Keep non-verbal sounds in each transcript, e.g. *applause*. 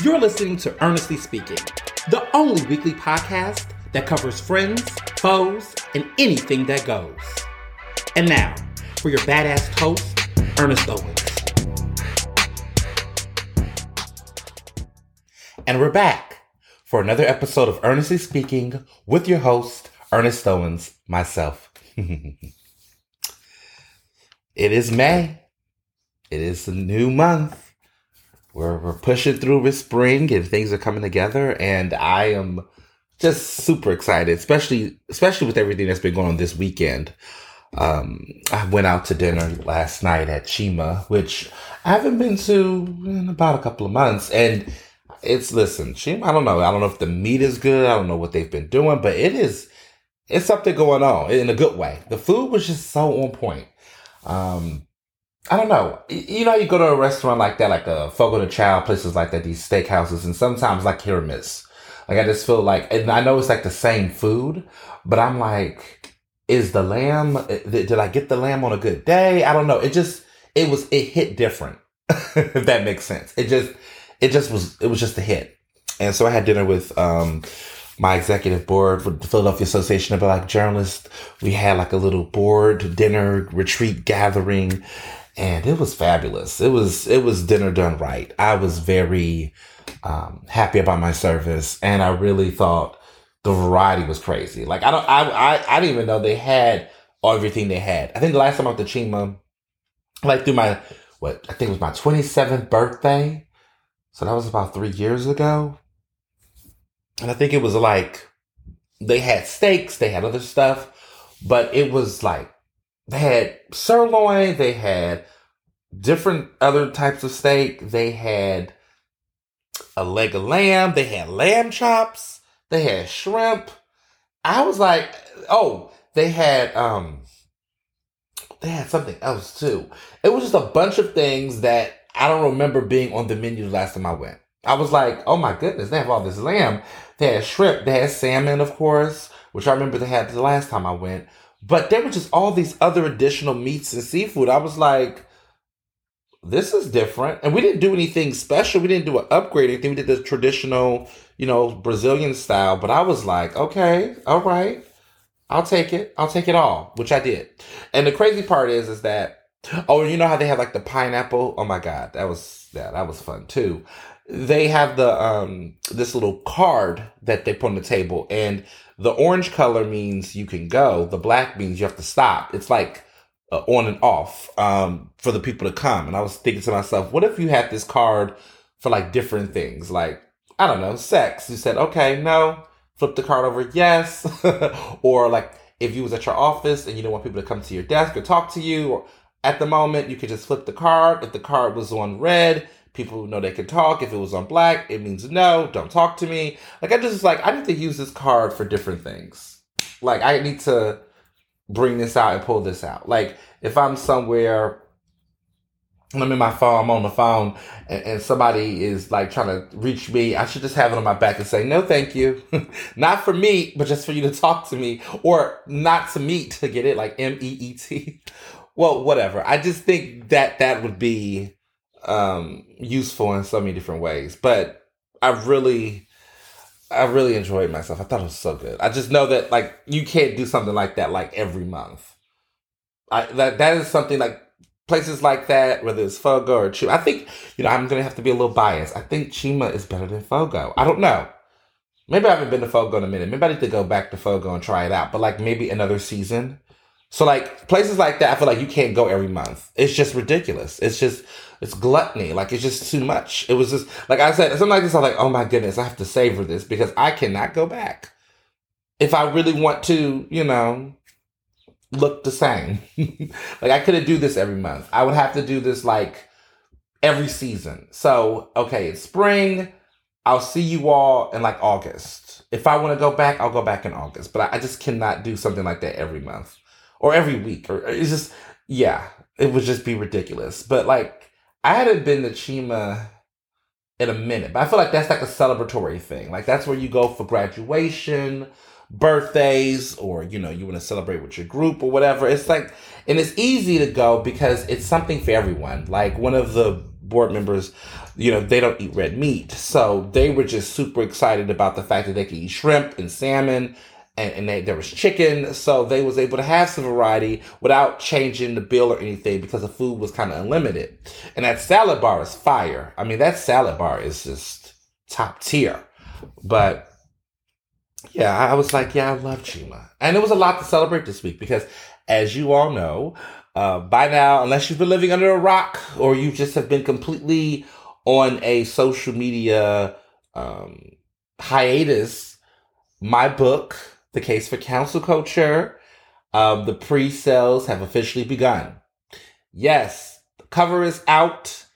You're listening to Earnestly Speaking, the only weekly podcast that covers friends, foes, and anything that goes. And now, for your badass host, Ernest Owens. And we're back for another episode of Earnestly Speaking with your host, Ernest Owens, myself. *laughs* it is May. It is a new month we're, we're pushing through with spring and things are coming together and i am just super excited especially especially with everything that's been going on this weekend. Um, i went out to dinner last night at chima which i haven't been to in about a couple of months. And it's listen chima i don't know. I don't know if the meat is good. I don't know what they've been doing but it is it's something going on in a good way. The food was just so on point. Um, I don't know. You know, you go to a restaurant like that, like a Fogo de Chao, places like that, these steakhouses, and sometimes like hit or miss. Like I just feel like, and I know it's like the same food, but I'm like, is the lamb? Eh, did I get the lamb on a good day? I don't know. It just, it was, it hit different. *laughs* if that makes sense. It just, it just was, it was just a hit. And so I had dinner with, um, my executive board for the Philadelphia Association of Black Journalists. We had like a little board dinner retreat gathering and it was fabulous. It was it was dinner done right. I was very um, happy about my service, and I really thought the variety was crazy. Like I don't I I, I didn't even know they had everything they had. I think the last time I went to Chima, like through my what I think it was my twenty seventh birthday, so that was about three years ago, and I think it was like they had steaks, they had other stuff, but it was like they had sirloin, they had different other types of steak, they had a leg of lamb, they had lamb chops, they had shrimp. I was like, oh, they had um they had something else too. It was just a bunch of things that I don't remember being on the menu the last time I went. I was like, oh my goodness, they have all this lamb. They had shrimp, they had salmon, of course, which I remember they had the last time I went. But there were just all these other additional meats and seafood. I was like, this is different. And we didn't do anything special. We didn't do an upgrade anything. We did the traditional, you know, Brazilian style. But I was like, okay, all right. I'll take it. I'll take it all, which I did. And the crazy part is, is that, oh, you know how they have like the pineapple? Oh my God. That was, yeah, that was fun too. They have the, um, this little card that they put on the table and the orange color means you can go. The black means you have to stop. It's like uh, on and off um, for the people to come. And I was thinking to myself, what if you had this card for like different things, like I don't know, sex? You said, okay, no. Flip the card over, yes. *laughs* or like if you was at your office and you don't want people to come to your desk or talk to you, or at the moment you could just flip the card. If the card was on red, people know they can talk. If it was on black, it means no, don't talk to me. Like I just like I need to use this card for different things. Like I need to bring this out and pull this out. Like if I'm somewhere I'm in my phone, I'm on the phone, and, and, somebody is like trying to reach me, I should just have it on my back and say, no, thank you. *laughs* not for me, but just for you to talk to me, or not to meet to get it, like M E E T. *laughs* well, whatever. I just think that that would be um, useful in so many different ways. But I really, I really enjoyed myself. I thought it was so good. I just know that like you can't do something like that like every month. I that that is something like places like that, whether it's Fogo or Chima. I think you know I'm gonna have to be a little biased. I think Chima is better than Fogo. I don't know. Maybe I haven't been to Fogo in a minute. Maybe I need to go back to Fogo and try it out. But like maybe another season. So like places like that, I feel like you can't go every month. It's just ridiculous. It's just it's gluttony. Like it's just too much. It was just like I said, something like this. I'm like, oh my goodness, I have to savor this because I cannot go back. If I really want to, you know, look the same. *laughs* like I couldn't do this every month. I would have to do this like every season. So okay, it's spring. I'll see you all in like August. If I want to go back, I'll go back in August. But I, I just cannot do something like that every month or every week. Or it's just yeah, it would just be ridiculous. But like I hadn't been to Chima in a minute, but I feel like that's like a celebratory thing. Like that's where you go for graduation, birthdays, or you know, you want to celebrate with your group or whatever. It's like, and it's easy to go because it's something for everyone. Like one of the board members, you know, they don't eat red meat. So they were just super excited about the fact that they could eat shrimp and salmon and, and they, there was chicken. So they was able to have some variety without changing the bill or anything because the food was kind of unlimited. And that salad bar is fire. I mean, that salad bar is just top tier. But yeah, I was like, yeah, I love Chima. And it was a lot to celebrate this week because as you all know, uh, by now, unless you've been living under a rock or you just have been completely on a social media um, hiatus, my book, The Case for Cancel Culture, um, the pre sales have officially begun. Yes, the cover is out.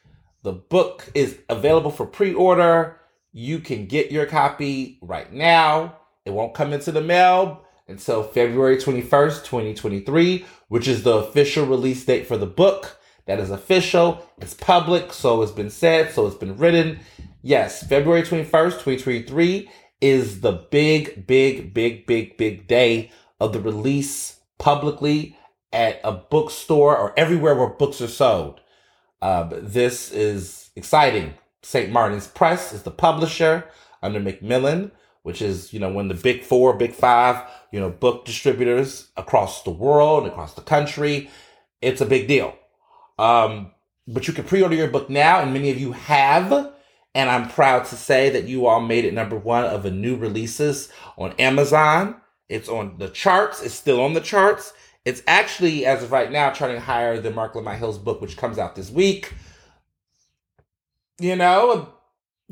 The book is available for pre order. You can get your copy right now. It won't come into the mail until February 21st, 2023, which is the official release date for the book. That is official. It's public, so it's been said, so it's been written. Yes, February 21st, 2023 is the big, big, big, big, big day of the release publicly at a bookstore or everywhere where books are sold. Uh, this is exciting. St. Martin's Press is the publisher under Macmillan which is, you know, one of the big four, big five, you know, book distributors across the world, across the country. It's a big deal. Um, but you can pre-order your book now, and many of you have. And I'm proud to say that you all made it number one of the new releases on Amazon. It's on the charts. It's still on the charts. It's actually, as of right now, charting higher than Marc Lamont Hill's book, which comes out this week. You know,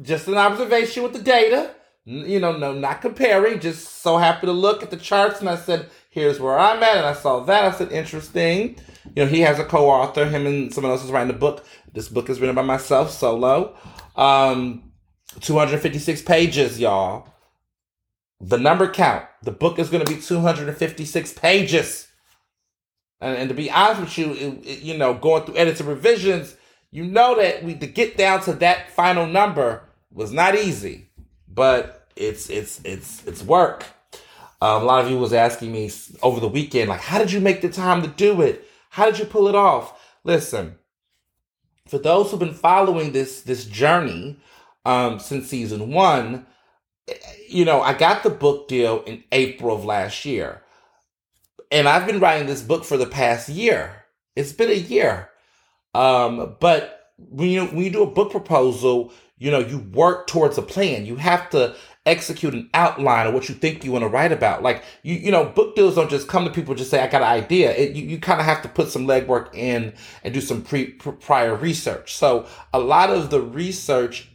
just an observation with the data you know, no, not comparing, just so happy to look at the charts. And I said, here's where I'm at. And I saw that. I said, interesting. You know, he has a co author, him and someone else is writing a book. This book is written by myself solo. Um, 256 pages, y'all. The number count. The book is going to be 256 pages. And, and to be honest with you, it, it, you know, going through edits and revisions, you know that we to get down to that final number was not easy but it's it's it's it's work. Um, a lot of you was asking me over the weekend, like, how did you make the time to do it? How did you pull it off? Listen, for those who've been following this this journey um, since season one, you know, I got the book deal in April of last year, and I've been writing this book for the past year. It's been a year, um, but when you when you do a book proposal, you know, you work towards a plan. You have to execute an outline of what you think you want to write about. Like you, you know, book deals don't just come to people just say, "I got an idea." It, you, you kind of have to put some legwork in and do some pre prior research. So a lot of the research,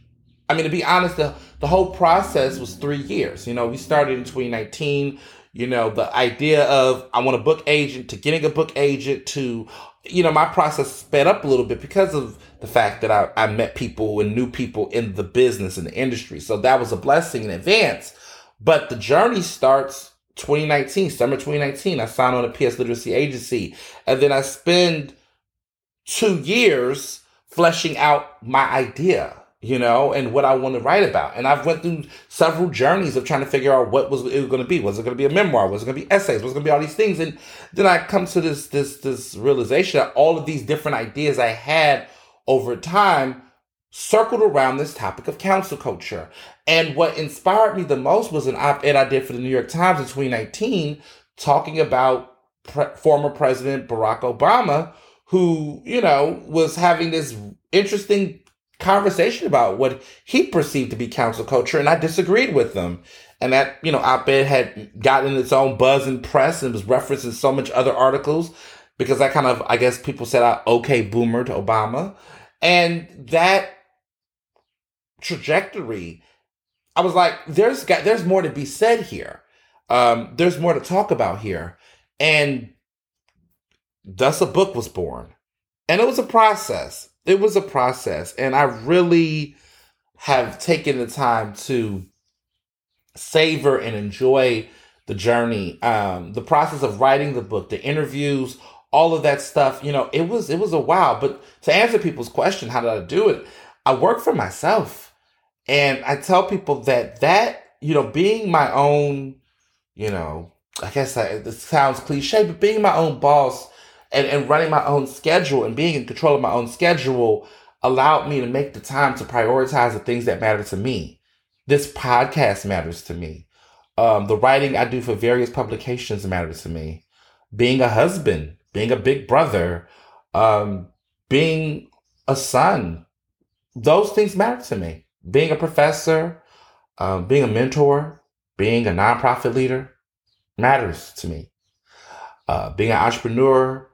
I mean, to be honest, the the whole process was three years. You know, we started in 2019. You know, the idea of I want a book agent to getting a book agent to, you know, my process sped up a little bit because of the fact that I, I met people and knew people in the business and the industry. So that was a blessing in advance. But the journey starts 2019, summer 2019. I signed on a PS Literary Agency. And then I spend two years fleshing out my idea, you know, and what I want to write about. And I've went through several journeys of trying to figure out what was it going to be. Was it going to be a memoir? Was it going to be essays? Was it going to be all these things? And then I come to this this this realization that all of these different ideas I had over time circled around this topic of cancel culture. And what inspired me the most was an op ed I did for the New York Times in 2019 talking about pre- former President Barack Obama, who, you know, was having this interesting conversation about what he perceived to be cancel culture. And I disagreed with them. And that, you know, op ed had gotten its own buzz in press and was referenced in so much other articles because I kind of, I guess people said I okay boomer to Obama. And that trajectory, I was like, there's got, there's more to be said here. Um, there's more to talk about here. And thus a book was born. And it was a process. It was a process. And I really have taken the time to savor and enjoy the journey, um, the process of writing the book, the interviews, all of that stuff. You know, it was it was a while. But to answer people's question, how did I do it? I work for myself, and I tell people that that you know, being my own, you know, I guess I, this sounds cliche, but being my own boss and, and running my own schedule and being in control of my own schedule allowed me to make the time to prioritize the things that matter to me. This podcast matters to me. Um, the writing I do for various publications matters to me. Being a husband, being a big brother, um, being a son, those things matter to me. Being a professor, um, being a mentor, being a nonprofit leader matters to me. Uh, being an entrepreneur,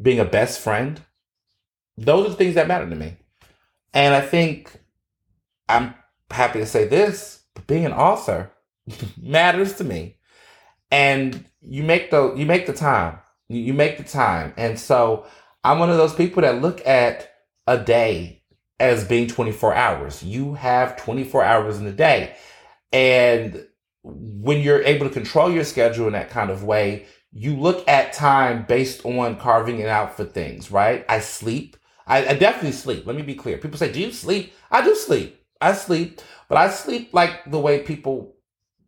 being a best friend, those are the things that matter to me. And I think I'm happy to say this, but being an author *laughs* matters to me. And you make the you make the time. You make the time. And so I'm one of those people that look at a day as being 24 hours. You have 24 hours in a day. And when you're able to control your schedule in that kind of way, you look at time based on carving it out for things, right? I sleep. I, I, definitely sleep. Let me be clear. People say, "Do you sleep?" I do sleep. I sleep, but I sleep like the way people,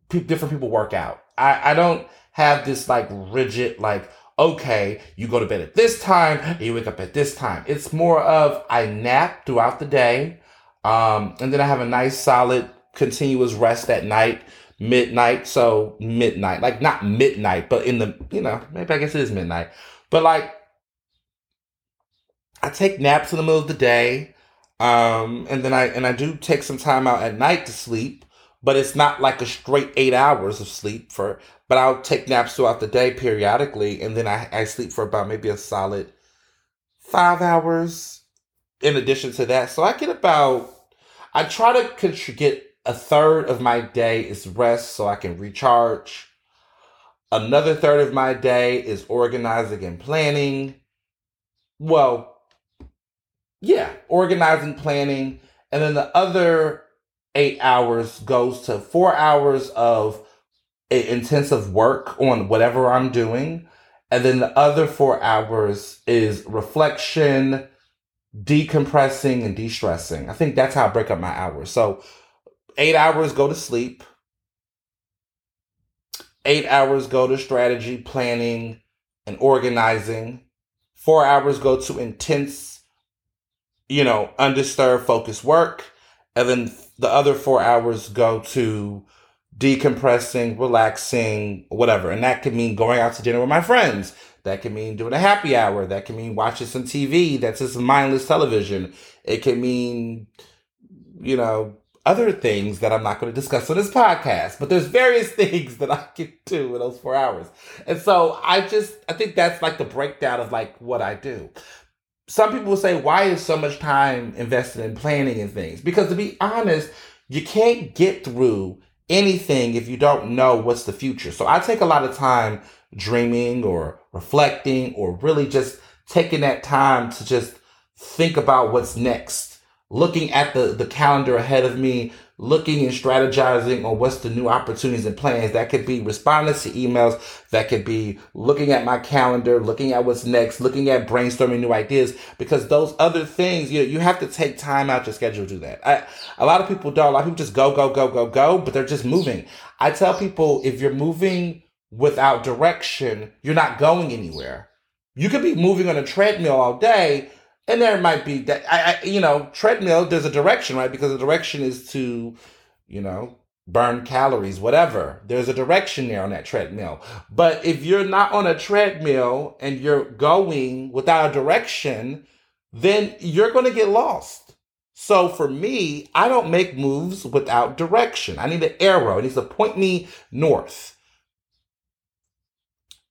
different people work out. I, I don't have this like rigid like okay, you go to bed at this time you wake up at this time. It's more of I nap throughout the day, um, and then I have a nice solid continuous rest at night midnight. So midnight, like not midnight, but in the, you know, maybe I guess it is midnight. But like, I take naps in the middle of the day. Um, and then I, and I do take some time out at night to sleep, but it's not like a straight eight hours of sleep for, but I'll take naps throughout the day periodically. And then I, I sleep for about maybe a solid five hours in addition to that. So I get about, I try to get a third of my day is rest so I can recharge. Another third of my day is organizing and planning. Well, yeah, organizing, planning. And then the other eight hours goes to four hours of intensive work on whatever I'm doing. And then the other four hours is reflection, decompressing, and de stressing. I think that's how I break up my hours. So eight hours go to sleep, eight hours go to strategy, planning, and organizing, four hours go to intense, you know, undisturbed focused work, and then the other four hours go to decompressing, relaxing, whatever. And that could mean going out to dinner with my friends. That can mean doing a happy hour. That can mean watching some TV. That's just mindless television. It can mean, you know, other things that I'm not going to discuss on this podcast, but there's various *laughs* things that I can do in those four hours. And so I just, I think that's like the breakdown of like what I do. Some people will say, why is so much time invested in planning and things? Because to be honest, you can't get through anything if you don't know what's the future. So I take a lot of time dreaming or reflecting or really just taking that time to just think about what's next looking at the, the calendar ahead of me, looking and strategizing on what's the new opportunities and plans. That could be responding to emails. That could be looking at my calendar, looking at what's next, looking at brainstorming new ideas. Because those other things, you know, you have to take time out your schedule to do that. I, a lot of people don't. A lot of people just go, go, go, go, go, but they're just moving. I tell people if you're moving without direction, you're not going anywhere. You could be moving on a treadmill all day, and there might be that I, I you know treadmill there's a direction right? Because the direction is to you know burn calories whatever. There's a direction there on that treadmill. But if you're not on a treadmill and you're going without a direction then you're going to get lost. So for me i don't make moves without direction. I need an arrow. It needs to point me north.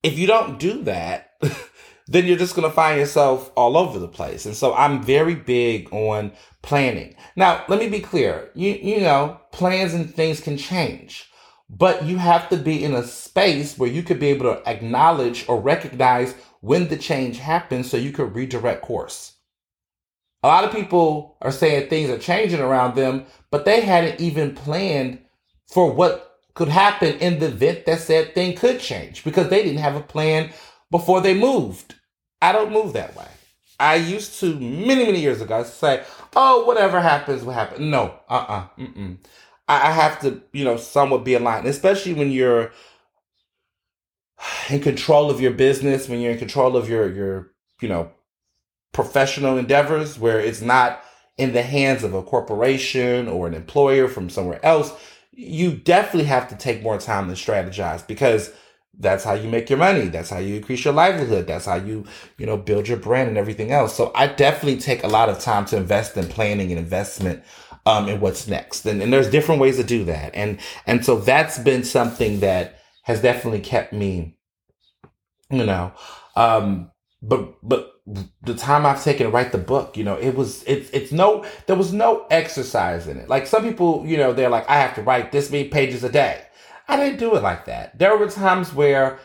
If you don't do that *laughs* then you're just going to find yourself all over the place. And so I'm very big on planning. Now, let me be clear. You, you know, plans and things can change, but you have to be in a space where you could be able to acknowledge or recognize when the change happens so you could redirect course. A lot of people are saying things are changing around them, but they hadn't even planned for what could happen in the event that said thing could change because they didn't have a plan before they moved. I don't move that way. I used to many, many years ago say, oh, whatever happens, what happens. No, uh uh-uh, uh, I, I have to, you know, somewhat be aligned, especially when you're in control of your business, when you're in control of your, your, you know, professional endeavors where it's not in the hands of a corporation or an employer from somewhere else, you definitely have to take more time to strategize because that's how you make your money. That's how you increase your livelihood. That's how you, you know, build your brand and everything else. So I definitely take a lot of time to invest in planning and investment um, in what's next. And, and there's different ways to do that. And, and so that's been something that has definitely kept me, you know, um, but, but the time I've taken to write the book, you know, it was it's it's no there was no exercise in it. Like some people, you know, they're like, I have to write this many pages a day. I didn't do it like that. There were times where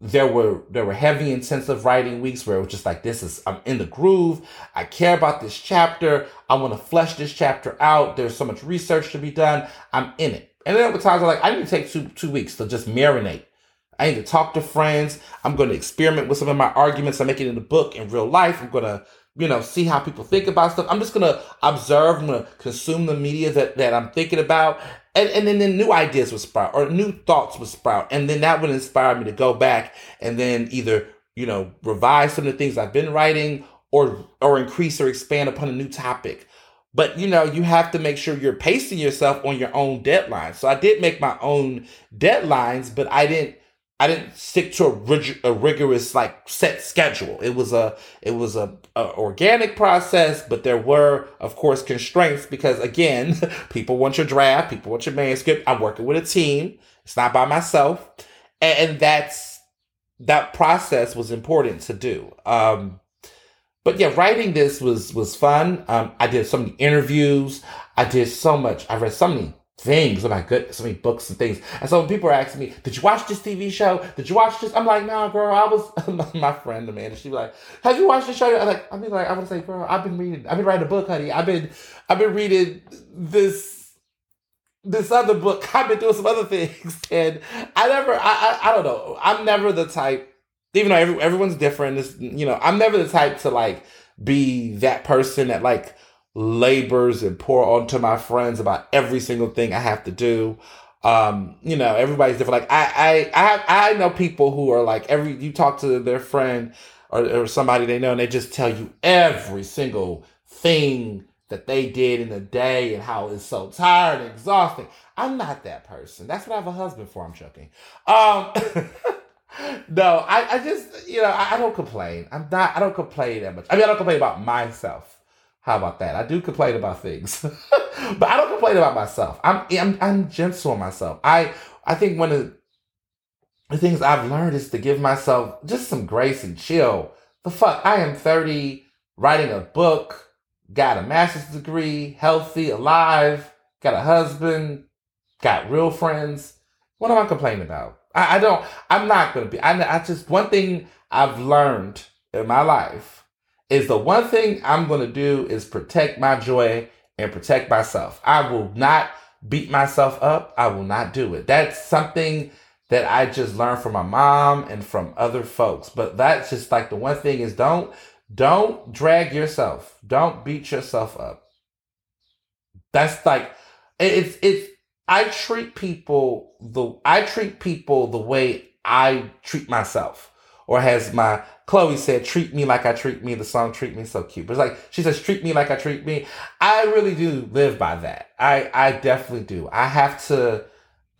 there were there were heavy intensive writing weeks where it was just like this is I'm in the groove. I care about this chapter. I want to flesh this chapter out. There's so much research to be done. I'm in it. And then there were times I'm like, I need to take two two weeks to just marinate I need to talk to friends. I'm going to experiment with some of my arguments. I make it in the book in real life. I'm going to, you know, see how people think about stuff. I'm just to observe. I'm to consume the media that, that I'm thinking about. And, and then, then new ideas would sprout or new thoughts would sprout. And then that would inspire me to go back and then either, you know, revise some of the things I've been writing or, or increase or expand upon a new topic. But you know, you have to make sure you're pacing yourself on your own deadlines. So I did make my own deadlines, but I didn't I didn't stick to a, rig- a, rigorous like set schedule. It was a it was a, a, organic process, but there were of course constraints because again, *laughs* people want your draft, people want your manuscript. I'm working with a team. It's not by myself, and, and that's that process was important to do. Um, but yeah, writing this was was fun. Um, I did so many interviews. I did so much. I read so many things. Oh my goodness, so many books and things. And so when people are asking me, "Did you watch this TV show? Did you watch this?" I'm like, "No, girl. I was *laughs* my friend Amanda. She be like, "Have you watched the show?" I'm like, I mean, like, I would say, "Girl, I've been reading. I've been writing a book, honey. I've been, I've been reading this." This other book, I've been doing some other things, *laughs* and I never, I, I, I don't know. I'm never the type, even though every, everyone's different. You know, I'm never the type to like be that person that like labors and pour onto my friends about every single thing I have to do. Um, you know, everybody's different. Like I, I, I, I know people who are like every you talk to their friend or, or somebody they know, and they just tell you every single thing that they did in the day and how it's so tired and exhausting. I'm not that person. That's what I have a husband for. I'm joking. Um, *laughs* no, I, I just, you know, I, I, don't complain. I'm not, I don't complain that much. I mean, I don't complain about myself. How about that? I do complain about things, *laughs* but I don't complain about myself. I'm, I'm I'm gentle on myself. I I think one of the things I've learned is to give myself just some grace and chill. The fuck, I am 30, writing a book, got a master's degree, healthy, alive, got a husband, got real friends. What am I complaining about? I, I don't. I'm not gonna be. I, I just one thing I've learned in my life is the one thing I'm going to do is protect my joy and protect myself. I will not beat myself up. I will not do it. That's something that I just learned from my mom and from other folks. But that's just like the one thing is don't don't drag yourself. Don't beat yourself up. That's like it's it's I treat people the I treat people the way I treat myself or has my Chloe said, treat me like I treat me. The song treat me so cute. But it's like, she says, treat me like I treat me. I really do live by that. I, I definitely do. I have to,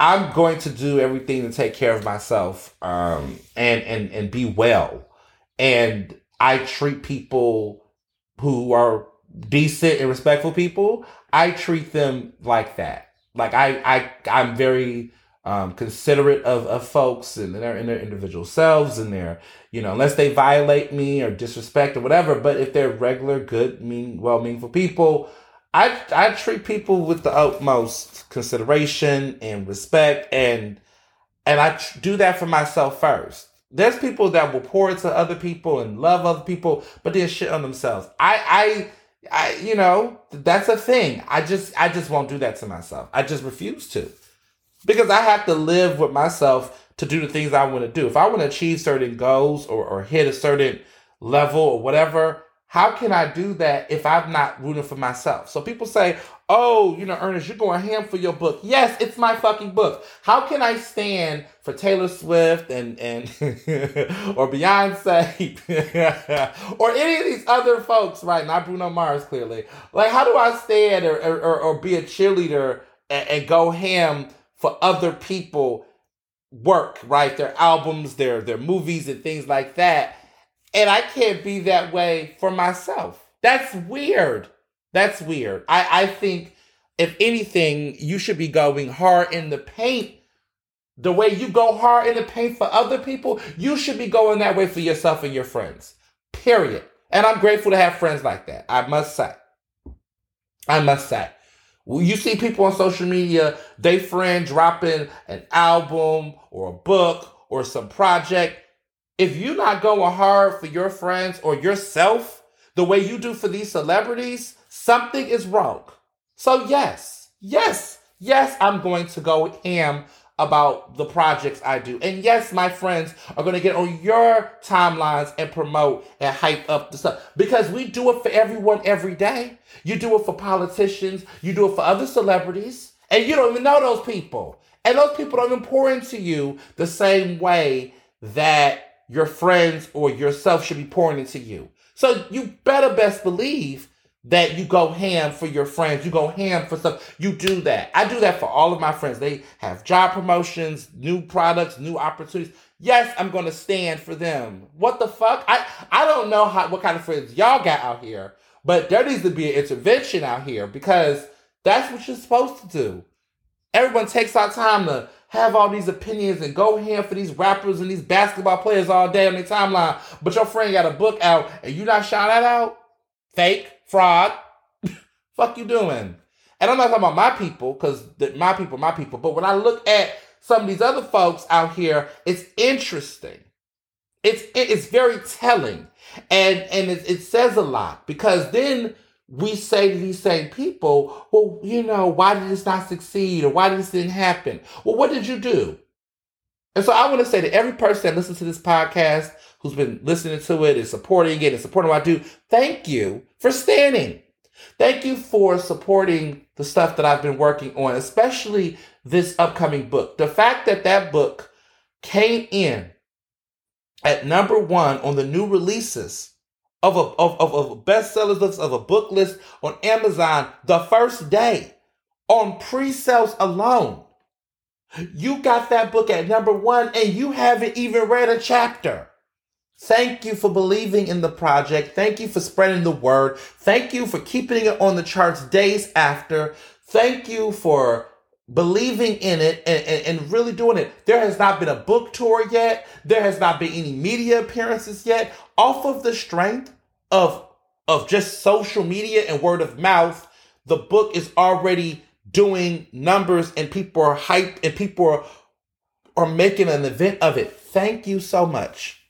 I'm going to do everything to take care of myself, um, and, and, and be well. And I treat people who are decent and respectful people. I treat them like that. Like I, I, I'm very, um, considerate of, of folks and their in their individual selves and their you know unless they violate me or disrespect or whatever but if they're regular good mean well meaningful people I I treat people with the utmost consideration and respect and and I tr- do that for myself first. There's people that will pour into other people and love other people but then shit on themselves. I I I you know that's a thing. I just I just won't do that to myself. I just refuse to because I have to live with myself to do the things I want to do. If I want to achieve certain goals or, or hit a certain level or whatever, how can I do that if I'm not rooting for myself? So people say, oh, you know, Ernest, you're going ham for your book. Yes, it's my fucking book. How can I stand for Taylor Swift and and *laughs* or Beyonce *laughs* or any of these other folks, right? Not Bruno Mars, clearly. Like, how do I stand or or, or be a cheerleader and, and go ham for other people? work right their albums their their movies and things like that and i can't be that way for myself that's weird that's weird. I, I think if anything, you should be going hard in the paint. The way you go hard in the paint for other people, you should be going that way for yourself and your friends. Period. And I'm grateful to have friends like that. I must say. I must say. You see people on social media, they friend dropping an album or a book or some project. If you're not going hard for your friends or yourself the way you do for these celebrities, something is wrong. So, yes, yes, yes, I'm going to go ham about the projects I do. And yes, my friends are going to get on your timelines and promote and hype up the stuff because we do it for everyone every day. You do it for politicians, you do it for other celebrities, and you don't even know those people. And those people don't even pour into you the same way that your friends or yourself should be pouring into you. So you better best believe that you go ham for your friends, you go ham for stuff. You do that. I do that for all of my friends. They have job promotions, new products, new opportunities. Yes, I'm going to stand for them. What the fuck? I I don't know how what kind of friends y'all got out here, but there needs to be an intervention out here because that's what you're supposed to do. Everyone takes out time to have all these opinions and go ham for these rappers and these basketball players all day on their timeline, but your friend got a book out and you not shout that out? Fake fraud. *laughs* Fuck you doing? And I'm not talking about my people, because my people, my people. But when I look at some of these other folks out here, it's interesting. It's it's very telling, and and it, it says a lot because then we say to these same people, well, you know, why did this not succeed or why did this didn't happen? Well, what did you do? And so I want to say to every person that listens to this podcast, who's been listening to it and supporting it and supporting what I do, thank you for standing. Thank you for supporting the stuff that I've been working on, especially this upcoming book. The fact that that book came in at number one on the new releases of a, of, of, of bestsellers list, of a book list on Amazon the first day on pre-sales alone. You got that book at number one and you haven't even read a chapter. Thank you for believing in the project. Thank you for spreading the word. Thank you for keeping it on the charts days after. Thank you for believing in it and, and, and, really doing it. There has not been a book tour yet. There has not been any media appearances yet. Off of the strength of, of just social media and word of mouth, the book is already doing numbers and people are hyped and people are, are making an event of it. Thank you so much.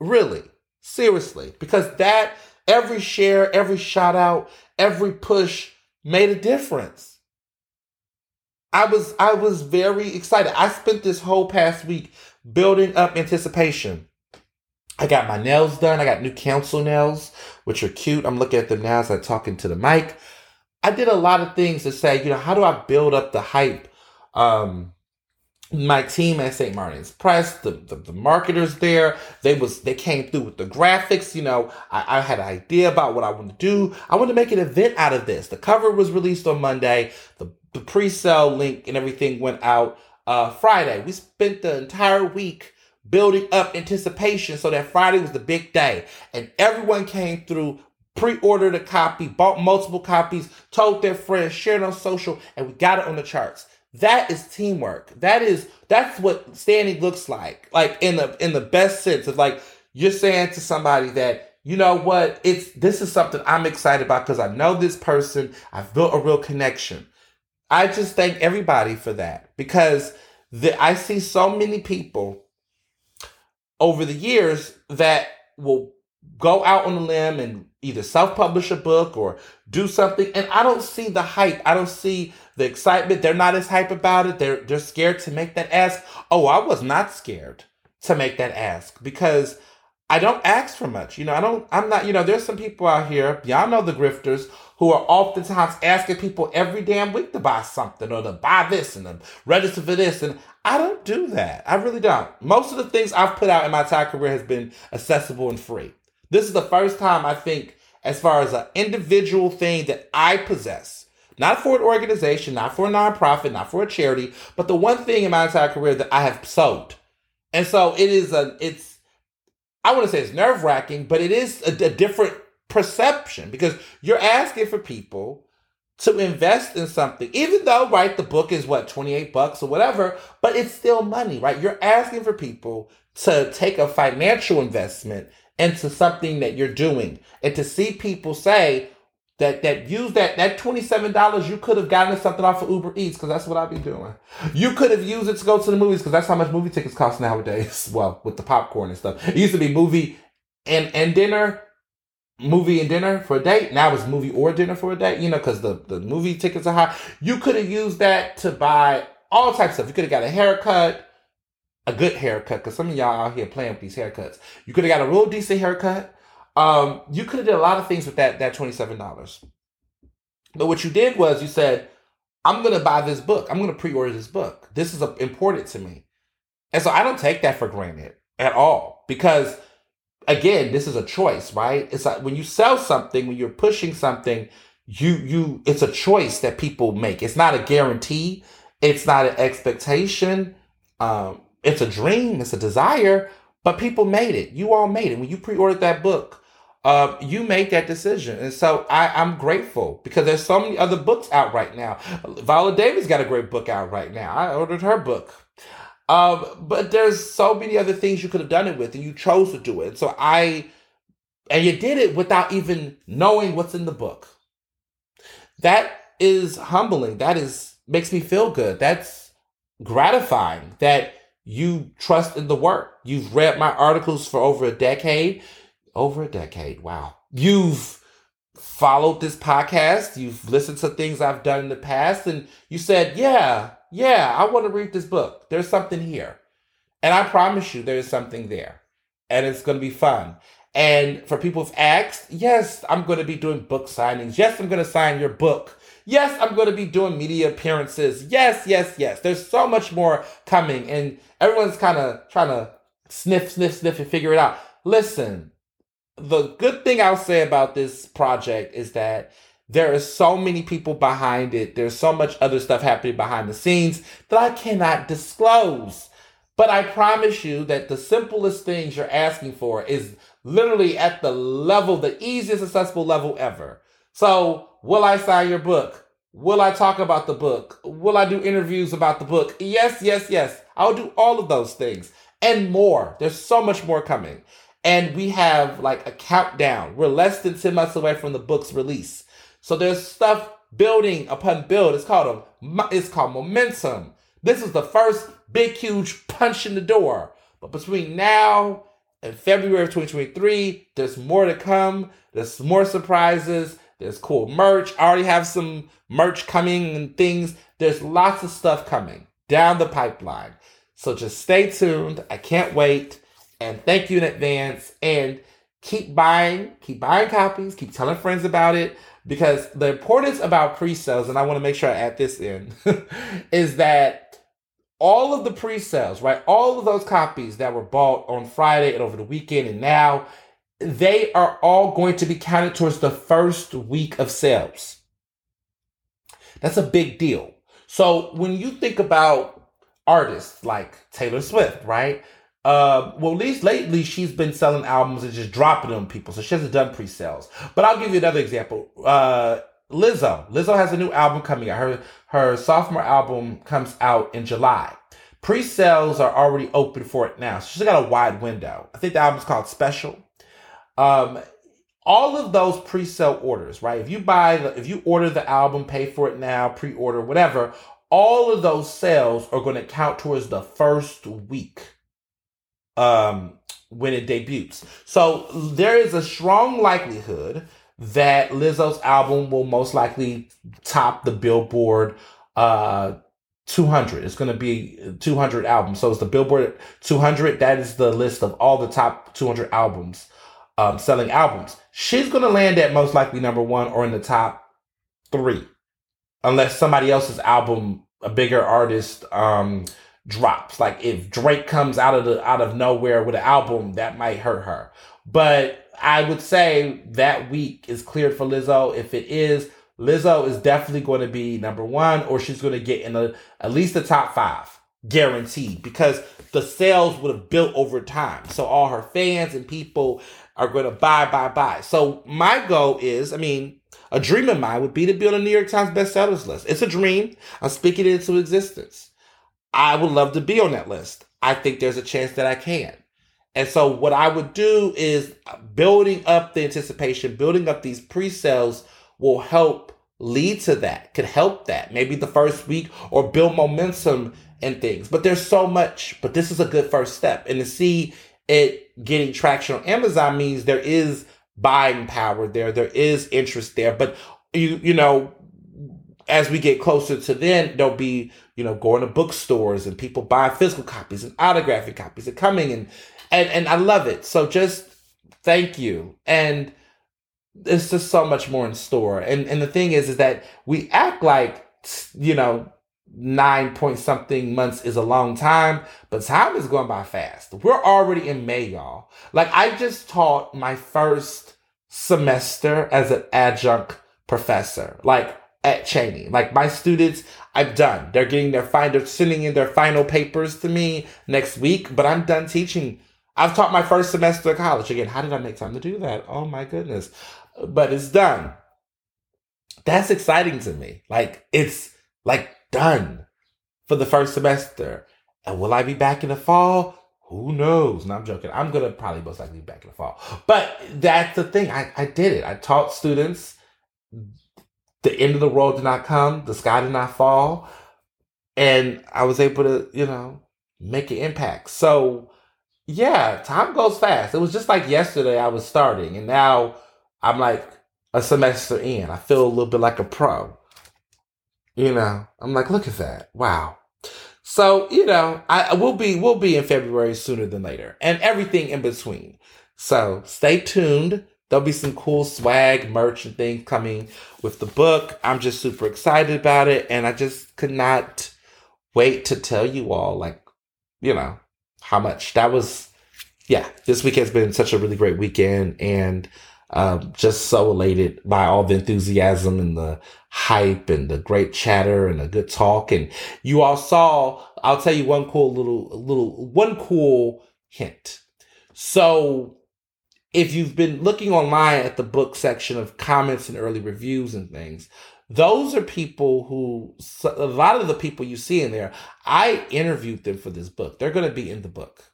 Really, seriously, because that every share, every shout out, every push made a difference. I was I was very excited. I spent this whole past week building up anticipation. I got my nails done. I got new Cancel nails, which are cute. I'm looking at them now as I'm talking to the mic. I did a lot of things to say, you know, how do I build up the hype? Um, my team at St. Martin's Press, the, the, the, marketers there, they was they came through with the graphics. You know, I, I had an idea about what I want to do. I want to make an event out of this. The cover was released on Monday. The the pre-sale link and everything went out uh, Friday. We spent the entire week building up anticipation so that Friday was the big day, and everyone came through. Pre-ordered a copy, bought multiple copies, told their friends, shared on social, and we got it on the charts. That is teamwork. That is that's what standing looks like. Like in the in the best sense of like you're saying to somebody that you know what it's this is something I'm excited about because I know this person. I've built a real connection. I just thank everybody for that because the, I see so many people over the years that will go out on a limb and either self-publish a book or do something. And i don't see the hype. I don't see the excitement. They're not as hype about it. They're they're scared to make that ask. Oh i was not scared to make that ask because I don't ask for much. You know, I don't, I'm not, you know, there's some people out here, y'all know the grifters, who are oftentimes asking people every damn week to buy something or to buy this and to register for this. And I don't do that. I really don't. Most of the things I've put out in my entire career has been accessible and free. This is the first time I think, as far as an individual thing that I possess, not for an organization, not for a nonprofit, not for a charity, but the one thing in my entire career that I have sold. And so it is a, it's, I want to say it's nerve wracking, but it is a, a different perception because you're asking for people to invest in something, even though, right, the book is what, 28 bucks or whatever, but it's still money, right? You're asking for people to take a financial investment into something that you're doing and to see people say that that use that that $27 you could have gotten something off of Uber Eats because that's what I've been doing. You could have used it to go to the movies because that's how much movie tickets cost nowadays. *laughs* Well, with the popcorn and stuff. It used to be movie and and dinner movie and dinner for a date. Now it's movie or dinner for a date, you know, because the, the movie tickets are high. You could have used that to buy all types of stuff. You could have got a haircut, a good haircut, because some of y'all out here playing with these haircuts. You could have got a real decent haircut. Um, you could have did a lot of things with that that $27. But what you did was you said, I'm to buy this book. I'm to pre-order this book. This is important to me. And so I don't take that for granted at all because again, this is a choice, right? It's like when you sell something, when you're pushing something, you you it's a choice that people make. It's not a guarantee. It's not an expectation. Um, it's a dream. It's a desire. But people made it. You all made it. When you pre-ordered that book, uh, you made that decision. And so I, I'm grateful because there's so many other books out right now. Viola Davis got a great book out right now. I ordered her book. Um, but there's so many other things you could have done it with, and you chose to do it. So I, and you did it without even knowing what's in the book. That is humbling. That is makes me feel good. That's gratifying that you trust in the work. You've read my articles for over a decade. Over a decade. Wow. You've followed this podcast. You've listened to things I've done in the past, and you said, Yeah, yeah, I want to read this book. There's something here. And I promise you, there is something there. And it's going to be fun. And for people who've asked, yes, I'm going to be doing book signings. Yes, I'm going to sign your book. Yes, I'm going to be doing media appearances. Yes, yes, yes. There's so much more coming. And everyone's kind of trying to sniff, sniff, sniff and figure it out. Listen, the good thing I'll say about this project is that there are so many people behind it. There's so much other stuff happening behind the scenes that I cannot disclose. But I promise you that the simplest things you're asking for is literally at the level, the easiest accessible level ever. So, will I sign your book? Will I talk about the book? Will I do interviews about the book? Yes, yes, yes. I'll do all of those things and more. There's so much more coming. And we have like a countdown. We're less than 10 months away from the book's release. So there's stuff building upon build. It's called a it's called momentum. This is the first big huge punch in the door. But between now and February of 2023, there's more to come. There's more surprises. There's cool merch. I already have some merch coming and things. There's lots of stuff coming down the pipeline. So just stay tuned. I can't wait. And thank you in advance. And keep buying, keep buying copies, keep telling friends about it because the importance about pre-sales, and I want to make sure I add this in, *laughs* is that all of the pre-sales, right? All of those copies that were bought on Friday and over the weekend and now, they are all going to be counted towards the first week of sales. That's a big deal. So when you think about artists like Taylor Swift, right? Uh, well, at least lately she's been selling albums and just dropping them people, so she hasn't done pre-sales. But I'll give you another example. Uh, Lizzo. Lizzo has a new album coming out. Her her sophomore album comes out in July. Pre-sales are already open for it now, so she's got a wide window. I think the album's called Special. Um, all of those pre-sale orders, right? If you buy the, if you order the album, pay for it now, pre-order, whatever, all of those sales are going to count towards the first week um, when it debuts. So there is a strong likelihood that Lizzo's album will most likely top the Billboard uh, 200. It's going to be 200 albums. So it's the Billboard 200. That is the list of all the top 200 albums, um, selling albums. She's going to land at most likely number one or in the top three, unless somebody else's album, a bigger artist, um, drops. Like if Drake comes out of the out of nowhere with an album, that might hurt her. But I would say that week is cleared for Lizzo. If it is, Lizzo is definitely going to be number one, or she's going to get in a, at least the top five, guaranteed, because the sales would have built over time. So all her fans and people are going to buy, buy, buy. So my goal is, I mean, a dream of mine would be to be on the New York Times bestsellers list. It's a dream. I'm speaking it into existence. I would love to be on that list. I think there's a chance that I can. And so what I would do is building up the anticipation, building up these pre-sales will help lead to that, could help that. Maybe the first week or build momentum and things. But there's so much, but this is a good first step. And to see it getting traction on Amazon means there is buying power there, there is interest there. But you you know, as we get closer to then, there'll be, you know, going to bookstores and people buying physical copies and autographic copies and coming and and and I love it. So just thank you. And there's just so much more in store. And and the thing is, is that we act like you know nine point something months is a long time, but time is going by fast. We're already in May, y'all. Like I just taught my first semester as an adjunct professor, like at Cheyney. Like my students, I'm done. They're getting their final, they're sending in their final papers to me next week, but I'm done teaching. I've taught my first semester of college. Again, how did I make time to do that? Oh my goodness but it's done. That's exciting to me. Like it's like done for the first semester. And will I be back in the fall? Who knows? No, I'm joking. I'm gonna probably most likely be back in the fall. But that's the thing. I, I did it. I taught students. The end of the world did not come. The sky did not fall. And I was able to, you know, make an impact. So yeah, time goes fast. It was just like yesterday I was starting and now I'm like a semester in. I feel a little bit like a pro. You know, I'm like, look at that. Wow. So, you know, I will be we'll be in February sooner than later. And everything in between. So stay tuned. There'll be some cool swag, merch, and things coming with the book. I'm just super excited about it. And I just could not wait to tell you all, like, you know, how much that was. Yeah, this week has been such a really great weekend. And um, just so elated by all the enthusiasm and the hype and the great chatter and the good talk. And you all saw, I'll tell you one cool little, little, one cool hint. So if you've been looking online at the book section of comments and early reviews and things, those are people who, a lot of the people you see in there, I interviewed them for this book. They're going to be in the book.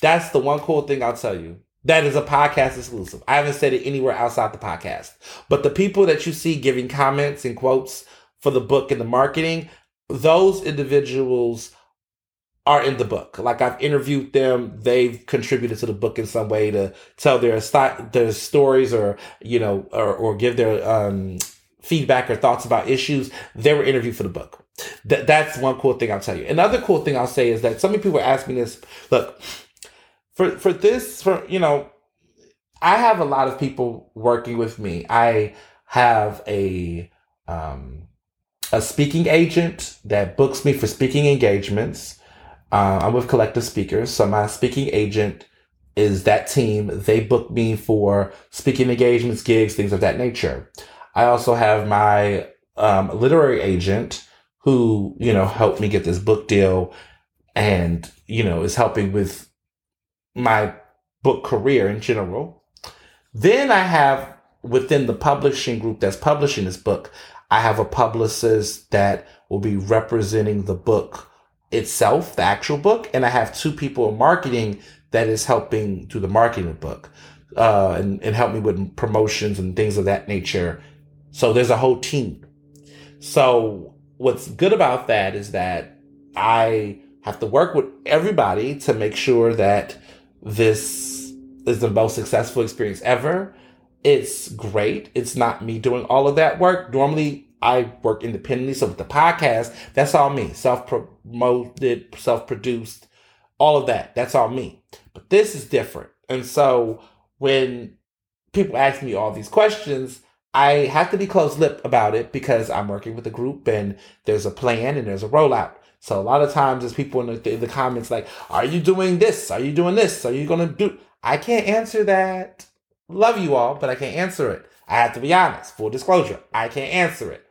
That's the one cool thing I'll tell you. That is a podcast exclusive. I haven't said it anywhere outside the podcast. But the people that you see giving comments and quotes for the book and the marketing, those individuals are in the book. Like I've interviewed them, they've contributed to the book in some way to tell their their stories or you know or or give their um, feedback or thoughts about issues. They were interviewed for the book. Th- that's one cool thing I'll tell you. Another cool thing I'll say is that some people ask me this. Look, for for this for you know i have a lot of people working with me i have a um a speaking agent that books me for speaking engagements uh, i'm with collective speakers. So my speaking agent is that team. They book me for speaking engagements gigs things of that nature. I also have my um, literary agent who you know helped me get this book deal and you know is helping with my book career in general. Then I have within the publishing group that's publishing this book, I have a publicist that will be representing the book itself, the actual book, and I have two people in marketing that is helping do the marketing book uh, and, and help me with promotions and things of that nature. So there's a whole team. So what's good about that is that I have to work with everybody to make sure that this is the most successful experience ever. It's great. It's not me doing all of that work. Normally, I work independently. So with the podcast, that's all me. Self promoted, self produced, all of that. That's all me. But this is different. And so when people ask me all these questions, I have to be close lip about it because I'm working with a group and there's a plan and there's a rollout. So a lot of times there's people in the, in the comments like, are you doing this? Are you doing this? Are you going to do? I can't answer that. Love you all, but I can't answer it. I have to be honest. Full disclosure. I can't answer it.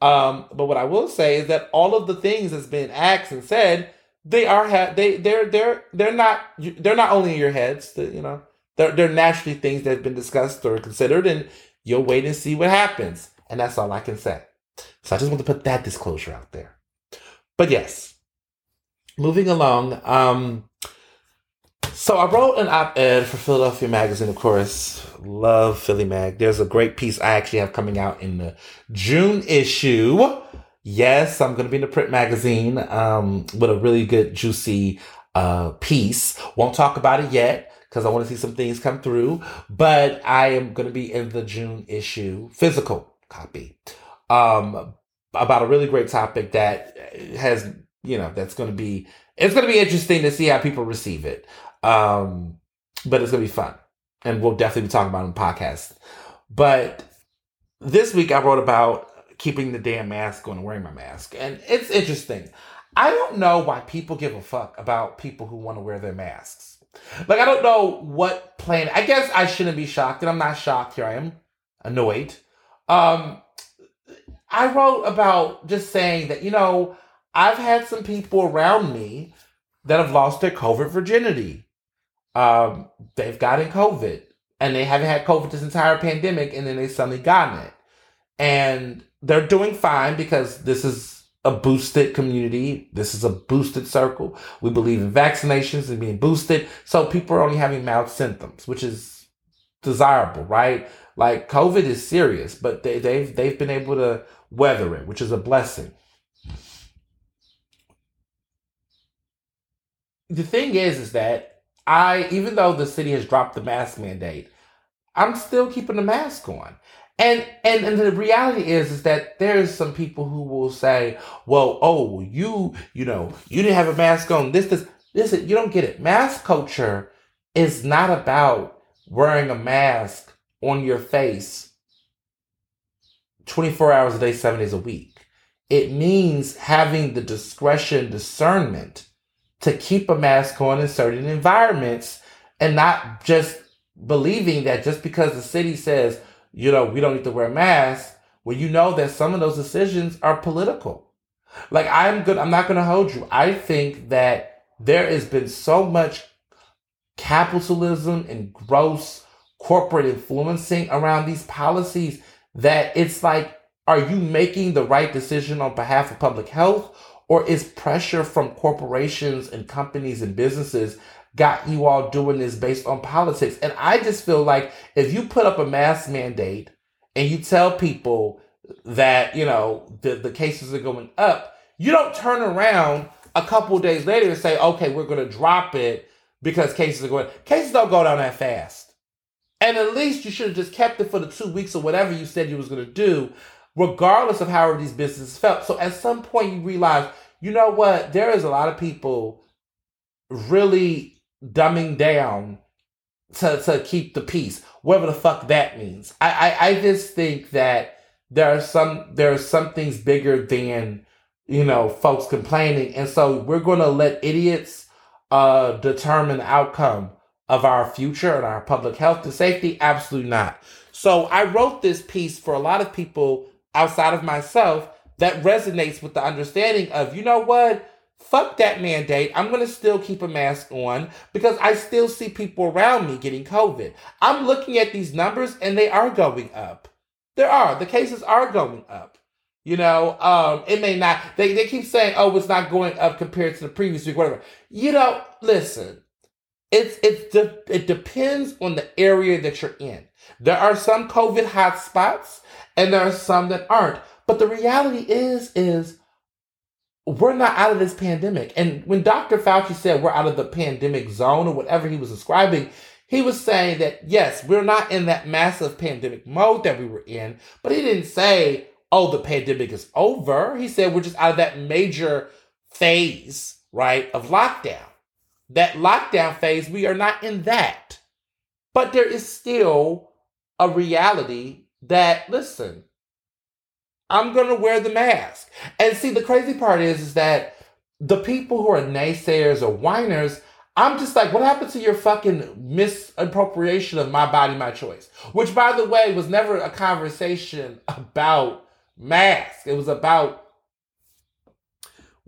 Um, but what I will say is that all of the things that's been asked and said, they are ha- they they're they're they're not they're not only in your heads. you know, they're they're naturally things that have been discussed or considered, and you'll wait and see what happens. And that's all I can say. So I just want to put that disclosure out there. But yes, moving along. Um, so I wrote an op-ed for Philadelphia Magazine, of course. Love Philly Mag. There's a great piece I actually have coming out in the June issue. Yes, I'm going to be in the print magazine um, with a really good, juicy uh, piece. Won't talk about it yet because I want to see some things come through. But I am going to be in the June issue, physical copy, um, about a really great topic that has, you know, that's going to be, it's going to be interesting to see how people receive it. Um, but it's to be fun. And we'll definitely be talking about it on the podcast. But this week I wrote about keeping the damn mask on and wearing my mask. And it's interesting. I don't know why people give a fuck about people who want to wear their masks. Like, I don't know what plan. I guess I shouldn't be shocked, and I'm not shocked. Here I am, annoyed. Um, I wrote about just saying that, you know, I've had some people around me that have lost their COVID virginity um, they've gotten COVID and they haven't had COVID this entire pandemic and then they suddenly gotten it. And they're doing fine because this is a boosted community. This is a boosted circle. We believe in vaccinations and being boosted. So people are only having mild symptoms, which is desirable, right? Like COVID is serious, but they, they've they've been able to weather it, which is a blessing. The thing is, is that I even though the city has dropped the mask mandate, I'm still keeping the mask on. And and and the reality is is that there's some people who will say, "Well, oh, you you know you didn't have a mask on. This this listen, you don't get it. Mask culture is not about wearing a mask on your face 24 hours a day, seven days a week. It means having the discretion, discernment to keep a mask on in certain environments and not just believing that just because the city says, you know, we don't need to wear masks, well, you know that some of those decisions are political. Like I'm good, I'm not gonna hold you. I think that there has been so much capitalism and gross corporate influencing around these policies that it's like, are you making the right decision on behalf of public health or is pressure from corporations and companies and businesses got you all doing this based on politics? And I just feel like if you put up a mask mandate and you tell people that, you know, the, the cases are going up, you don't turn around a couple days later and say, okay, we're going to drop it because cases are going. Cases don't go down that fast. And at least you should have just kept it for the two weeks or whatever you said you was going to do regardless of how these businesses felt. So at some point you realize, you know what, there is a lot of people really dumbing down to, to keep the peace, whatever the fuck that means. I, I, I just think that there are some there are some things bigger than you know folks complaining, and so we're gonna let idiots uh determine the outcome of our future and our public health and safety? Absolutely not. So I wrote this piece for a lot of people outside of myself that resonates with the understanding of, you know what? Fuck that mandate. I'm going to still keep a mask on because I still see people around me getting COVID. I'm looking at these numbers and they are going up. There are. The cases are going up. You know, um, it may not, they, they keep saying, oh, it's not going up compared to the previous week, whatever. You know, listen, it's, it's, de- it depends on the area that you're in. There are some COVID hotspots and there are some that aren't. But the reality is, is we're not out of this pandemic. And when Dr. Fauci said we're out of the pandemic zone or whatever he was describing, he was saying that yes, we're not in that massive pandemic mode that we were in, but he didn't say oh, the pandemic is over. He said we're just out of that major phase, right, of lockdown. That lockdown phase, we are not in that. But there is still a reality that, listen, I'm to wear the mask. And see, the crazy part is, is that the people who are naysayers or whiners, I'm just like, what happened to your fucking misappropriation of my body, my choice? Which, by the way, was never a conversation *laughs* about masks. It was about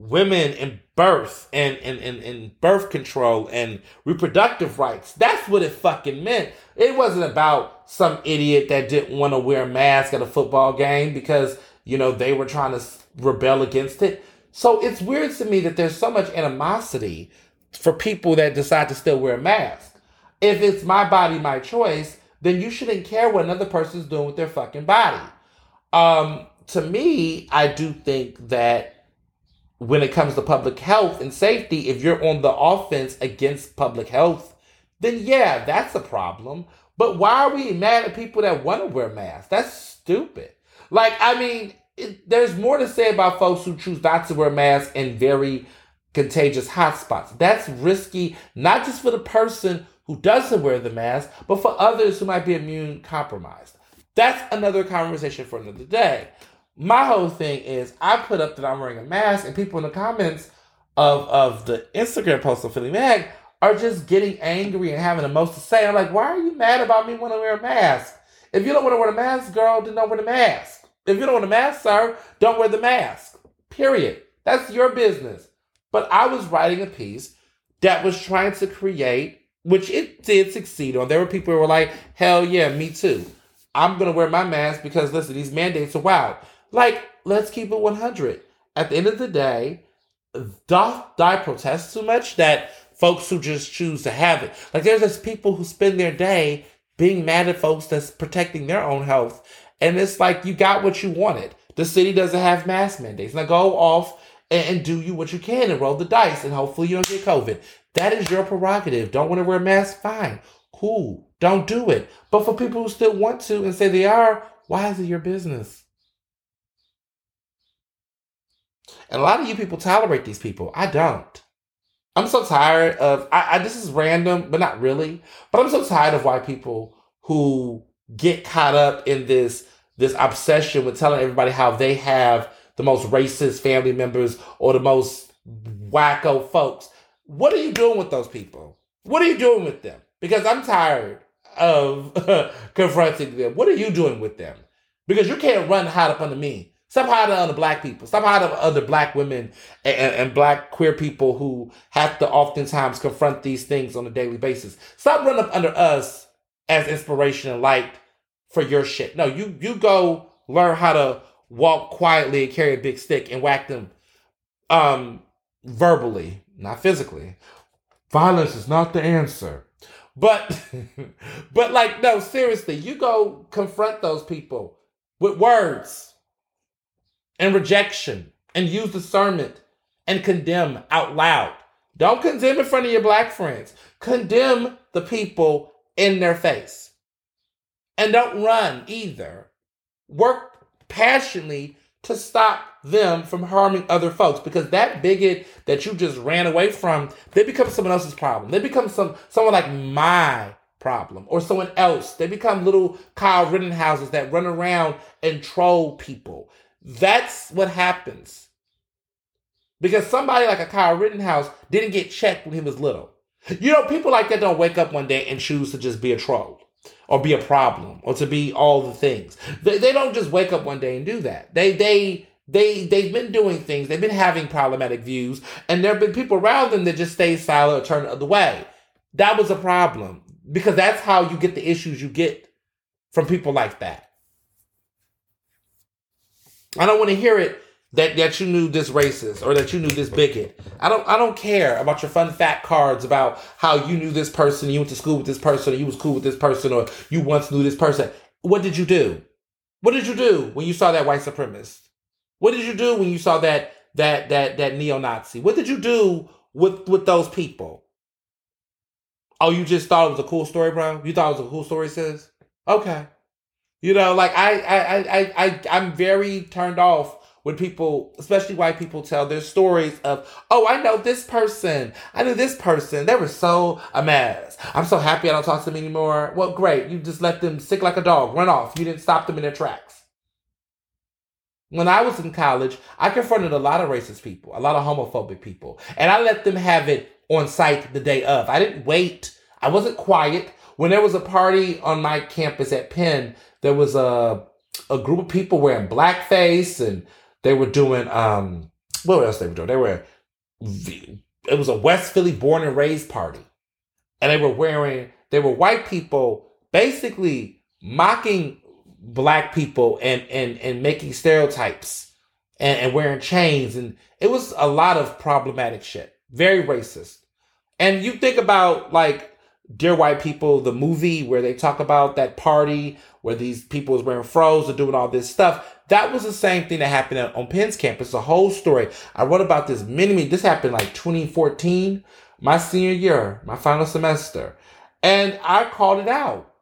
women and birth and, and, and, and birth control and reproductive rights. That's what it fucking meant. It wasn't about some idiot that didn't want to wear a mask at a football game because, you know, they were trying to rebel against it. So it's weird to me that there's so much animosity for people that decide to still wear a mask. If it's my body, my choice, then you shouldn't care what another person's doing with their fucking body. Um, to me, I do think that when it comes to public health and safety, if you're on the offense against public health, then yeah, that's a problem. But why are we mad at people that want to wear masks? That's stupid. Like, I mean, it, there's more to say about folks who choose not to wear masks in very contagious hotspots. That's risky, not just for the person who doesn't wear the mask, but for others who might be immune compromised. That's another conversation for another day. My whole thing is I put up that I'm wearing a mask, and people in the comments of, of the Instagram post of Philly Mag are just getting angry and having the most to say. I'm like, why are you mad about me wanting to wear a mask? If you don't want to wear a mask, girl, then don't wear the mask. If you don't want a mask, sir, don't wear the mask. Period. That's your business. But I was writing a piece that was trying to create, which it did succeed on. There were people who were like, hell yeah, me too. I'm to wear my mask because, listen, these mandates are wild. Like, let's keep it 100. At the end of the day, doth die protest too much that folks who just choose to have it. Like, there's just people who spend their day being mad at folks that's protecting their own health. And it's like, you got what you wanted. The city doesn't have mask mandates. Now go off and, and do you what you can and roll the dice and hopefully you don't get COVID. That is your prerogative. Don't want to wear a mask? Fine. Cool. Don't do it. But for people who still want to and say they are, why is it your business? And a lot of you people tolerate these people. I don't. I'm so tired of I, I this is random, but not really. But I'm so tired of white people who get caught up in this this obsession with telling everybody how they have the most racist family members or the most wacko folks. What are you doing with those people? What are you doing with them? Because I'm tired of *laughs* confronting them. What are you doing with them? Because you can't run hot up under me. Stop hiding under black people. Stop hiding under black women and, and, and, black queer people who have to oftentimes confront these things on a daily basis. Stop running up under us as inspiration and light for your shit. No, you you go learn how to walk quietly and carry a big stick and whack them um verbally, not physically. Violence is not the answer. But *laughs* but like no, seriously, you go confront those people with words and rejection and use discernment and condemn out loud. Don't condemn in front of your black friends. Condemn the people in their face. And don't run either. Work passionately to stop them from harming other folks because that bigot that you just ran away from, they become someone else's problem. They become some someone like my problem or someone else. They become little Kyle Rittenhouses that run around and troll people. That's what happens. Because somebody like a Kyle Rittenhouse didn't get checked when he was little. You know, people like that don't wake up one day and choose to just be a troll or be a problem or to be all the things. They, they don't just wake up one day and do that. They they they they've been doing things. They've been having problematic views, and there have been people around them that just stay silent or turn the other way. That was a problem because that's how you get the issues you get from people like that. I don't want to hear it that that you knew this racist or that you knew this bigot. I don't I don't care about your fun fact cards about how you knew this person, you went to school with this person, or you was cool with this person, or you once knew this person. What did you do? What did you do when you saw that white supremacist? What did you do when you saw that that that that neo-Nazi? What did you do with with those people? Oh, you just thought it was a cool story, bro? You thought it was a cool story, sis? Okay. You know, like I, I, I, I, I'm very turned off when people, especially white people, tell their stories of, oh, I know this person, I knew this person, they were so a mess. I'm so happy I don't talk to them anymore. Well, great, you just let them sick like a dog, run off. You didn't stop them in their tracks. When I was in college, I confronted a lot of racist people, a lot of homophobic people, and I let them have it on site the day of. I didn't wait. I wasn't quiet. When there was a party on my campus at Penn, there was a a group of people wearing blackface and they were doing um what else they were doing? They were it was a West Philly born and raised party. And they were wearing they were white people basically mocking black people and and and making stereotypes and, and wearing chains and it was a lot of problematic shit. Very racist. And you think about like Dear White People, the movie where they talk about that party where these people was wearing froze and doing all this stuff. That was the same thing that happened on Penn's campus. The whole story. I wrote about this many, many. This happened like 2014, my senior year, my final semester, and I called it out.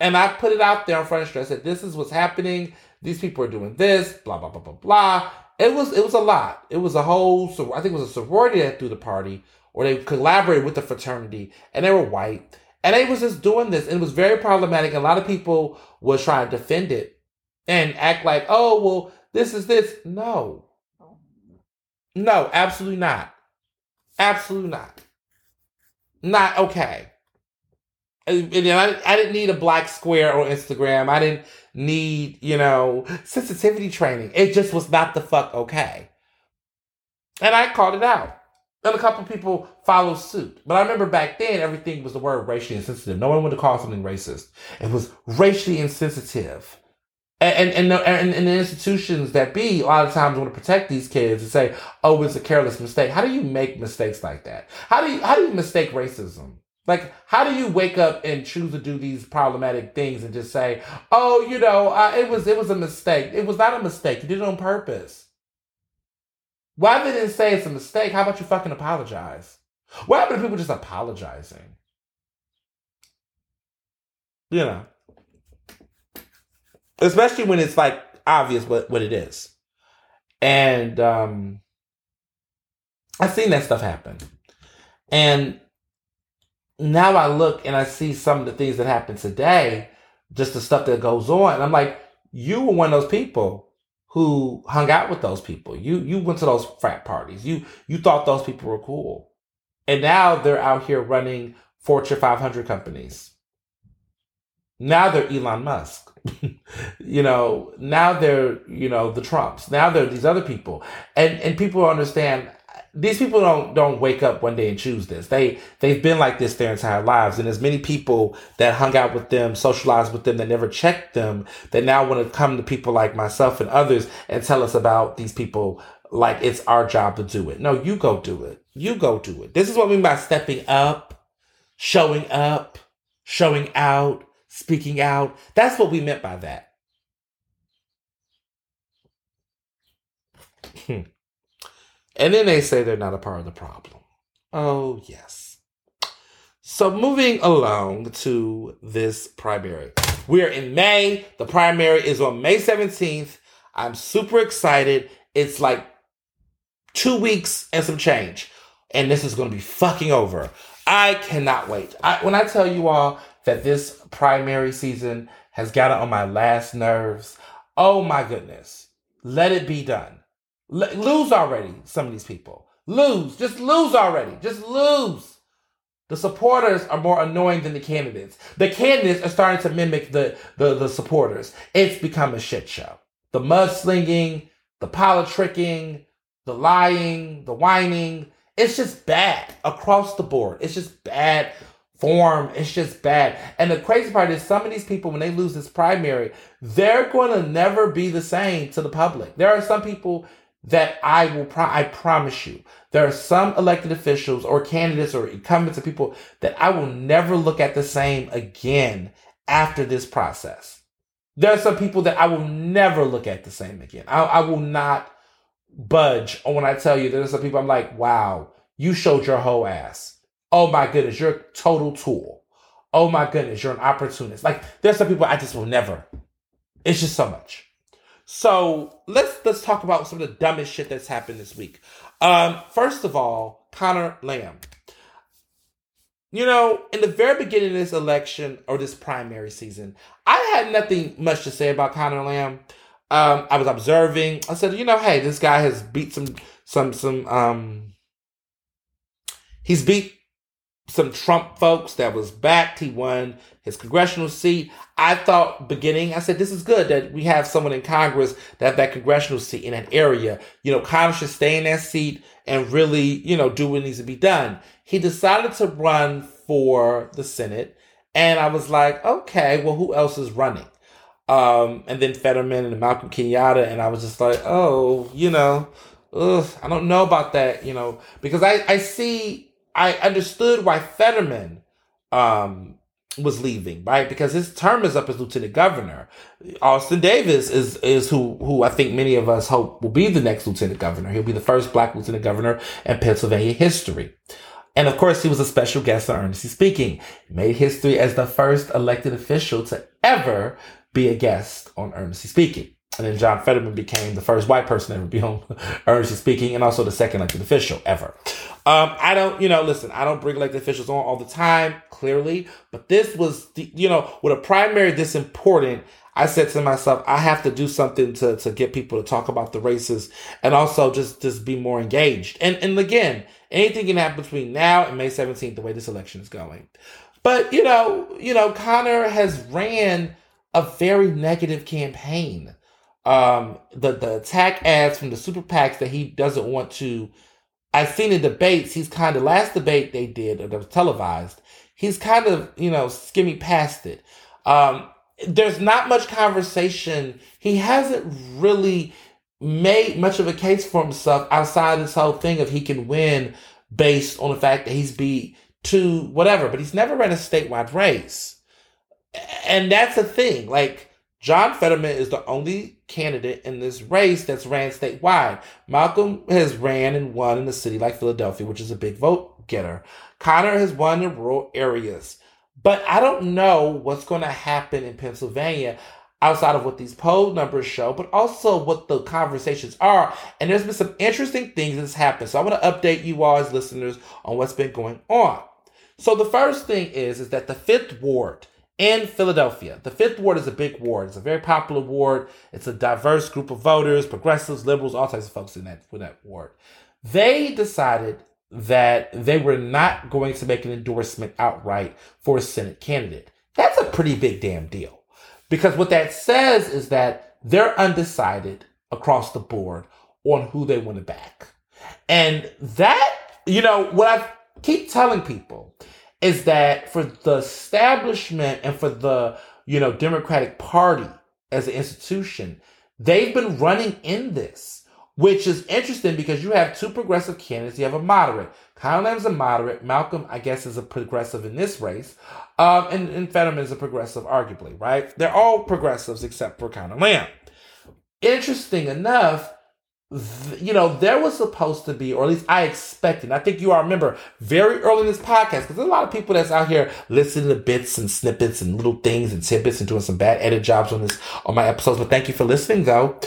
And I put it out there in front of street. I said, "This is what's happening. These people are doing this. Blah blah blah blah blah." It was it was a lot. It was a whole. I think it was a sorority that threw the party or they collaborated with the fraternity and they were white. And they was just doing this and it was very problematic and a lot of people was trying to defend it and act like oh well this is this. No. No absolutely not. Absolutely not. Not okay. And, and I, I didn't need a black square on instagram. I didn't need you know sensitivity training. It just was not the fuck okay. And i called it out and a couple people followed suit. But I remember back then, everything was the word racially insensitive. No one to call something racist. It was racially insensitive. And, and, and, and the institutions that be, a lot of times want to protect these kids and say, oh, it's a careless mistake. How do you make mistakes like that? How do you, how do you mistake racism? Like, how do you wake up and choose to do these problematic things and just say, "Oh, you know, uh, it was it was a mistake. It was not a mistake. You did it on purpose." Why they didn't say it's a mistake? How about you fucking apologize? What happened to people just apologizing? You know. Especially when it's like obvious what, what it is. And um I've seen that stuff happen. And now I look and I see some of the things that happen today, just the stuff that goes on. I'm like, you were one of those people who hung out with those people. You you went to those frat parties. You you thought those people were cool. And now they're out here running Fortune 500 companies. Now they're Elon Musk. *laughs* you know, now they're, you know, the Trumps. Now they're these other people. And and people understand these people don't don't wake up one day and choose this. They they've been like this their entire lives, and as many people that hung out with them, socialized with them, that never checked them, that now want to come to people like myself and others and tell us about these people like it's our job to do it. No, you go do it. You go do it. This is what we mean by stepping up, showing up, showing out, speaking out. That's what we meant by that. Hmm. And then they say they're not a part of the problem. Oh, yes. So moving along to this primary. We're in May. The primary is on May 17th. I'm super excited. It's like two weeks and some change. And this is going to be fucking over. I cannot wait. I, when I tell you all that this primary season has gotten on my last nerves, oh my goodness. Let it be done. L- lose already, some of these people. Lose. Just lose already. Just lose. The supporters are more annoying than the candidates. The candidates are starting to mimic the, the, the supporters. It's become a shit show. The mudslinging, the politricking, the lying, the whining. It's just bad across the board. It's just bad form. It's just bad. And the crazy part is some of these people, when they lose this primary, they're going to never be the same to the public. There are some people that I will, pro- I promise you, there are some elected officials or candidates or incumbents or people that I will never look at the same again after this process. There are some people that I will never look at the same again. I, I will not budge on when I tell you there are some people I'm like, wow, you showed your whole ass. Oh my goodness, you're a total tool. oh my goodness, you're an opportunist. Like there's some people I just will never. It's just so much. So let's let's talk about some of the dumbest shit that's happened this week. Um, first of all, Conor Lamb. You know, in the very beginning of this election or this primary season, I had nothing much to say about Conor Lamb. Um, I was observing. I said, you know, hey, this guy has beat some some some um he's beat some Trump folks that was backed. He won his congressional seat. I thought beginning, I said, this is good that we have someone in Congress that have that congressional seat in that area. You know, Congress should stay in that seat and really, you know, do what needs to be done. He decided to run for the Senate. And I was like, okay, well, who else is running? Um, and then Fetterman and Malcolm Kenyatta. And I was just like, oh, you know, ugh, I don't know about that, you know, because I, I see I understood why Fetterman um, was leaving, right? Because his term is up as lieutenant governor. Austin Davis is is who who I think many of us hope will be the next lieutenant governor. He'll be the first black lieutenant governor in Pennsylvania history. And of course, he was a special guest on Earnestly Speaking. He made history as the first elected official to ever be a guest on Earnestly Speaking. And then John Fetterman became the first white person ever be on *laughs* Earnestly Speaking and also the second elected official ever. Um, I don't, you know, listen, I don't bring elected officials on all the time, clearly, but this was, the, you know, with a primary this important, I said to myself, I have to do something to, to get people to talk about the races and also just, just be more engaged. And, and again, anything can happen between now and May 17th, the way this election is going. But, you know, you know, Conor has ran a very negative campaign um, the the attack ads from the super PACs that he doesn't want to. I've seen in debates. He's kind of last debate they did that was televised. He's kind of you know skimming past it. Um, there's not much conversation. He hasn't really made much of a case for himself outside this whole thing of he can win based on the fact that he's beat two whatever, but he's never ran a statewide race. And that's the thing. Like John Fetterman is the only candidate in this race that's ran statewide. Malcolm has ran and won in a city like Philadelphia, which is a big vote getter. Conor has won in rural areas. But I don't know what's going to happen in Pennsylvania outside of what these poll numbers show, but also what the conversations are. And there's been some interesting things that's happened. So I want to update you all as listeners on what's been going on. So the first thing is, is that the fifth ward in Philadelphia. The fifth ward is a big ward. It's a very popular ward. It's a diverse group of voters, progressives, liberals, all types of folks in that, in that ward. They decided that they were not going to make an endorsement outright for a Senate candidate. That's a pretty big damn deal. Because what that says is that they're undecided across the board on who they want to back. And that, you know, what I keep telling people is that for the establishment and for the you know Democratic Party as an institution, they've been running in this, which is interesting because you have two progressive candidates. You have a moderate. Kyle Lamb's a moderate. Malcolm, I guess, is a progressive in this race. Um, and, and Fetterman is a progressive, arguably, right? They're all progressives except for Conor Lamb. Interesting enough, you know, there was supposed to be, or at least I expected. I think you all remember very early in this podcast, because there's a lot of people that's out here listening to bits and snippets and little things and tidbits and doing some bad edit jobs on this on my episodes. But thank you for listening, though.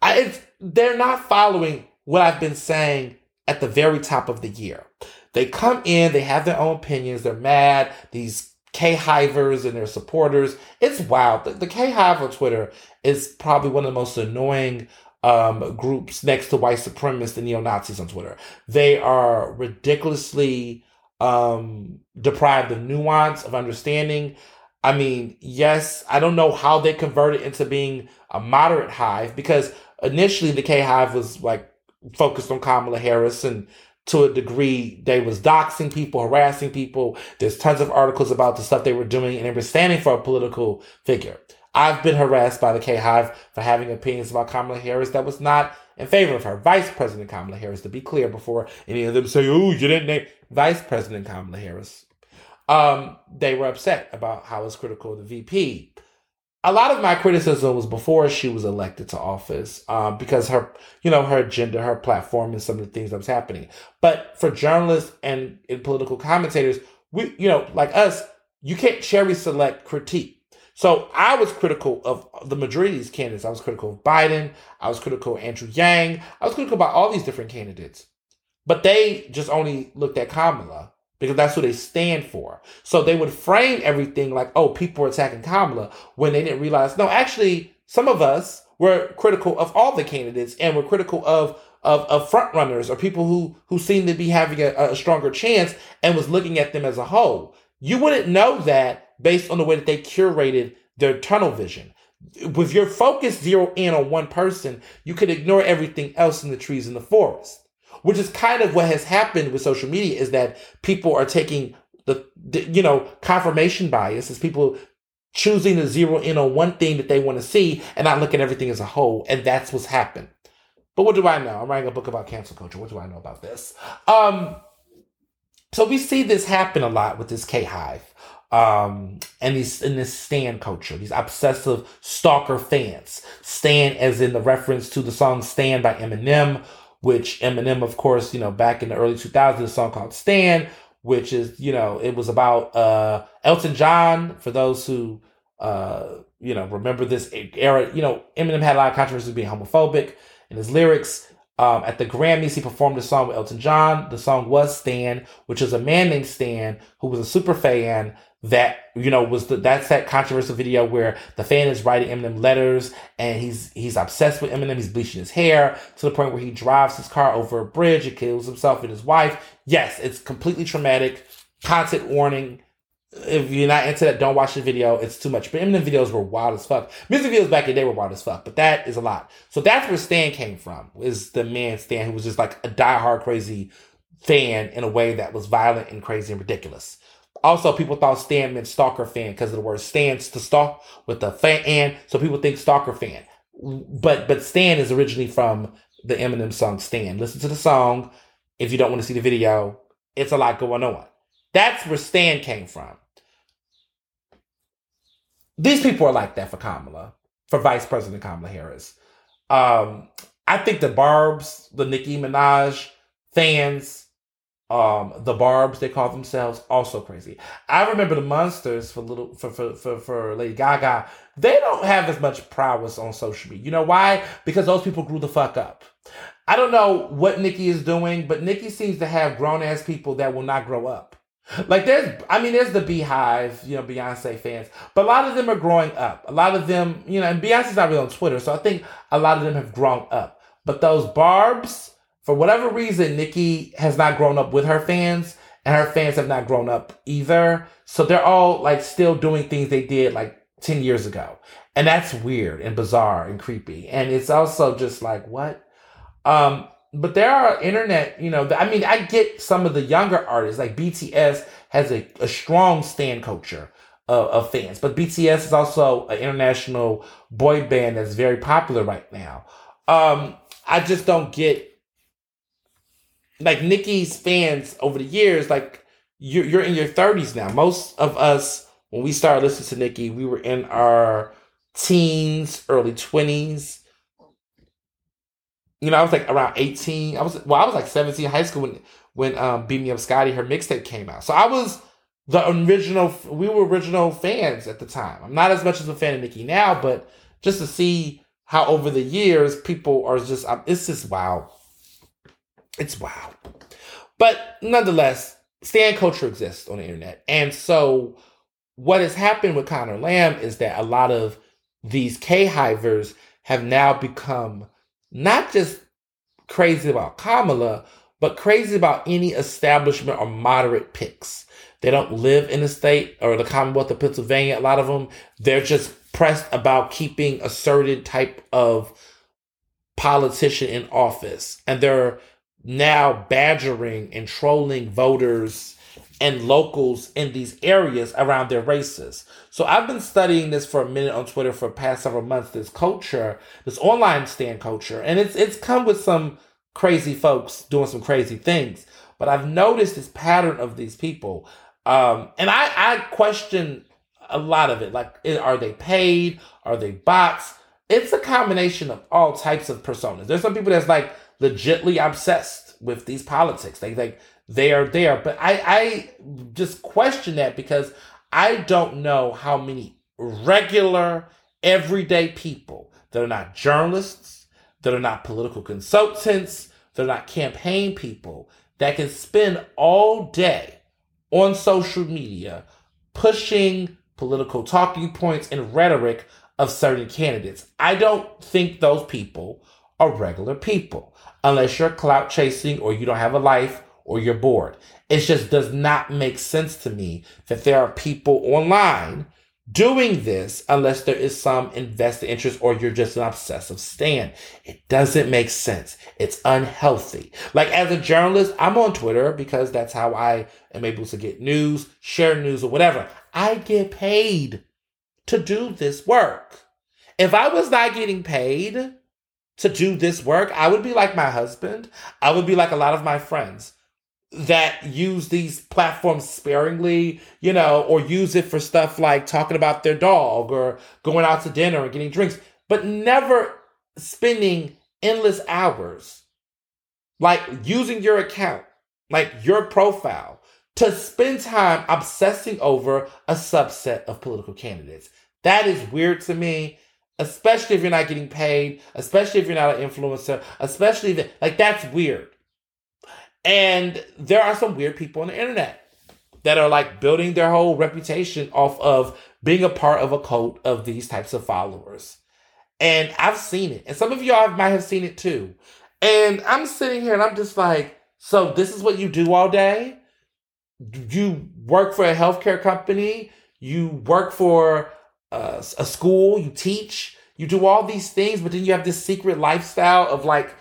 I, they're not following what I've been saying at the very top of the year. They come in, they have their own opinions, they're mad. These K-hivers and their supporters. It's wild. The, the K-hive on Twitter is probably one of the most annoying um, groups next to white supremacists and neo Nazis on Twitter. They are ridiculously um, deprived of nuance, of understanding. I mean, yes, I don't know how they converted into being a moderate hive because initially the K Hive was like focused on Kamala Harris and to a degree they was doxing people, harassing people. There's tons of articles about the stuff they were doing and they were standing for a political figure. I've been harassed by the K Hive for having opinions about Kamala Harris that was not in favor of her. Vice President Kamala Harris, to be clear, before any of them say, oh, you didn't name Vice President Kamala Harris. Um, they were upset about how I was critical of the VP. A lot of my criticism was before she was elected to office, um, because her, you know, her agenda, her platform, and some of the things that was happening. But for journalists and, and political commentators, we, you know, like us, you can't cherry select critique. So I was critical of the majority of these candidates. I was critical of Biden. I was critical of Andrew Yang. I was critical about all these different candidates. But they just only looked at Kamala because that's who they stand for. So they would frame everything like, oh, people are attacking Kamala when they didn't realize, no, actually, some of us were critical of all the candidates and were critical of of, of front runners or people who who seem to be having a, a stronger chance and was looking at them as a whole. You wouldn't know that based on the way that they curated their tunnel vision. With your focus zero in on one person, you could ignore everything else in the trees in the forest. Which is kind of what has happened with social media is that people are taking the, the you know confirmation bias is people choosing to zero in on one thing that they want to see and not look at everything as a whole and that's what's happened. But what do i know? I'm writing a book about cancel culture. What do i know about this? Um so we see this happen a lot with this k-hive um, and these in this stan culture, these obsessive stalker fans. Stan, as in the reference to the song "Stan" by Eminem, which Eminem, of course, you know, back in the early 2000s, a song called Stan, which is, you know, it was about uh, Elton John, for those who, uh, you know, remember this era. You know, Eminem had a lot of controversy being homophobic in his lyrics. Um, at the Grammys, he performed a song with Elton John. The song was Stan, which is a man named Stan who was a super fan that you know was the, that's that controversial video where the fan is writing Eminem letters and he's he's obsessed with Eminem. He's bleaching his hair to the point where he drives his car over a bridge and kills himself and his wife. Yes, it's completely traumatic. Content warning. If you're not into that, don't watch the video. It's too much. But Eminem videos were wild as fuck. Music videos back in the day were wild as fuck. But that is a lot. So that's where Stan came from. Is the man Stan who was just like a diehard crazy fan in a way that was violent and crazy and ridiculous. Also, people thought Stan meant stalker fan because of the word stands to stalk with the fan, and so people think stalker fan. But but Stan is originally from the Eminem song Stan. Listen to the song if you don't want to see the video. It's a lot going on. That's where Stan came from. These people are like that for Kamala, for Vice President Kamala Harris. Um, I think the Barb's, the Nicki Minaj fans, um the barbs they call themselves also crazy. I remember the monsters for little for for for, for lady gaga they don't have as much prowess on social media. You know why? Because those people grew the fuck up. I don't know what nicki is doing but nicki seems to have grown-ass people that will not grow up. Like there's i mean there's the BeyHive you know beyonce fans but a lot of them are growing up. A lot of them you know and beyonce's not really on twitter so i think a lot of them have grown up. But those barbs for whatever reason, Nicki has not grown up with her fans, and her fans have not grown up either. So they're all like still doing things they did like 10 years ago. And that's weird and bizarre and creepy. And it's also just like, what? Um, but there are internet, you know, I mean, I get some of the younger artists, like BTS has a, a strong stan culture of, of fans, but BTS is also an international boy band that's very popular right now. Um, I just don't get like Nicki's fans over the years, like you're you're in your thirties now. Most of us, when we started listening to Nicki, we were in our teens, early twenties. You know, I was like around eighteen. I was well, I was like seventeen, in high school when when um, "Beam Me Up, Scotty" her mixtape came out. So I was the original. We were original fans at the time. I'm not as much as a fan of Nikki now, but just to see how over the years people are just, it's just wow it's wow. But nonetheless, stan culture exists on the internet. And so what has happened with Conor Lamb is that a lot of these K-hivers have now become not just crazy about Kamala, but crazy about any establishment or moderate picks. They don't live in the state or the Commonwealth of Pennsylvania. A lot of them, they're just pressed about keeping a certain type of politician in office. And they're now badgering and trolling voters and locals in these areas around their races. So I've been studying this for a minute on Twitter for past several months, this culture, this online stand culture, and it's it's come with some crazy folks doing some crazy things. But I've noticed this pattern of these people. Um, and I, I question a lot of it. Like, are they paid? Are they bots? It's a combination of all types of personas. There's some people that's like, legitly obsessed with these politics. They like they are there. But I, I just question that because I don't know how many regular, everyday people that are not journalists, that are not political consultants, that are not campaign people, that can spend all day on social media pushing political talking points and rhetoric of certain candidates. I don't think those people are regular people unless you're clout chasing or you don't have a life or you're bored. It just does not make sense to me that there are people online doing this unless there is some invested interest or you're just an obsessive stand. It doesn't make sense. It's unhealthy. Like as a journalist, I'm on Twitter because that's how I am able to get news, share news or whatever. I get paid to do this work. If I was not getting paid to do this work, I would be like my husband. I would be like a lot of my friends that use these platforms sparingly, you know, or use it for stuff like talking about their dog or going out to dinner and getting drinks, but never spending endless hours like using your account, like your profile to spend time obsessing over a subset of political candidates. That is weird to me, especially if you're not getting paid, especially if you're not an influencer, especially if, like that's weird. And there are some weird people on the internet that are like building their whole reputation off of being a part of a cult of these types of followers. And I've seen it. And some of y'all might have seen it too. And I'm sitting here and I'm just like, so this is what you do all day? You work for a healthcare company, you work for a, a school, you teach, you do all these things, but then you have this secret lifestyle of like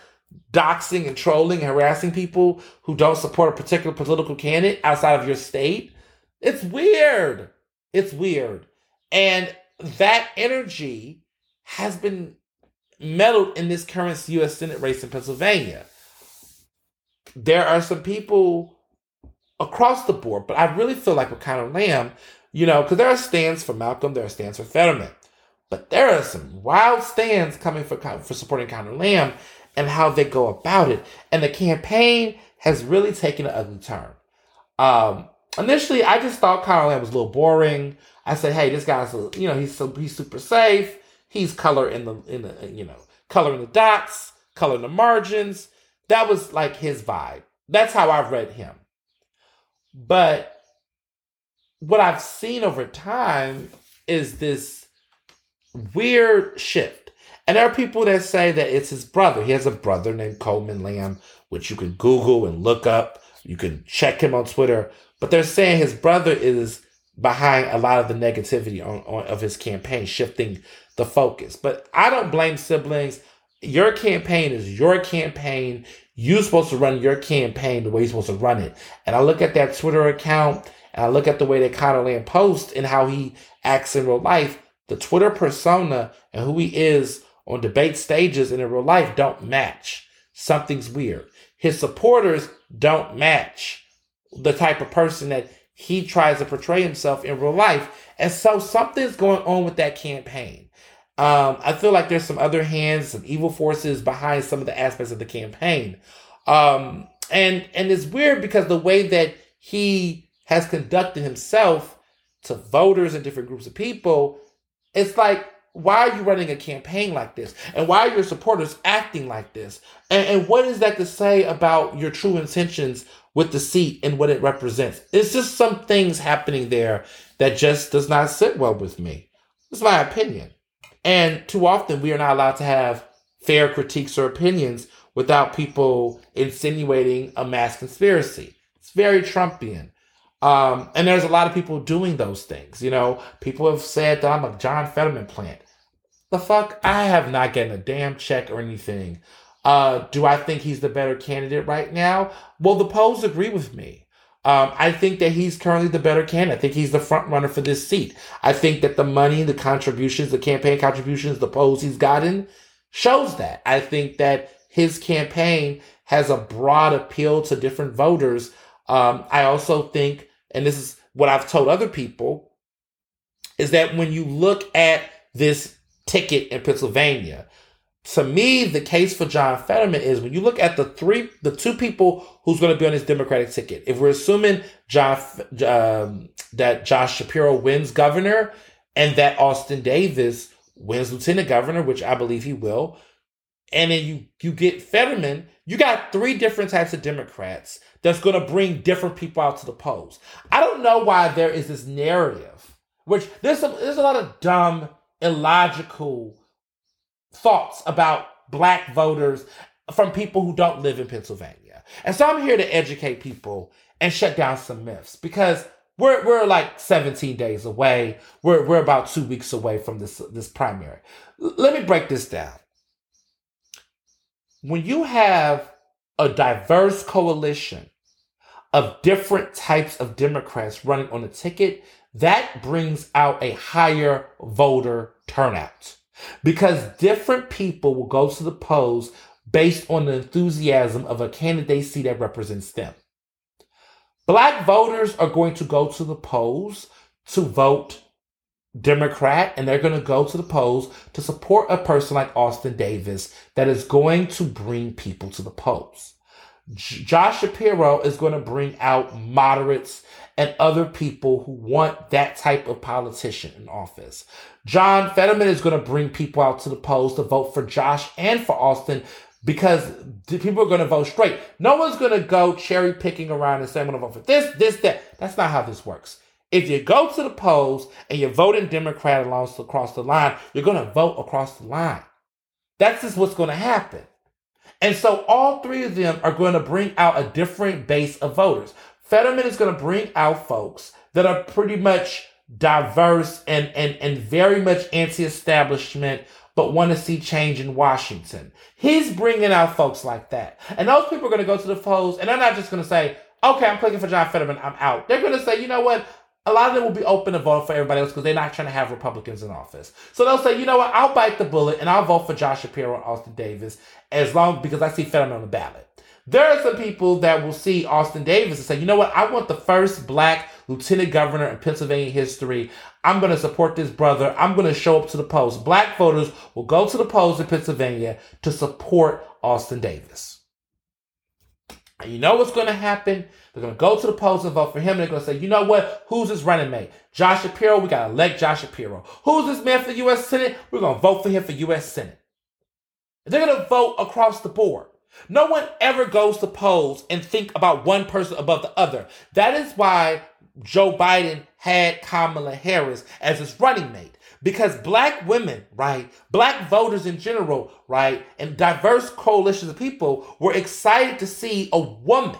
doxing and trolling and harassing people who don't support a particular political candidate outside of your state. It's weird. It's weird. And that energy has been meddled in this current U.S. Senate race in Pennsylvania. There are some people across the board, but I really feel like with Conor Lamb, you know, because there are stands for Malcolm, there are stands for Fetterman, but there are some wild stands coming for for supporting Conor Lamb, and how they go about it. And the campaign has really taken an ugly turn. Um, initially, I just thought Conor Lamb was a little boring. I said, "Hey, this guy's you know he's so he's super safe. He's color in the in the you know coloring the dots, coloring the margins. That was like his vibe. That's how I've read him. But what I've seen over time is this weird shift and there are people that say that it's his brother. He has a brother named Coleman Lamb, which you can Google and look up. You can check him on Twitter. But they're saying his brother is behind a lot of the negativity on, on of his campaign, shifting the focus. But I don't blame siblings. Your campaign is your campaign. You're supposed to run your campaign the way you're supposed to run it. And I look at that Twitter account and I look at the way that Conor Lamb posts and how he acts in real life. The Twitter persona and who he is on debate stages and in real life don't match. Something's weird. His supporters don't match the type of person that he tries to portray himself in real life. And so something's going on with that campaign. Um, I feel like there's some other hands, some evil forces behind some of the aspects of the campaign. Um, and and it's weird because the way that he has conducted himself to voters and different groups of people, it's like why are you running a campaign like this? And why are your supporters acting like this? And, and what is that to say about your true intentions with the seat and what it represents? It's just some things happening there that just does not sit well with me. It's my opinion. And too often we are not allowed to have fair critiques or opinions without people insinuating a mass conspiracy. It's very Trumpian. Um, and there's a lot of people doing those things. You know, people have said that I'm a John Fetterman plant. The fuck? I have not gotten a damn check or anything. Uh, do I think he's the better candidate right now? Well, the polls agree with me. Um, I think that he's currently the better candidate. I think he's the front runner for this seat. I think that the money, the contributions, the campaign contributions, the polls he's gotten shows that. I think that his campaign has a broad appeal to different voters. Um, I also think, and this is what I've told other people, is that when you look at this ticket in Pennsylvania. to me, the case for John Fetterman is when you look at the three, the two people who's going to be on his Democratic ticket. If we're assuming John, um, that Josh Shapiro wins governor and that Austin Davis wins lieutenant governor, which I believe he will, and then you you get Fetterman, you got three different types of Democrats that's going to bring different people out to the polls. I don't know why there is this narrative, which there's a, there's a lot of dumb, illogical thoughts about black voters from people who don't live in Pennsylvania. And so I'm here to educate people and shut down some myths because we're we're like 17 days away. We're we're about 2 weeks away from this this primary. L- let me break this down. When you have a diverse coalition of different types of Democrats running on a ticket, that brings out a higher voter turnout because different people will go to the polls based on the enthusiasm of a candidacy that represents them. Black voters are going to go to the polls to vote Democrat, and they're going to go to the polls to support a person like Austin Davis that is going to bring people to the polls. Josh Shapiro is going to bring out moderates and other people who want that type of politician in office. John Fetterman is going to bring people out to the polls to vote for Josh and for Austin because people are going to vote straight. No one's going to go cherry picking around and say, I'm going to vote for this, this, that. That's not how this works. If you go to the polls and you're voting Democrat across the line, you're going to vote across the line. That's just what's going to happen. And so all three of them are going to bring out a different base of voters. Fetterman is going to bring out folks that are pretty much diverse and, and, and very much anti-establishment, but want to see change in Washington. He's bringing out folks like that. And those people are going to go to the polls and they're not just going to say, okay, I'm clicking for John Fetterman, I'm out. They're going to say, you know what? A lot of them will be open to vote for everybody else because they're not trying to have Republicans in office. So they'll say, you know what? I'll bite the bullet and I'll vote for Josh Shapiro and Austin Davis as long because I see Fetterman on the ballot. There are some people that will see Austin Davis and say, you know what? I want the first black lieutenant governor in Pennsylvania history. I'm going to support this brother. I'm going to show up to the polls. Black voters will go to the polls in Pennsylvania to support Austin Davis. And you know what's going to happen? They're going to go to the polls and vote for him. And They're going to say, you know what? Who's his running mate? Josh Shapiro. We got to elect Josh Shapiro. Who's this man for the U.S. Senate? We're going to vote for him for U.S. Senate. They're going to vote across the board. No one ever goes to polls and think about one person above the other. That is why Joe Biden had Kamala Harris as his running mate. Because black women, right, black voters in general, right, and diverse coalitions of people were excited to see a woman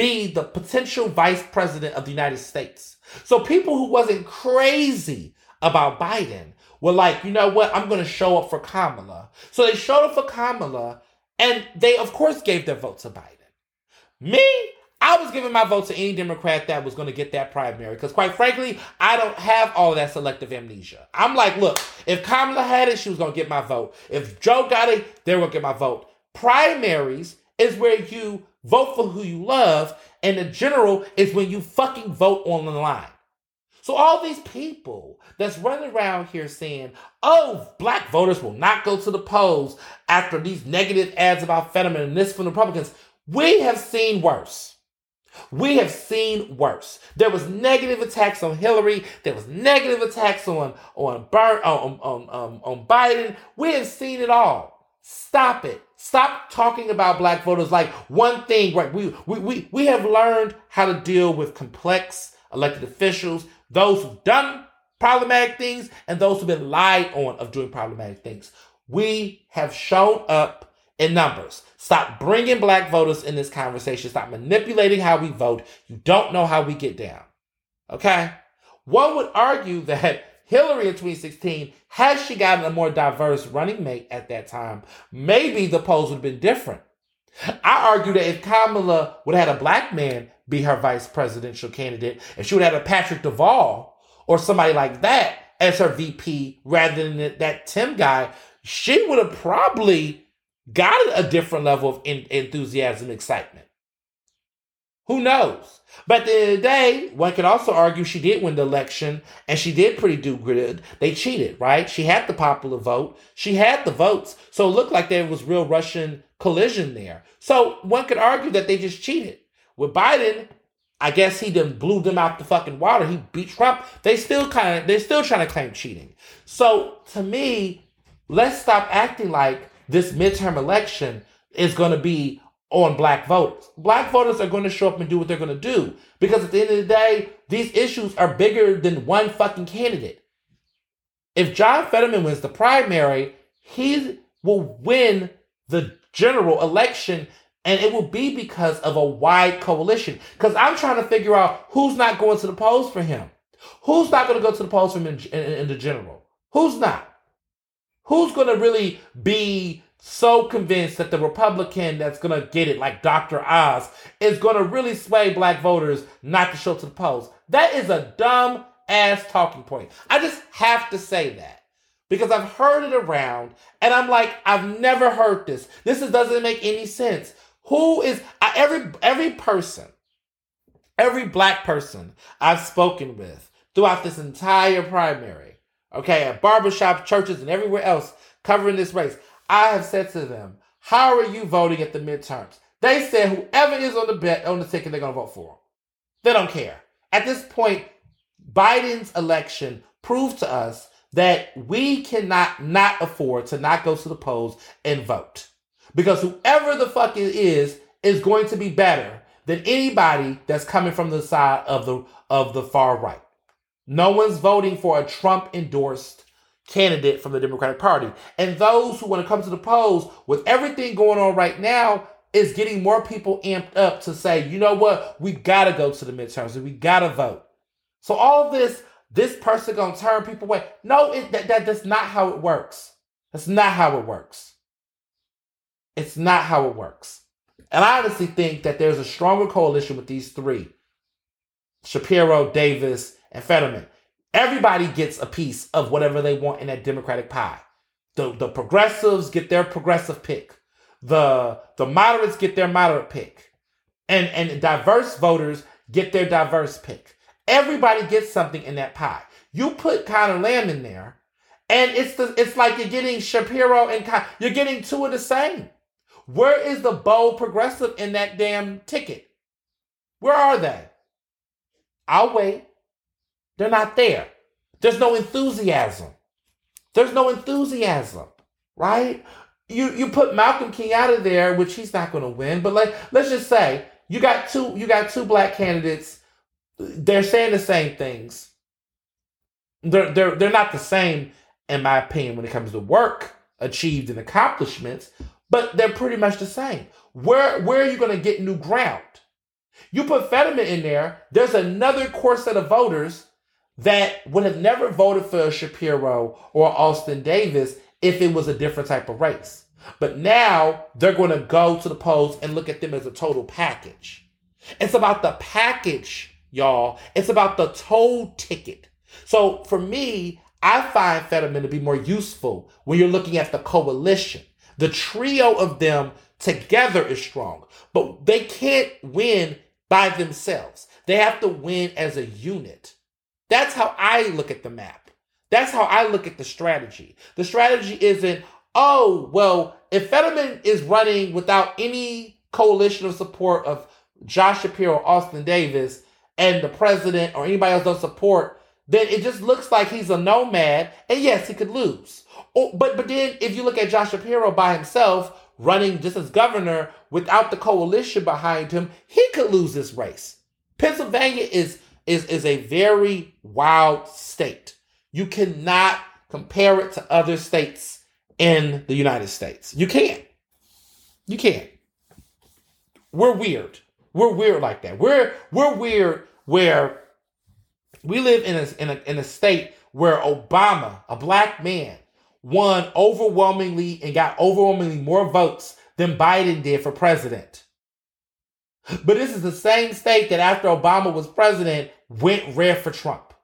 be the potential vice president of the United States. So people who wasn't crazy about Biden were like, you know what, I'm going to show up for Kamala. So they showed up for Kamala and they, of course, gave their vote to Biden. Me, I was giving my vote to any Democrat that was going to get that primary because, quite frankly, I don't have all that selective amnesia. I'm like, look, if Kamala had it, she was going to get my vote. If Joe got it, they were going to get my vote. Primaries is where you vote for who you love, and the general is when you fucking vote on the line. So all these people that's running around here saying, oh, black voters will not go to the polls after these negative ads about Fetterman and this from the Republicans, we have seen worse. We have seen worse. There was negative attacks on Hillary. There was negative attacks on on Bur- on, on, on, on Biden. We have seen it all. Stop it. Stop talking about black voters like one thing. Right? We we we, we have learned how to deal with complex elected officials those who've done problematic things and those who've been lied on of doing problematic things. We have shown up in numbers. Stop bringing black voters in this conversation. Stop manipulating how we vote. You don't know how we get down. Okay? One would argue that Hillary in 2016, had she gotten a more diverse running mate at that time, maybe the polls would have been different. I argue that if Kamala would have had a black man be her vice presidential candidate, if she would have had a Patrick Deval or somebody like that as her VP rather than that Tim guy, she would have probably gotten a different level of enthusiasm, excitement. Who knows? But at the end of the day, one could also argue she did win the election and she did pretty do good. They cheated, right? She had the popular vote. She had the votes. So it looked like there was real Russian collision there. So one could argue that they just cheated. With Biden, I guess he done blew them out the fucking water. He beat Trump. They still kind of they're still trying to claim cheating. So to me, let's stop acting like this midterm election is going to be on black voters. Black voters are going to show up and do what they're going to do because at the end of the day, these issues are bigger than one fucking candidate. If John Fetterman wins the primary, he will win the general election and it will be because of a wide coalition. Because I'm trying to figure out who's not going to the polls for him. Who's not going to go to the polls for him in, in, in the general? Who's not? Who's going to really be so convinced that the Republican that's going to get it, like Dr. Oz, is going to really sway black voters not to show to the polls? That is a dumb ass talking point. I just have to say that because I've heard it around and I'm like, I've never heard this. This is, doesn't make any sense. Who is every every person, every black person I've spoken with throughout this entire primary, okay, at barbershops, churches, and everywhere else covering this race, I have said to them, "How are you voting at the midterms?" They said whoever is on the bet on the ticket, they're gonna vote for. Them. They don't care. At this point, Biden's election proved to us that we cannot not afford to not go to the polls and vote. Because whoever the fuck it is is going to be better than anybody that's coming from the side of the of the far right. No one's voting for a Trump endorsed candidate from the Democratic Party. And those who when it comes to the polls with everything going on right now is getting more people amped up to say, you know what, we gotta go to the midterms and we gotta vote. So all this, this person gonna turn people away. No, it, that, that that's not how it works. That's not how it works. It's not how it works. And I honestly think that there's a stronger coalition with these three Shapiro, Davis, and Fetterman. Everybody gets a piece of whatever they want in that Democratic pie. The, the progressives get their progressive pick. The, the moderates get their moderate pick. And, and diverse voters get their diverse pick. Everybody gets something in that pie. You put Conor Lamb in there, and it's the it's like you're getting Shapiro and Con- you're getting two of the same. Where is the bold progressive in that damn ticket? Where are they? I'll wait. They're not there. There's no enthusiasm. There's no enthusiasm, right? You you put Malcolm King out of there, which he's not going to win. But like, let's just say you got two you got two black candidates. They're saying the same things. They're they're they're not the same, in my opinion, when it comes to work achieved and accomplishments but they're pretty much the same. Where where are you going to get new ground? You put Fetterman in there, there's another core set of voters that would have never voted for Shapiro or Austin Davis if it was a different type of race. But now they're going to go to the polls and look at them as a total package. It's about the package, y'all. It's about the toll ticket. So for me, I find Fetterman to be more useful when you're looking at the coalition. The trio of them together is strong, but they can't win by themselves. They have to win as a unit. That's how I look at the map. That's how I look at the strategy. The strategy isn't, oh, well, if Fetterman is running without any coalition of support of Josh Shapiro, Austin Davis, and the president or anybody else don't support, then it just looks like he's a nomad. And yes, he could lose. But but then if you look at Josh Shapiro by himself running just as governor without the coalition behind him, he could lose this race. Pennsylvania is is is a very wild state. You cannot compare it to other states in the United States. You can't. You can't. We're weird. We're weird like that. We're we're weird where we live in a, in a in a state where Obama, a black man, won overwhelmingly and got overwhelmingly more votes than Biden did for president. But this is the same state that after Obama was president went red for Trump.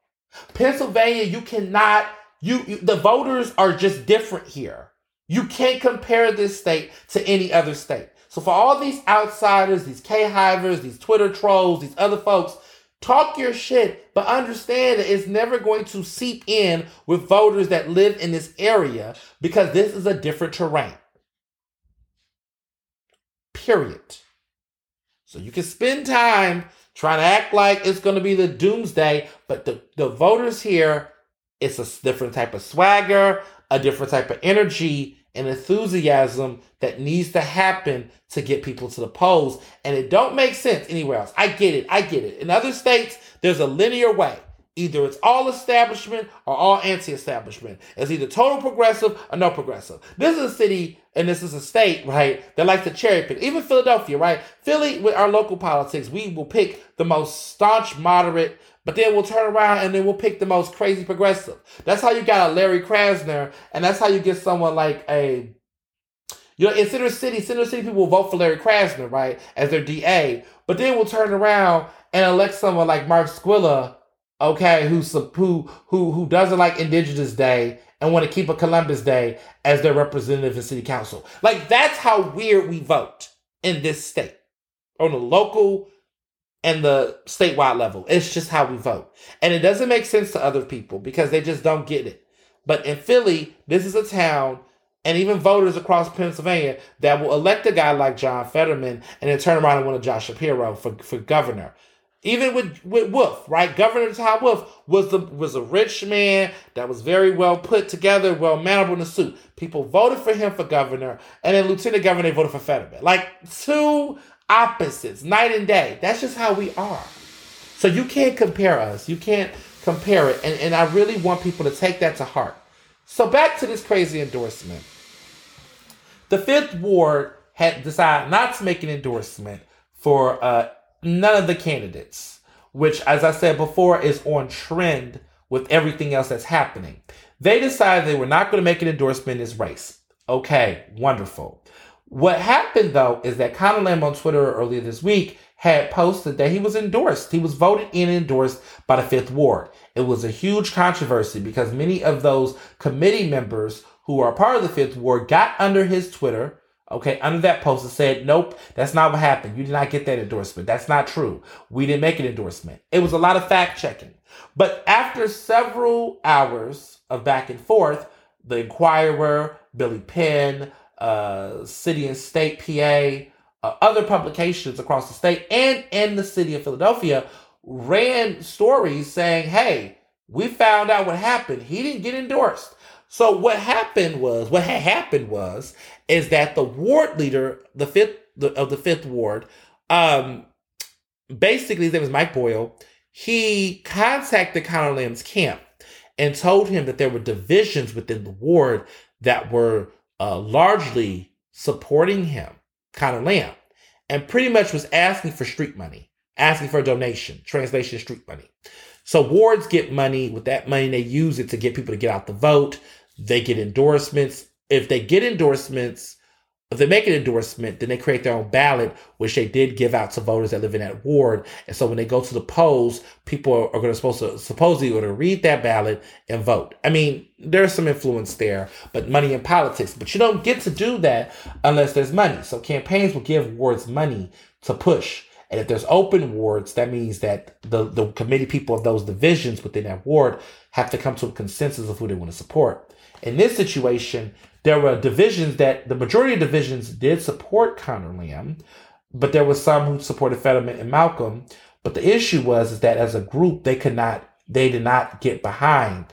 Pennsylvania, you cannot you, you the voters are just different here. You can't compare this state to any other state. So for all these outsiders, these K-hivers, these Twitter trolls, these other folks, talk your shit, but understand that it's never going to seep in with voters that live in this area because this is a different terrain. Period. So you can spend time trying to act like it's going to be the doomsday, but the, the voters here, it's a different type of swagger, a different type of energy and enthusiasm that needs to happen to get people to the polls. And it don't make sense anywhere else. I get it. I get it. In other states, there's a linear way. Either it's all establishment or all anti-establishment. It's either total progressive or no progressive. This is a city and this is a state, right, that likes to cherry pick. Even Philadelphia, right? Philly, with our local politics, we will pick the most staunch moderate, but then we'll turn around and then we'll pick the most crazy progressive. That's how you got a Larry Krasner, and that's how you get someone like a you know, in Center City, Center City people will vote for Larry Krasner, right, as their DA. But then we'll turn around and elect someone like Mark Squilla okay, who's who who who doesn't like Indigenous Day and want to keep a Columbus Day as their representative in city council. Like that's how weird we vote in this state on the local and the statewide level. It's just how we vote. And it doesn't make sense to other people because they just don't get it. But in Philly, this is a town and even voters across Pennsylvania that will elect a guy like John Fetterman and then turn around and want a Josh Shapiro for, for governor. Even with, with Wolf, right? Governor Tom Wolf was the was a rich man that was very well put together, well mannered in a suit. People voted for him for governor, and then lieutenant governor they voted for Fetterman. Like two opposites, night and day. That's just how we are. So you can't compare us. You can't compare it. And, and I really want people to take that to heart. So back to this crazy endorsement. The fifth ward had decided not to make an endorsement for uh, none of the candidates, which, as I said before, is on trend with everything else that's happening. They decided they were not going to make an endorsement in this race. Okay, wonderful. What happened though is that Conor Lamb on Twitter earlier this week had posted that he was endorsed. He was voted in and endorsed by the Fifth Ward. It was a huge controversy because many of those committee members who are part of the Fifth Ward got under his Twitter Okay, under that post it said, nope, that's not what happened. You did not get that endorsement. That's not true. We didn't make an endorsement. It was a lot of fact checking. But after several hours of back and forth, the Inquirer, Billy Penn, uh, City and State PA, uh, other publications across the state and in the city of Philadelphia ran stories saying, hey, we found out what happened. He didn't get endorsed. So what happened was, what had happened was, is that the ward leader, the fifth the, of the fifth ward, um, basically his name is Mike Boyle. He contacted Conor Lamb's camp and told him that there were divisions within the ward that were uh, largely supporting him, Conor Lamb, and pretty much was asking for street money, asking for a donation, translation street money. So wards get money. With that money, they use it to get people to get out the vote. They get endorsements. If they get endorsements, if they make an endorsement, then they create their own ballot, which they did give out to voters that live in that ward. And so when they go to the polls, people are, are going to supposed to supposedly going to read that ballot and vote. I mean, there's some influence there, but money in politics. But you don't get to do that unless there's money. So campaigns will give wards money to push. And if there's open wards, that means that the, the committee people of those divisions within that ward have to come to a consensus of who they want to support. In this situation, there were divisions that the majority of divisions did support Conor Lamb, but there was some who supported Fetterman and Malcolm. But the issue was is that as a group, they could not, they did not get behind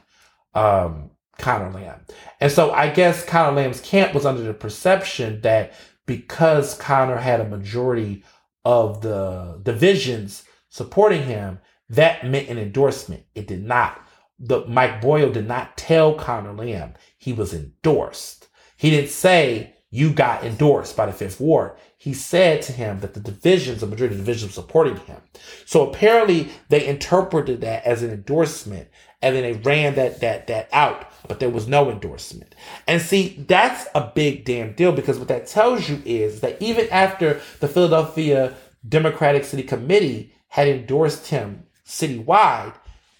um, Conor Lamb. And so I guess Conor Lamb's camp was under the perception that because Conor had a majority of the divisions supporting him, that meant an endorsement. It did not. The Mike Boyle did not tell Conor Lamb he was endorsed. He didn't say you got endorsed by the Fifth Ward. He said to him that the divisions, the majority divisions supported him. So apparently they interpreted that as an endorsement and then they ran that that that out, but there was no endorsement. And see, that's a big damn deal because what that tells you is that even after the Philadelphia Democratic City Committee had endorsed him citywide,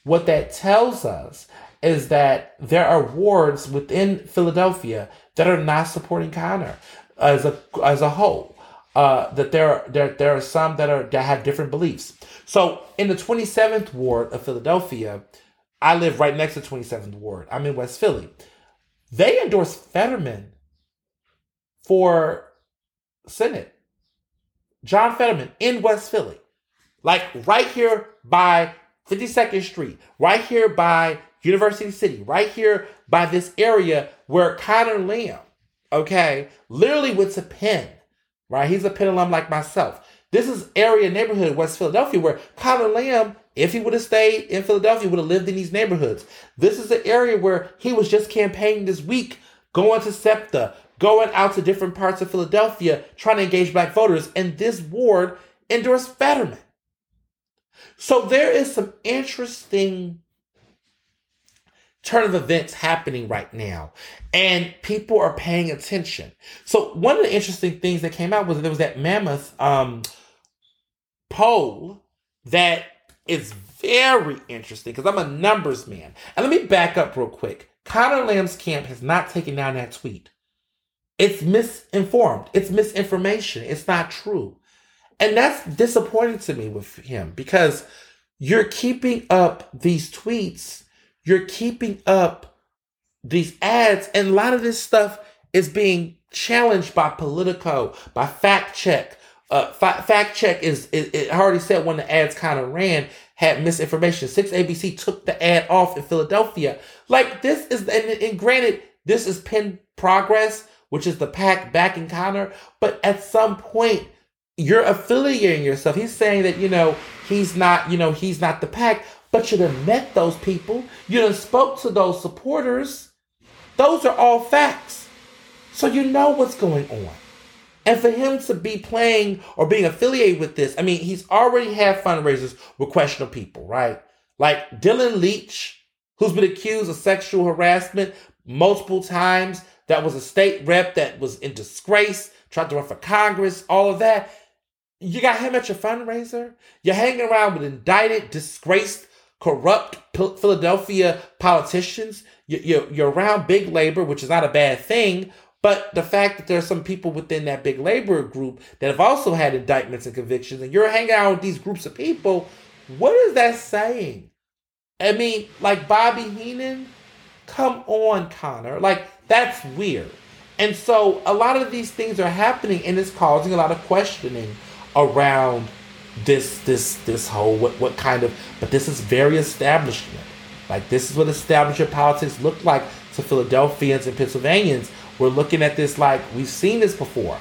what that tells us is that there are wards within Philadelphia that are not supporting Conor as a as a whole. uh, that there are, there there are some that are that have different beliefs. So in the 27th ward of Philadelphia, I live right next to 27th ward. I'm in West Philly. They endorsed Fetterman for Senate. John Fetterman in West Philly. Like right here by 52nd Street, right here by University City, right here by this area where Conor Lamb, okay, literally went to Penn, right? He's a Penn alum like myself. This is area neighborhood, West Philadelphia, where Conor Lamb, if he would have stayed in Philadelphia, would have lived in these neighborhoods. This is the area where he was just campaigning this week, going to SEPTA, going out to different parts of Philadelphia, trying to engage black voters. And this ward endorsed Fetterman. So there is some interesting turn of events happening right now and people are paying attention. So one of the interesting things that came out was there was that Monmouth um, poll that is very interesting because i'm a numbers man. And let me back up real quick. Conor Lamb's camp has not taken down that tweet. It's misinformed. It's misinformation. It's not true. And that's disappointing to me with him because you're keeping up these tweets, you're keeping up these ads, and a lot of this stuff is being challenged by Politico, by Fact Check. Uh, fact check is, it, it already said when the ads kind of ran had misinformation. Six ABC took the ad off in Philadelphia. Like this is, and, and granted, this is Penn Progress, which is the PAC backing Conor, but at some point you're affiliating yourself. He's saying that, you know, he's not, you know, he's not the PAC, but you'd have met those people. You'd have spoke to those supporters. Those are all facts. So you know what's going on. And for him to be playing or being affiliated with this, I mean, he's already had fundraisers with questionable people, right? Like Daylin Leach, who's been accused of sexual harassment multiple times, that was a state rep that was in disgrace, tried to run for Congress, all of that. You got him at your fundraiser. You're hanging around with indicted, disgraced, corrupt Philadelphia politicians. You're, you're around big labor, which is not a bad thing. But the fact that there are some people within that big labor group that have also had indictments and convictions, and you're hanging out with these groups of people, what is that saying? I mean, like Bobby Henon, come on, Conor. Like, that's weird. And so a lot of these things are happening and it's causing a lot of questioning around this this this whole what what kind of but this is very establishment. Like this is what establishment politics looked like to Philadelphians and Pennsylvanians. We're looking at this like we've seen this before.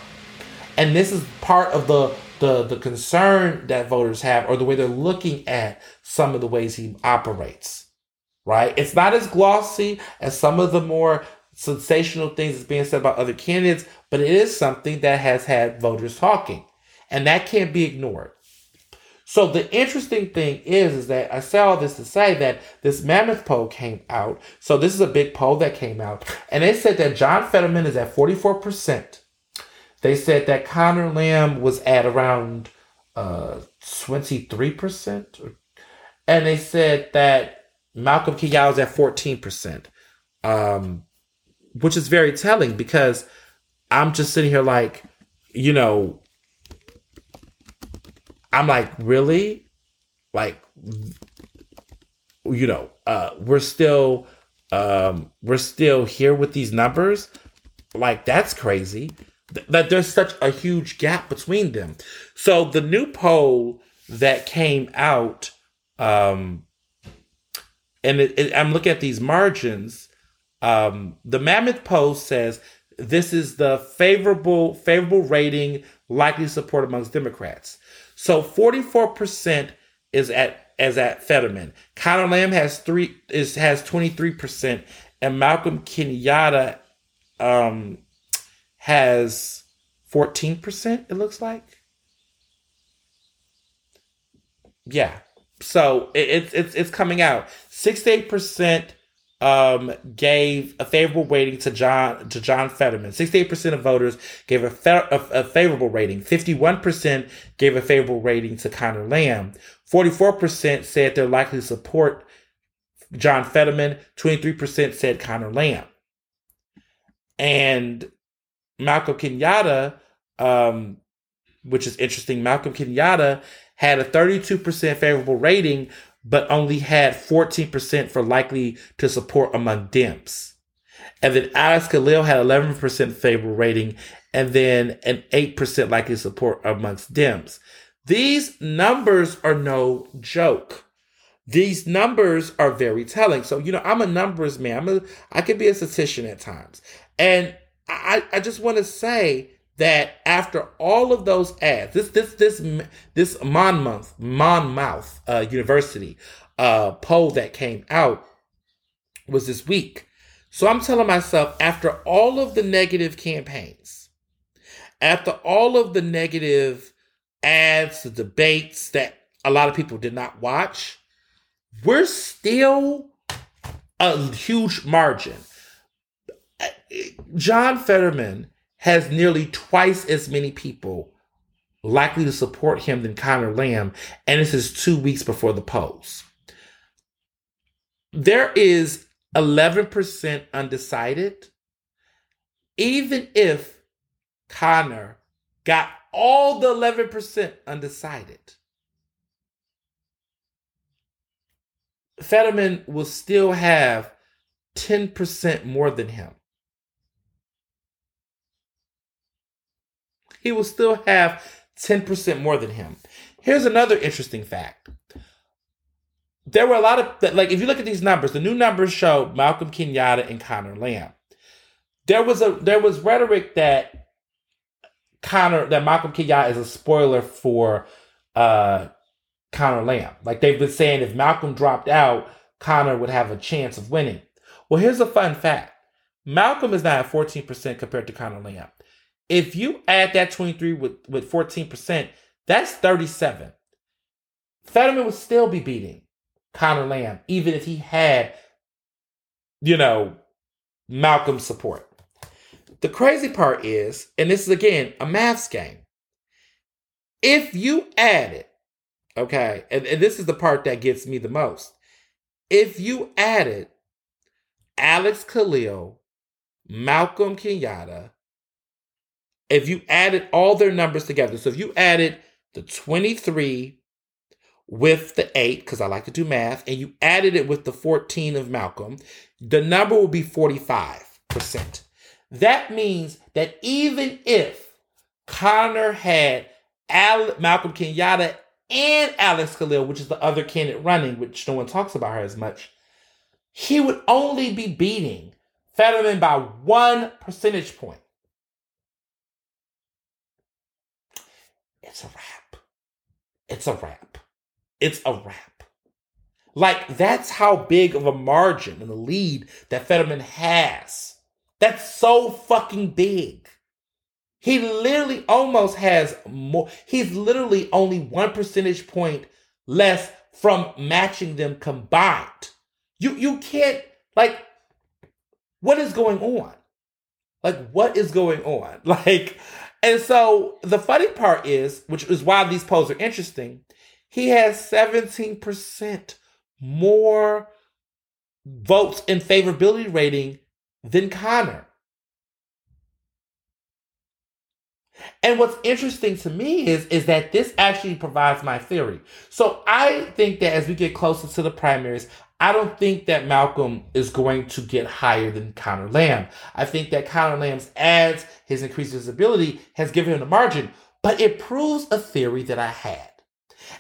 And this is part of the the the concern that voters have or the way they're looking at some of the ways he operates. Right? It's not as glossy as some of the more sensational things that's being said about other candidates, but it is something that has had voters talking and that can't be ignored. So the interesting thing is, is that I say all this to say that this Monmouth poll came out. So this is a big poll that came out, and they said that John Fetterman is at forty four percent. They said that Conor Lamb was at around uh, twenty three percent, and they said that Malcolm Kenyatta is at fourteen percent, um, which is very telling because I'm just sitting here like, you know, I'm like, really? Like, you know, uh, we're still, um, we're still here with these numbers. Like, that's crazy. That there's such a huge gap between them. So the new poll that came out, um, and it, it, I'm looking at these margins. Um, the Monmouth poll says this is the favorable favorable rating likely support amongst Democrats. So 44% is at as at Fetterman. Conor Lamb has three is has 23%, and Malcolm Kenyatta um has 14%, it looks like. Yeah. So it, it's it's it's coming out. 68% um, gave a favorable rating to John to John Fetterman. 68% of voters gave a, a, a, favorable rating. 51% gave a favorable rating to Conor Lamb. 44% said they're likely to support John Fetterman. 23% said Conor Lamb. And Malcolm Kenyatta, um, which is interesting. Malcolm Kenyatta had a 32% favorable rating, but only had 14% for likely to support among Dems. And then Alex Khalil had 11% favorable rating and then an 8% likely support amongst Dems. These numbers are no joke. These numbers are very telling. So, you know, I'm a numbers man. I'm a, I can be a statistician at times. And I, I just want to say that after all of those ads, this this this this Monmouth Monmouth uh, University uh, poll that came out was this week. So I'm telling myself, after all of the negative campaigns, after all of the negative ads, the debates that a lot of people did not watch, we're still a huge margin. John Fetterman has nearly twice as many people likely to support him than Conor Lamb, and this is two weeks before the polls. There is 11% undecided. Even if Conor got all the 11% undecided, Fetterman will still have 10% more than him. He will still have 10% more than him. Here's another interesting fact. There were a lot of like if you look at these numbers, the new numbers show Malcolm Kenyatta and Conor Lamb. There was a there was rhetoric that Conor that Malcolm Kenyatta is a spoiler for uh Conor Lamb. Like they've been saying if Malcolm dropped out, Conor would have a chance of winning. Well, here's a fun fact. Malcolm is now at 14% compared to Conor Lamb. If you add that 23 with, with 14%, that's 37. Fetterman would still be beating Conor Lamb, even if he had, you know, Malcolm's support. The crazy part is, and this is again a maths game. If you add it Okay. And, and this is the part that gets me the most. If you added Alex Khalil, Malcolm Kenyatta, if you added all their numbers together, so if you added the 23 with the 8, because I like to do math, and you added it with the 14 of Malcolm, the number will be 45%. That means that even if Conor had Al- Malcolm Kenyatta and Alex Khalil, which is the other candidate running, which no one talks about her as much, he would only be beating Fetterman by one percentage point. It's a wrap. It's a wrap. It's a wrap. Like, that's how big of a margin and the lead that Fetterman has. That's so fucking big. He literally almost has more. He's literally only one percentage point less from matching them combined. You you can't like what is going on? Like what is going on? *laughs* Like and so the funny part is, which is why these polls are interesting, he has 17% more votes in favorability rating than Conor. And what's interesting to me is, is that this actually provides my theory. So I think that as we get closer to the primaries, I don't think that Malcolm is going to get higher than Conor Lamb. I think that Conor Lamb's ads, his increased visibility, has given him the margin, but it proves a theory that I had.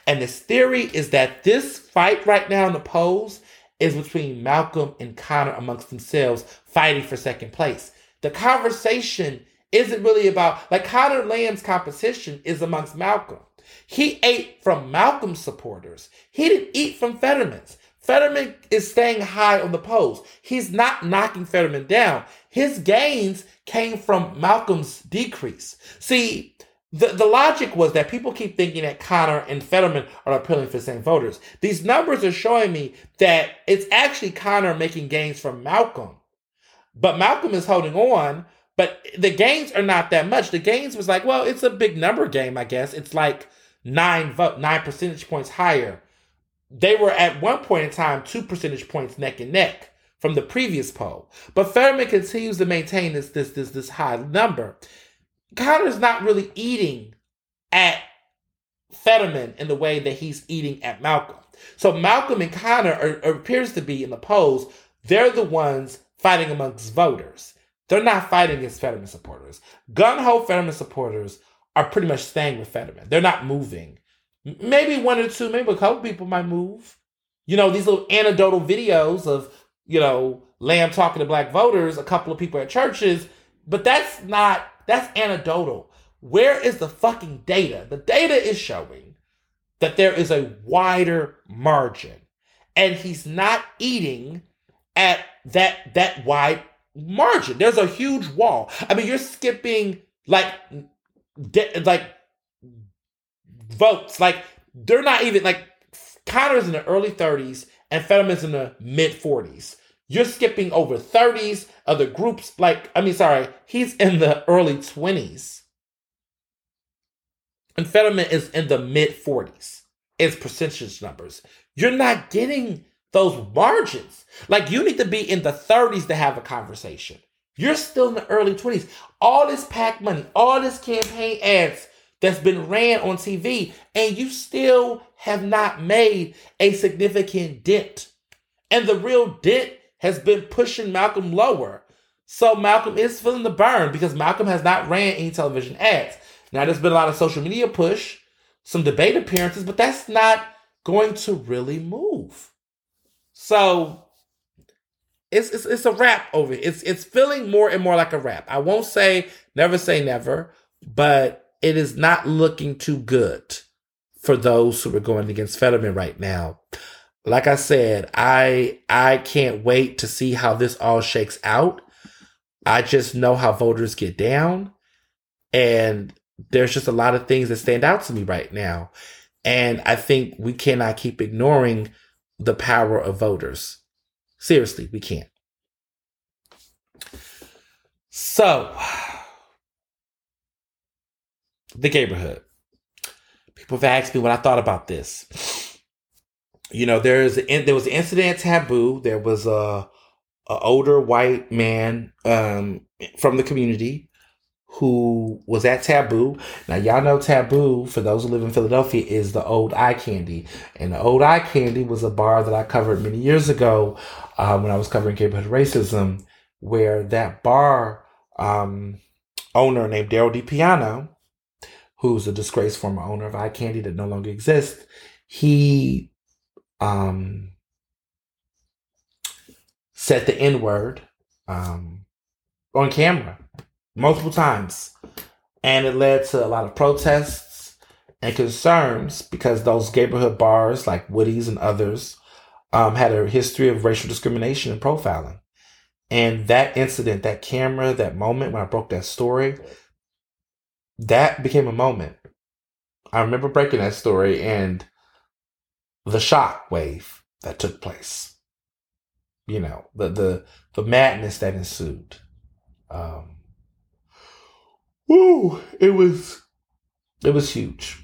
And this theory is that this fight right now in the polls is between Malcolm and Conor amongst themselves fighting for second place. The conversation isn't really about like Conor Lamb's competition is amongst Malcolm. He ate from Malcolm's supporters. He didn't eat from Fetterman's. Fetterman is staying high on the polls. He's not knocking Fetterman down. His gains came from Malcolm's decrease. See, the, the logic was that people keep thinking that Conor and Fetterman are appealing for the same voters. These numbers are showing me that it's actually Conor making gains from Malcolm. But Malcolm is holding on but the gains are not that much. The gains was like, well, it's a big number game, I guess. It's like nine vote, nine percentage points higher. They were at one point in time two percentage points neck and neck from the previous poll. But Fetterman continues to maintain this this this this high number. Conor's not really eating at Fetterman in the way that he's eating at Malcolm. So Malcolm and Conor are, are, appears to be in the polls. They're the ones fighting amongst voters. They're not fighting against Fetterman supporters. Gun ho Fetterman supporters are pretty much staying with Fetterman. They're not moving. Maybe one or two, maybe a couple people might move. You know, these little anecdotal videos of, you know, Lamb talking to black voters, a couple of people at churches, but that's not, that's anecdotal. Where is the fucking data? The data is showing that there is a wider margin and he's not eating at that that wide margin. There's a huge wall. I mean, you're skipping like de- like votes. Like they're not even like Conor's in the early 30s and Fetterman's in the mid 40s. You're skipping over 30s of the groups. Like I mean, sorry, he's in the early 20s and Fetterman is in the mid 40s. It's percentage numbers. You're not getting those margins. Like you need to be in the 30s to have a conversation. You're still in the early 20s. All this PAC money, all this campaign ads that's been ran on TV, and you still have not made a significant dent. And the real dent has been pushing Malcolm lower. So Malcolm is feeling the burn because Malcolm has not ran any television ads. Now, there's been a lot of social media push, some debate appearances, but that's not going to really move. So it's, it's, it's a wrap over it. It's, it's feeling more and more like a wrap. I won't say never say never, but it is not looking too good for those who are going against Fetterman right now. Like I said, I I can't wait to see how this all shakes out. I just know how voters get down. And there's just a lot of things that stand out to me right now. And I think we cannot keep ignoring the power of voters. Seriously, we can't. So, the neighborhood. People have asked me what I thought about this. You know, there's there was an incident taboo. There was a, a older white man um, from the community who was at Tabu. Now, y'all know Tabu, for those who live in Philadelphia, is the old eye candy. And the old eye candy was a bar that I covered many years ago um, when I was covering neighborhood racism, where that bar um, owner named Daryl DePiano, who's a disgraced former owner of eye candy that no longer exists, he um, said the N word um, on camera multiple times. And it led to a lot of protests and concerns because those neighborhood bars like Woody's and others um, had a history of racial discrimination and profiling. And that incident, that camera, that moment when I broke that story, that became a moment. I remember breaking that story and the shock wave that took place. You know, the the the madness that ensued. Um, Woo! It was it was huge.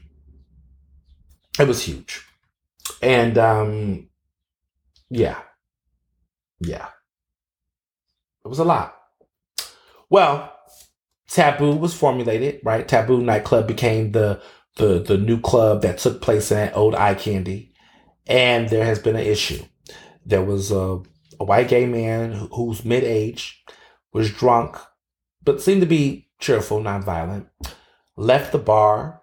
It was huge. And um yeah. Yeah. It was a lot. Well, Tabu was formulated, right? Tabu nightclub became the the the new club that took place in that old eye candy. And there has been an issue. There was a, a white gay man who, who's mid age, was drunk, but seemed to be cheerful, nonviolent, left the bar,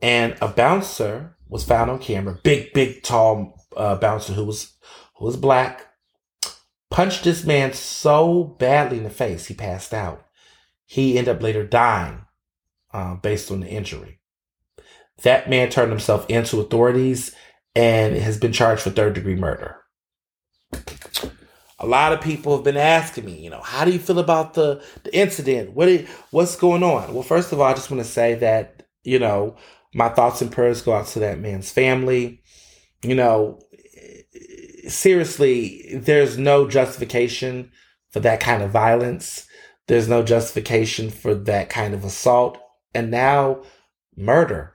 and a bouncer was found on camera. Big, big, tall uh, bouncer who was who was black. Punched this man so badly in the face he passed out. He ended up later dying uh, based on the injury. That man turned himself into authorities and has been charged for third degree murder a lot of people have been asking me, you know, how do you feel about the, the incident? What is, what's going on? Well, first of all, I just want to say that, you know, my thoughts and prayers go out to that man's family. You know, seriously, there's no justification for that kind of violence. There's no justification for that kind of assault. And now murder.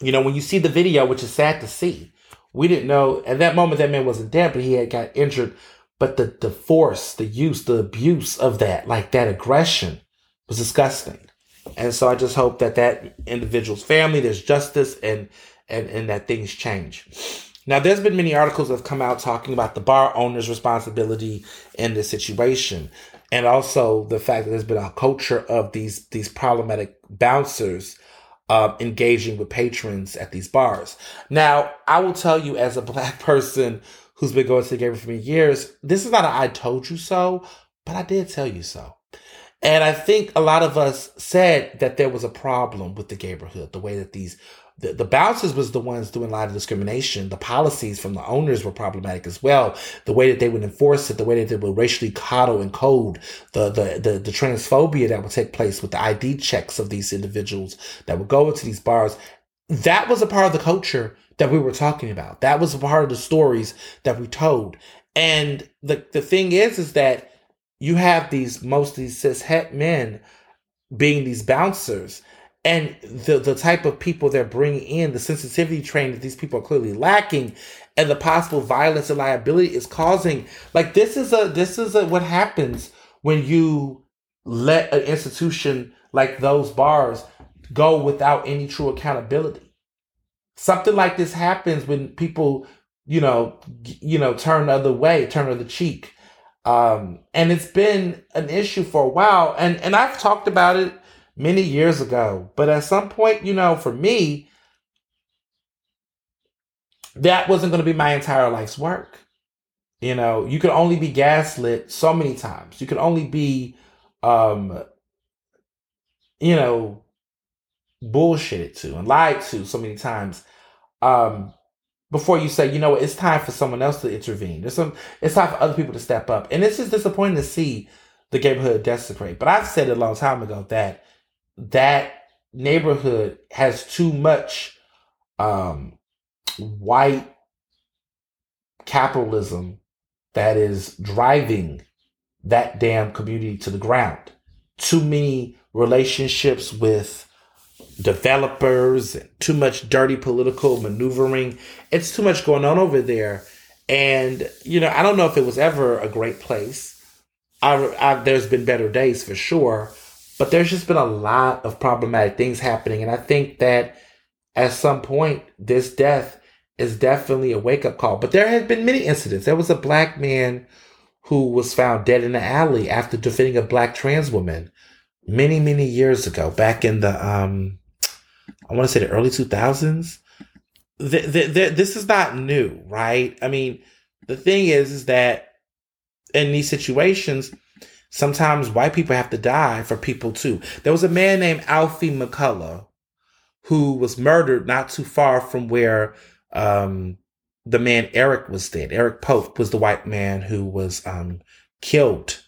You know, when you see the video, which is sad to see, we didn't know at that moment that man wasn't dead, but he had got injured. But the, the force, the use, the abuse of that, like that aggression was disgusting. And so I just hope that that individual's family, there's justice and, and, and that things change. Now, there's been many articles that have come out talking about the bar owner's responsibility in this situation, and also the fact that there's been a culture of these these problematic bouncers uh, engaging with patrons at these bars. Now, I will tell you, as a *laughs* black person who's been going to the game for many years, this is not a "I told you so," but I did tell you so. And I think a lot of us said that there was a problem with the neighborhood, the way that these the, the bouncers was the ones doing a lot of discrimination. The policies from the owners were problematic as well. The way that they would enforce it, the way that they would racially coddle and code the, the, the, the transphobia that would take place with the ID checks of these individuals that would go into these bars. That was a part of the culture that we were talking about. That was a part of the stories that we told. And the, the thing is, is that you have these mostly cis het men being these bouncers and the the type of people they're bringing in, the sensitivity training that these people are clearly lacking, and the possible violence and liability is causing. Like this is a this is a, what happens when you let an institution like those bars go without any true accountability. Something like this happens when people, you know, you know, turn the other way, turn the cheek. Um, and it's been an issue for a while. And and I've talked about it many years ago. But at some point, you know, for me, that wasn't going to be my entire life's work. You know, you could only be gaslit so many times. You could only be, um, you know, bullshitted to and lied to so many times. Um, before you say, you know, it's time for someone else to intervene. There's some, it's time for other people to step up. And it's just disappointing to see the neighborhood desecrate. But I've said it a long time ago that that neighborhood has too much um, white capitalism that is driving that damn community to the ground. Too many relationships with developers and too much dirty political maneuvering. It's too much going on over there. And, you know, I don't know if it was ever a great place. I, I, there's been better days for sure. But there's just been a lot of problematic things happening. And I think that at some point, this death is definitely a wake up call. But there have been many incidents. There was a black man who was found dead in the alley after defending a black trans woman many, many years ago, back in the, um, I want to say the early 2000s. The, the, the, this is not new, right? I mean, the thing is, is that in these situations, Sometimes white people have to die for people too. There was a man named Alfie McCullough who was murdered not too far from where um, the man Eric was dead. Eric Pope was the white man who was um, killed.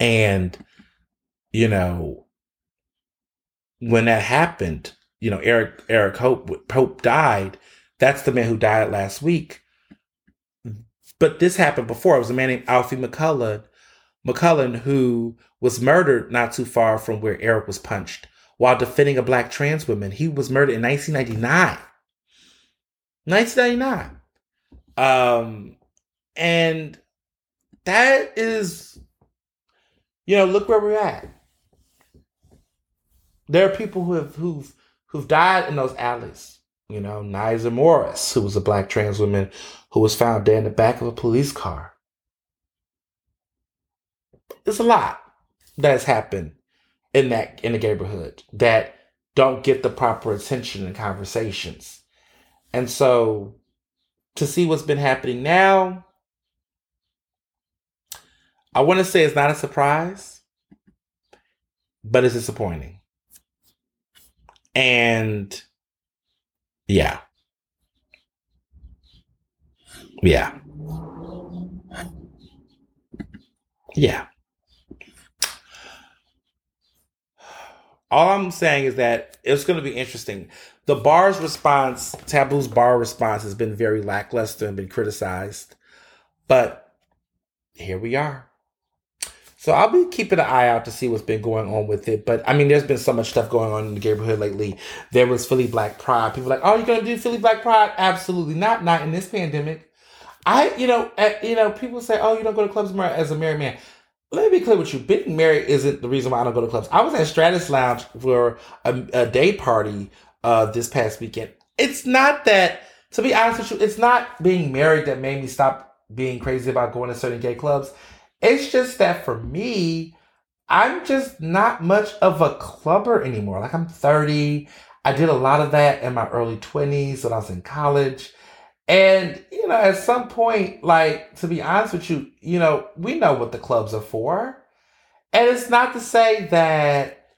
And, you know, when that happened, you know, Eric Eric Hope Pope died. That's the man who died last week. But this happened before. It was a man named Alfie McCullough, McCullen who was murdered not too far from where Eric was punched while defending a black trans woman. He was murdered in 1999. 1999. Um, and that is, you know, look where we're at. There are people who have who've who've died in those alleys. You know, Nizah Morris, who was a black trans woman who was found dead in the back of a police car. It's a lot that has happened in that in the neighborhood that don't get the proper attention in conversations. And so to see what's been happening now, I want to say it's not a surprise, but it's disappointing. And yeah. Yeah. Yeah. All I'm saying is that it's going to be interesting. The bar's response, Tabu's bar response, has been very lackluster and been criticized. But here we are. So I'll be keeping an eye out to see what's been going on with it. But I mean, there's been so much stuff going on in the neighborhood lately. There was Philly Black Pride. People like, oh, you're gonna do Philly Black Pride? Absolutely not. Not in this pandemic. I, you know, at, you know, people say, oh, you don't go to clubs as a married man. let me be clear with you. Being married isn't the reason why I don't go to clubs. I was at Stratus Lounge for a, a day party uh, this past weekend. It's not that, to be honest with you, it's not being married that made me stop being crazy about going to certain gay clubs. It's just that for me, I'm just not much of a clubber anymore. Like I'm 30. I did a lot of that in my early 20s when I was in college. And, you know, at some point, like, to be honest with you, you know, we know what the clubs are for. And it's not to say that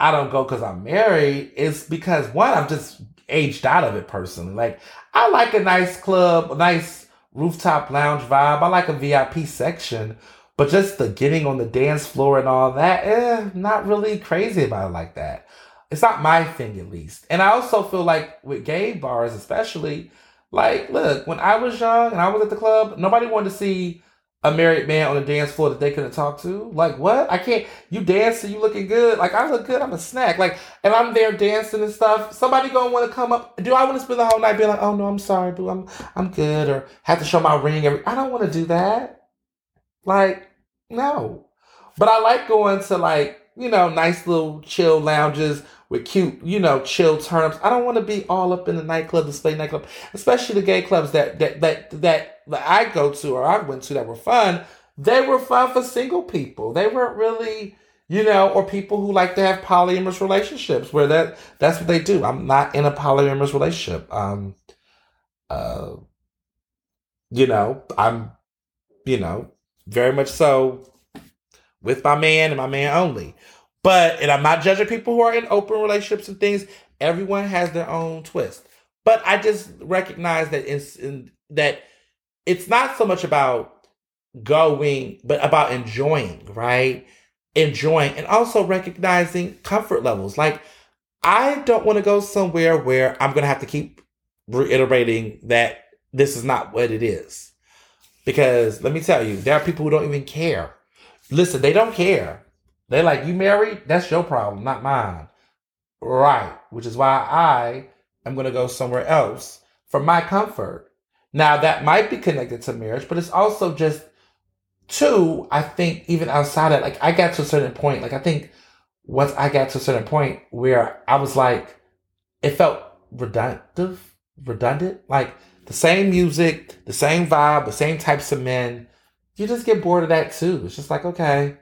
I don't go because I'm married. It's because, one, I'm just aged out of it personally. Like, I like a nice club, a nice rooftop lounge vibe. I like a VIP section. But just the getting on the dance floor and all that, eh, not really crazy about it like that. It's not my thing, at least. And I also feel like with gay bars, especially, like, look, when I was young and I was at the club, nobody wanted to see a married man on the dance floor that they couldn't talk to. Like, what? I can't. You dancing, you looking good. Like, I look good. I'm a snack. Like, and I'm there dancing and stuff. Somebody gonna want to come up. Do I want to spend the whole night being like, oh no, I'm sorry, boo, I'm I'm good, or have to show my ring every? I don't want to do that. Like, no. But I like going to like you know nice little chill lounges with cute, you know, chill turnips. I don't want to be all up in the nightclub, display nightclub, especially the gay clubs that that that that, that I go to or I went to that were fun. They were fun for single people. They weren't really, you know, or people who like to have polyamorous relationships where that that's what they do. I'm not in a polyamorous relationship. Um, uh, you know, I'm, you know, very much so with my man and my man only. But, and I'm not judging people who are in open relationships and things. Everyone has their own twist. But I just recognize that it's in, that it's not so much about going, but about enjoying, right? Enjoying and also recognizing comfort levels. Like, I don't want to go somewhere where I'm going to have to keep reiterating that this is not what it is. Because let me tell you, there are people who don't even care. Listen, they don't care. They like, you married? That's your problem, not mine. Right. Which is why I am going to go somewhere else for my comfort. Now, that might be connected to marriage, but it's also just, two, I think, even outside of, like, I got to a certain point, like, I think once I got to a certain point where I was like, it felt redundant, redundant. Like, the same music, the same vibe, the same types of men. You just get bored of that too. It's just like, okay,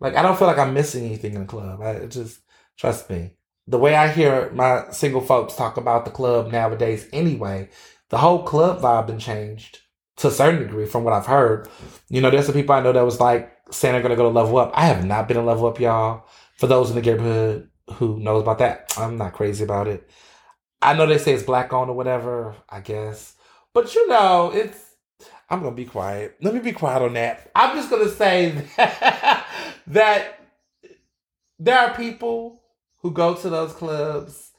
like I don't feel like I'm missing anything in the club. I just trust me. The way I hear my single folks talk about the club nowadays, anyway, the whole club vibe been changed to a certain degree from what I've heard. You know, there's some people I know that was like saying they're gonna go to level up. I have not been to level up, y'all. For those in the neighborhood who knows about that, I'm not crazy about it. I know they say it's black on or whatever, I guess. But you know, it's I'm gonna be quiet. Let me be quiet on that. I'm just gonna say *laughs* that, that there are people who go to those clubs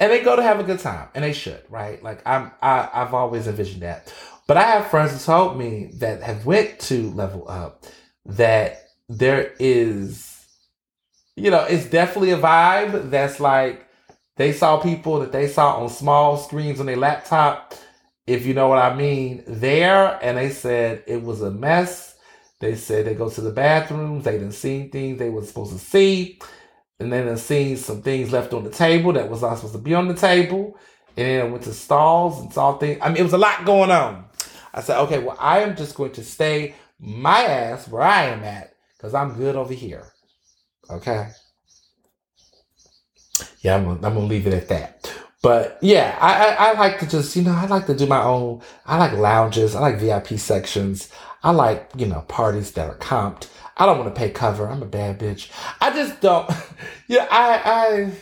and they go to have a good time, and they should, right? Like I'm, I, I've always envisioned that. But I have friends who told me that have went to Level Up that there is, you know, it's definitely a vibe that's like they saw people that they saw on small screens on their laptop if you know what I mean, there. And they said it was a mess. They said they go to the bathrooms. They didn't see things they were supposed to see. And then they seen some things left on the table that was not supposed to be on the table. And then I went to stalls and saw things. I mean, it was a lot going on. I said, okay, well, I am just going to stay my ass where I am at because I'm good over here. Okay. Yeah, I'm gonna, I'm gonna leave it at that. But yeah, I, I, I like to just, you know, I like to do my own, I like lounges, I like VIP sections, I like, you know, parties that are comped. I don't want to pay cover. I'm a bad bitch. I just don't, *laughs* yeah, I, I,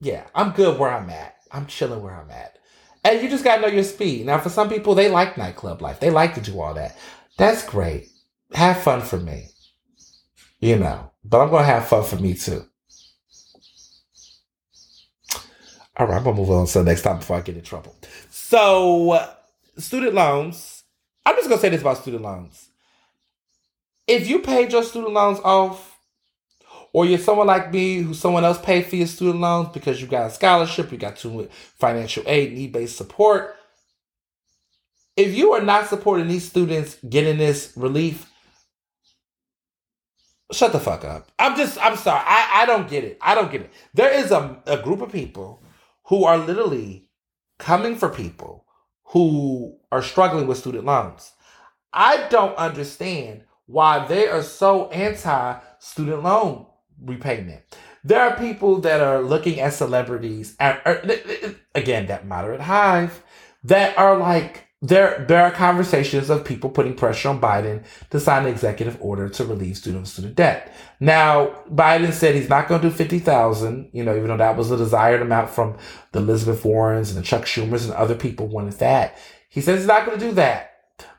yeah, I'm good where I'm at. I'm chilling where I'm at. And you just gotta know your speed. Now, for some people, they like nightclub life. They like to do all that. That's great. Have fun for me. You know, but I'm gonna have fun for me too. All right, I'm gonna move on to the next time before I get in trouble. So, student loans. I'm just gonna say this about student loans. If you paid your student loans off, or you're someone like me who someone else paid for your student loans because you got a scholarship, you got to financial aid, need based support. If you are not supporting these students getting this relief, Shut the fuck up. I'm just, I'm sorry. I, I don't get it. I don't get it. There is a, a group of people who are literally coming for people who are struggling with student loans. I don't understand why they are so anti student loan repayment. There are people that are looking at celebrities, and er, again, that moderate hive, that are like, there, there are conversations of people putting pressure on Biden to sign an executive order to relieve student student debt. Now, Biden said he's not going to do 50,000, you know, even though that was the desired amount from the Elizabeth Warrens and the Chuck Schumers and other people wanted that. He says he's not going to do that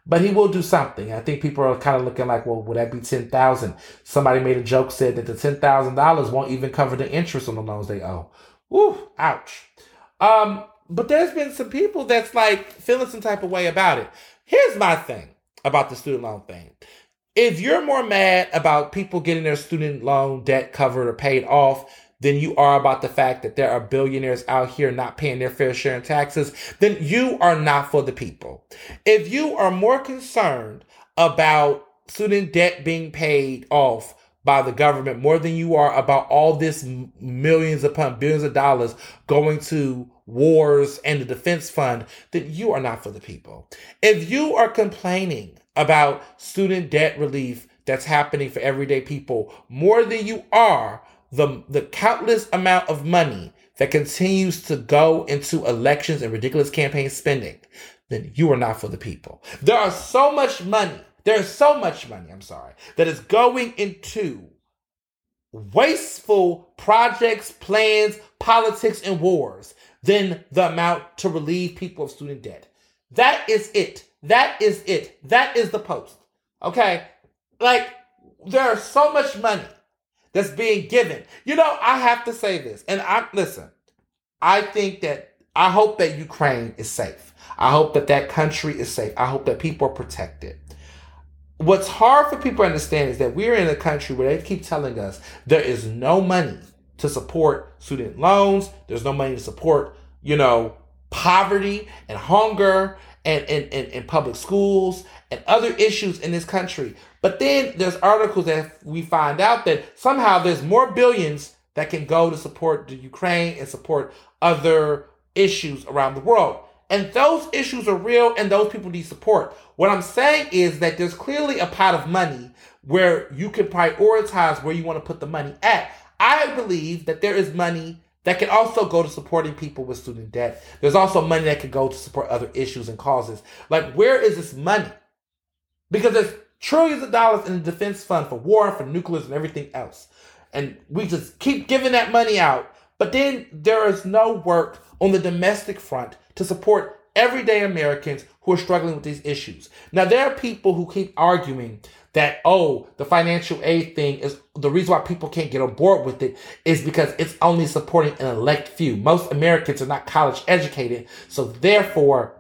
but he will do something. I think people are kind of looking like, well, would that be ten thousand? Somebody made a joke said that the ten thousand dollars won't even cover the interest on the loans they owe. Woo, ouch. Um, but there's been some people that's like feeling some type of way about it. Here's my thing about the student loan thing. If you're more mad about people getting their student loan debt covered or paid off than you are about the fact that there are billionaires out here not paying their fair share in taxes, then you are not for the people. If you are more concerned about student debt being paid off by the government more than you are about all this millions upon billions of dollars going to wars and the defense fund, then you are not for the people. If you are complaining about student debt relief that's happening for everyday people more than you are the, the countless amount of money that continues to go into elections and ridiculous campaign spending, then you are not for the people. There are so much money, there is so much money, I'm sorry, that is going into wasteful projects, plans, politics, and wars than the amount to relieve people of student debt. That is it. That is it. That is the post. Okay? Like, there is so much money that's being given. You know, I have to say this, and I listen. I think that I hope that Ukraine is safe. I hope that that country is safe. I hope that people are protected. What's hard for people to understand is that we're in a country where they keep telling us there is no money to support student loans. There's no money to support, you know, poverty and hunger and in public schools and other issues in this country. But then there's articles that we find out that somehow there's more billions that can go to support the Ukraine and support other issues around the world. And those issues are real and those people need support. What I'm saying is that there's clearly a pot of money where you can prioritize where you want to put the money at. I believe that there is money that can also go to supporting people with student debt. There's also money that can go to support other issues and causes. Like, where is this money? Because there's trillions of dollars in the defense fund for war, for nuclear, and everything else. And we just keep giving that money out. But then there is no work on the domestic front to support everyday Americans who are struggling with these issues. Now, there are people who keep arguing that, oh, the financial aid thing is the reason why people can't get on board with it is because it's only supporting an elect few. Most Americans are not college educated, so therefore,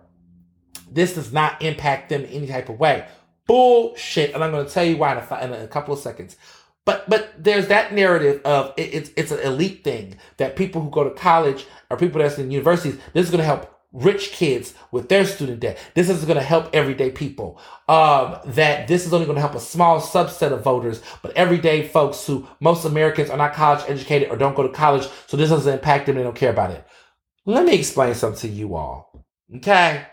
this does not impact them in any type of way. Bullshit. And I'm going to tell you why in a, in a couple of seconds. But but there's that narrative of it, it's it's an elite thing that people who go to college or people that's in universities, this is going to help rich kids with their student debt. This is going to help everyday people. Um, that this is only going to help a small subset of voters, but everyday folks who most Americans are not college educated or don't go to college, so this doesn't impact them. They don't care about it. Let me explain something to you all, okay?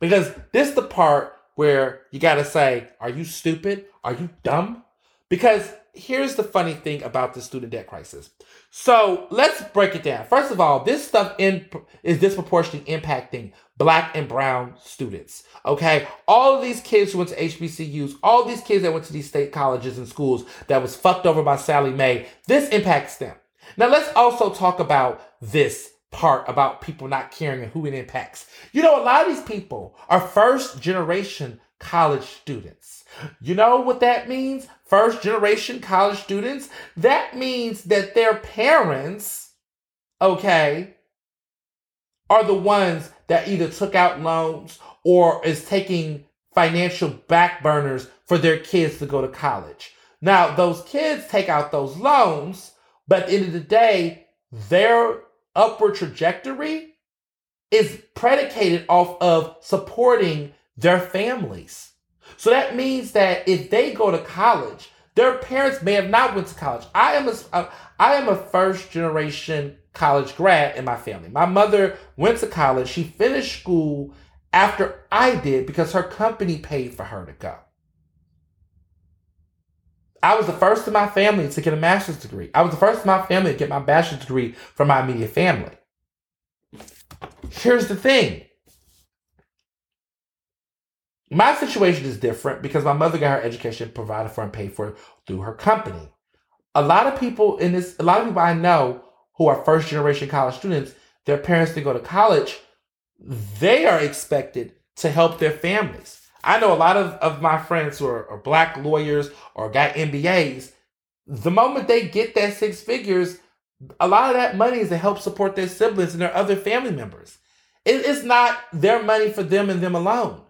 Because this is the part where you got to say, "Are you stupid? Are you dumb?" Because here's the funny thing about the student debt crisis. So let's break it down. First of all, this stuff in, is disproportionately impacting black and brown students. Okay. All of these kids who went to HBCUs, all these kids that went to these state colleges and schools that was fucked over by Sallie Mae, this impacts them. Now let's also talk about this part about people not caring and who it impacts. You know, a lot of these people are first generation college students. You know what that means? First generation college students. That means that their parents, okay, are the ones that either took out loans or is taking financial backburners for their kids to go to college. Now, those kids take out those loans, but at the end of the day, their upward trajectory is predicated off of supporting their families. So that means that if they go to college, Their parents may have not went to college. I am a, uh, I am a first generation college grad in my family. My mother went to college. She finished school after I did because her company paid for her to go. I was the first in my family to get a master's degree. I was the first in my family to get my bachelor's degree from my immediate family. Here's the thing my situation is different because my mother got her education provided for and paid for through her company. A lot of people in this, a lot of people I know who are first generation college students, their parents didn't go to college, they are expected to help their families. I know a lot of, of my friends who are, are black lawyers or got MBAs. The moment they get that six figures, a lot of that money is to help support their siblings and their other family members. It is not their money for them and them alone.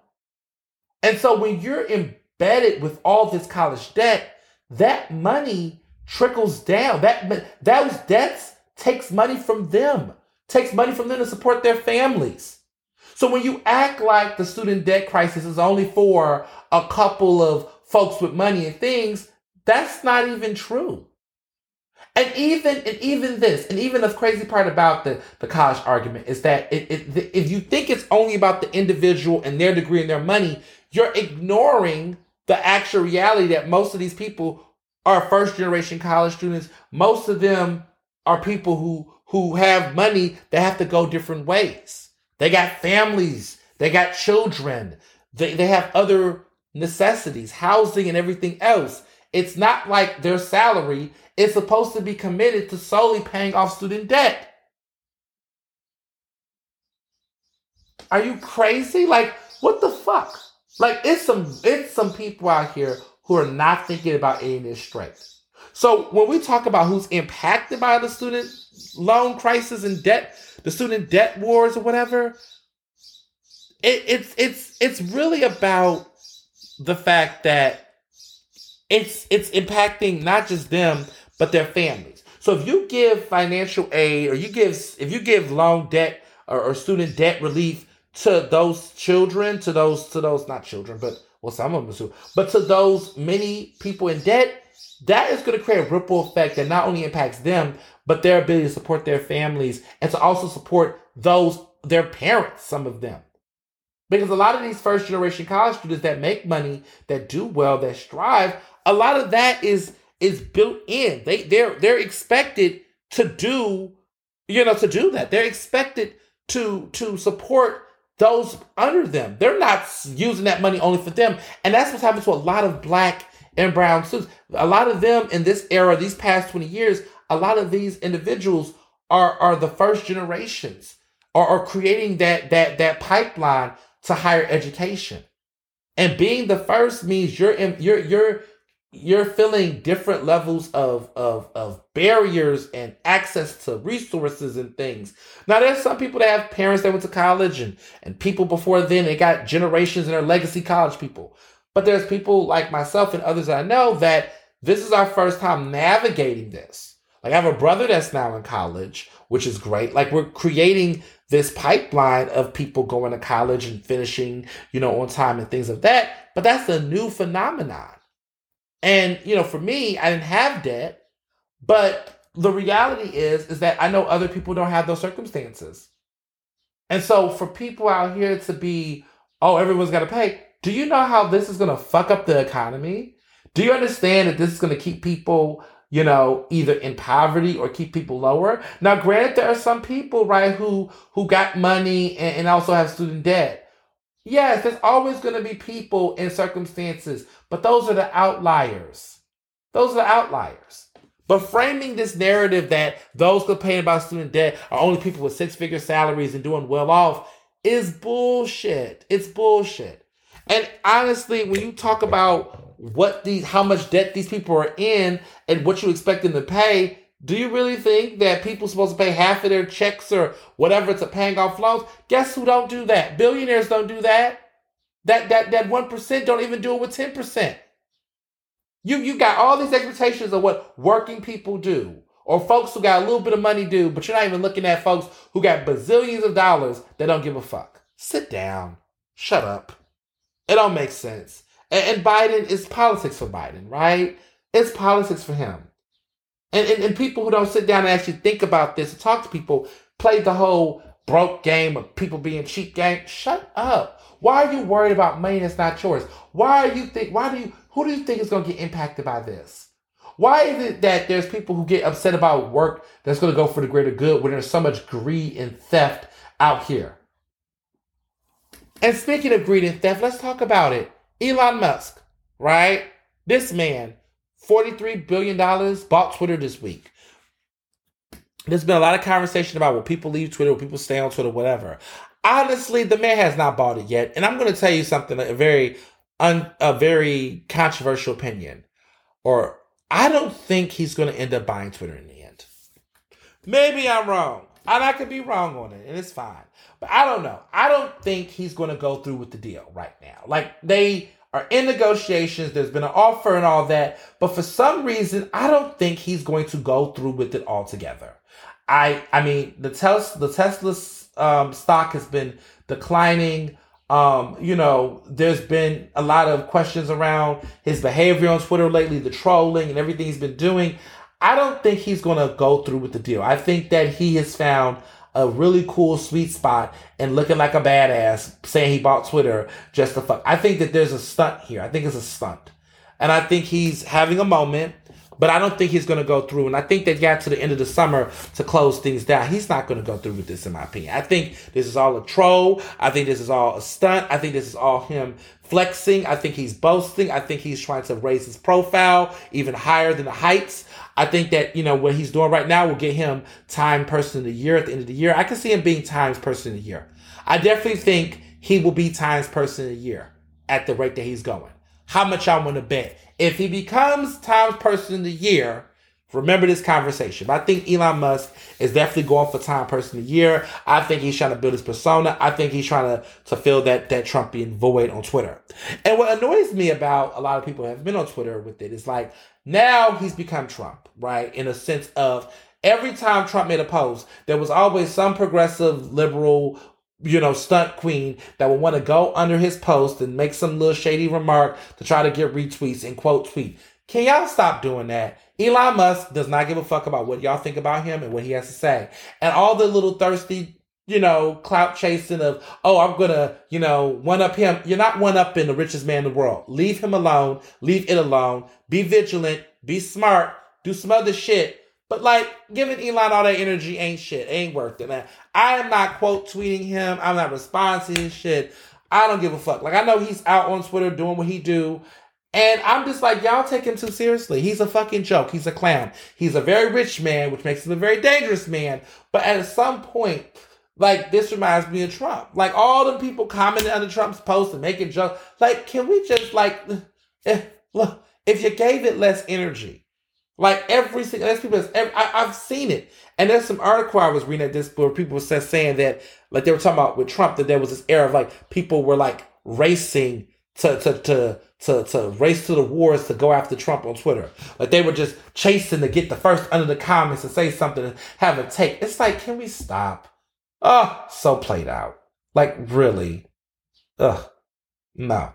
And so when you're embedded with all this college debt, that money trickles down. That those debts takes money from them, takes money from them to support their families. So when you act like the student debt crisis is only for a couple of folks with money and things, that's not even true. And even and even this, and even the crazy part about the, the college argument is that it, it, if you think it's only about the individual and their degree and their money, you're ignoring the actual reality that most of these people are first generation college students. Most of them are people who who have money that have to go different ways. They got families, they got children, they, they have other necessities, housing and everything else. It's not like their salary is supposed to be committed to solely paying off student debt. Are you crazy? Like, what the fuck? Like it's some it's some people out here who are not thinking about getting this straight. So when we talk about who's impacted by the student loan crisis and debt, the student debt wars or whatever, it, it's it's it's really about the fact that it's it's impacting not just them but their families. So if you give financial aid or you give if you give loan debt or, or student debt relief to those children, to those to those not children, but well, some of them too, but to those many people in debt, that is going to create a ripple effect that not only impacts them, but their ability to support their families and to also support those their parents, some of them. Because a lot of these first generation college students that make money, that do well, that strive, a lot of that is is built in. They they're they're expected to do, you know, to do that. They're expected to to support those under them. They're not using that money only for them. And that's what's happened to a lot of black and brown students. A lot of them in this era, these past 20 years, a lot of these individuals are, are the first generations or are creating that that that pipeline to higher education. And being the first means you're in, you're you're you're feeling different levels of, of, of barriers and access to resources and things. Now, there's some people that have parents that went to college and, and people before then, they got generations and their legacy college people. But there's people like myself and others I know that this is our first time navigating this. Like I have a brother that's now in college, which is great. Like we're creating this pipeline of people going to college and finishing, you know, on time and things of that. But that's a new phenomenon. And, you know, for me, I didn't have debt, but the reality is, is that I know other people don't have those circumstances. And so for people out here to be, oh, everyone's got to pay, do you know how this is going to fuck up the economy? Do you understand that this is going to keep people, you know, either in poverty or keep people lower? Now, granted, there are some people, right, who who got money and, and also have student debt. Yes, there's always going to be people in circumstances, but those are the outliers. Those are the outliers. But framing this narrative that those complaining about student debt are only people with six figure salaries and doing well off is bullshit. It's bullshit. And honestly, when you talk about what these, how much debt these people are in and what you expect them to pay, do you really think that people are supposed to pay half of their checks or whatever to paying off loans? Guess who don't do that? Billionaires don't do that. That that that one percent don't even do it with ten percent. You you got all these expectations of what working people do, or folks who got a little bit of money do, but you're not even looking at folks who got bazillions of dollars that don't give a fuck. Sit down. Shut up. It don't make sense. And, and Biden is politics for Biden, right? It's politics for him. And, and, and people who don't sit down and actually think about this and talk to people play the whole broke game of people being cheap game. Shut up. Why are you worried about money that's not yours? Why are you think why do you who do you think is gonna get impacted by this? Why is it that there's people who get upset about work that's gonna go for the greater good when there's so much greed and theft out here? And speaking of greed and theft, let's talk about it. Elon Musk, right? This man, $43 billion, bought Twitter this week. There's been a lot of conversation about will people leave Twitter, will people stay on Twitter, whatever. Honestly, the man has not bought it yet. And I'm going to tell you something, a very, un, a very controversial opinion. Or I don't think he's going to end up buying Twitter in the end. Maybe I'm wrong. And I could be wrong on it, and it's fine. But I don't know. I don't think he's going to go through with the deal right now. Like they are in negotiations. There's been an offer and all that. But for some reason, I don't think he's going to go through with it altogether. I I mean the Tesla the Tesla um, stock has been declining. Um, you know, there's been a lot of questions around his behavior on Twitter lately, the trolling and everything he's been doing. I don't think he's going to go through with the deal. I think that he has found a really cool sweet spot and looking like a badass saying he bought Twitter just to fuck. I think that there's a stunt here. I think it's a stunt. And I think he's having a moment, but I don't think he's going to go through. And I think they got to the end of the summer to close things down. He's not going to go through with this, in my opinion. I think this is all a troll. I think this is all a stunt. I think this is all him flexing. I think he's boasting. I think he's trying to raise his profile even higher than the heights. I think that, you know, what he's doing right now will get him Time Person of the Year at the end of the year. I can see him being Times Person of the Year. I definitely think he will be Times Person of the Year at the rate that he's going. How much I want to bet? If he becomes Times Person of the Year, remember this conversation. But I think Elon Musk is definitely going for Time Person of the Year. I think he's trying to build his persona. I think he's trying to, to fill that, that Trumpian void on Twitter. And what annoys me about a lot of people have been on Twitter with it is like, now he's become Trump, right? In a sense of every time Trump made a post, there was always some progressive liberal, you know, stunt queen that would want to go under his post and make some little shady remark to try to get retweets and quote tweet. Can y'all stop doing that? Elon Musk does not give a fuck about what y'all think about him and what he has to say. And all the little thirsty you know, clout chasing of, oh, I'm gonna, you know, one up him. You're not one up in the richest man in the world. Leave him alone. Leave it alone. Be vigilant. Be smart. Do some other shit. But like giving Elon all that energy ain't shit. Ain't worth it, man. I am not quote tweeting him. I'm not responding to his shit. I don't give a fuck. Like I know he's out on Twitter doing what he do. And I'm just like, y'all take him too seriously. He's a fucking joke. He's a clown. He's a very rich man, which makes him a very dangerous man. But at some point, like this reminds me of Trump. Like all the people commenting under Trump's post and making jokes. Like, can we just like, if, look, if you gave it less energy, like every single, there's people. Every, I, have seen it, and there's some article I was reading at this where people were saying that like they were talking about with Trump that there was this era of like people were like racing to to to to to race to the wars to go after Trump on Twitter. Like they were just chasing to get the first under the comments and say something and have a take. It's like, can we stop? Oh, so played out. Like, really? Ugh. No.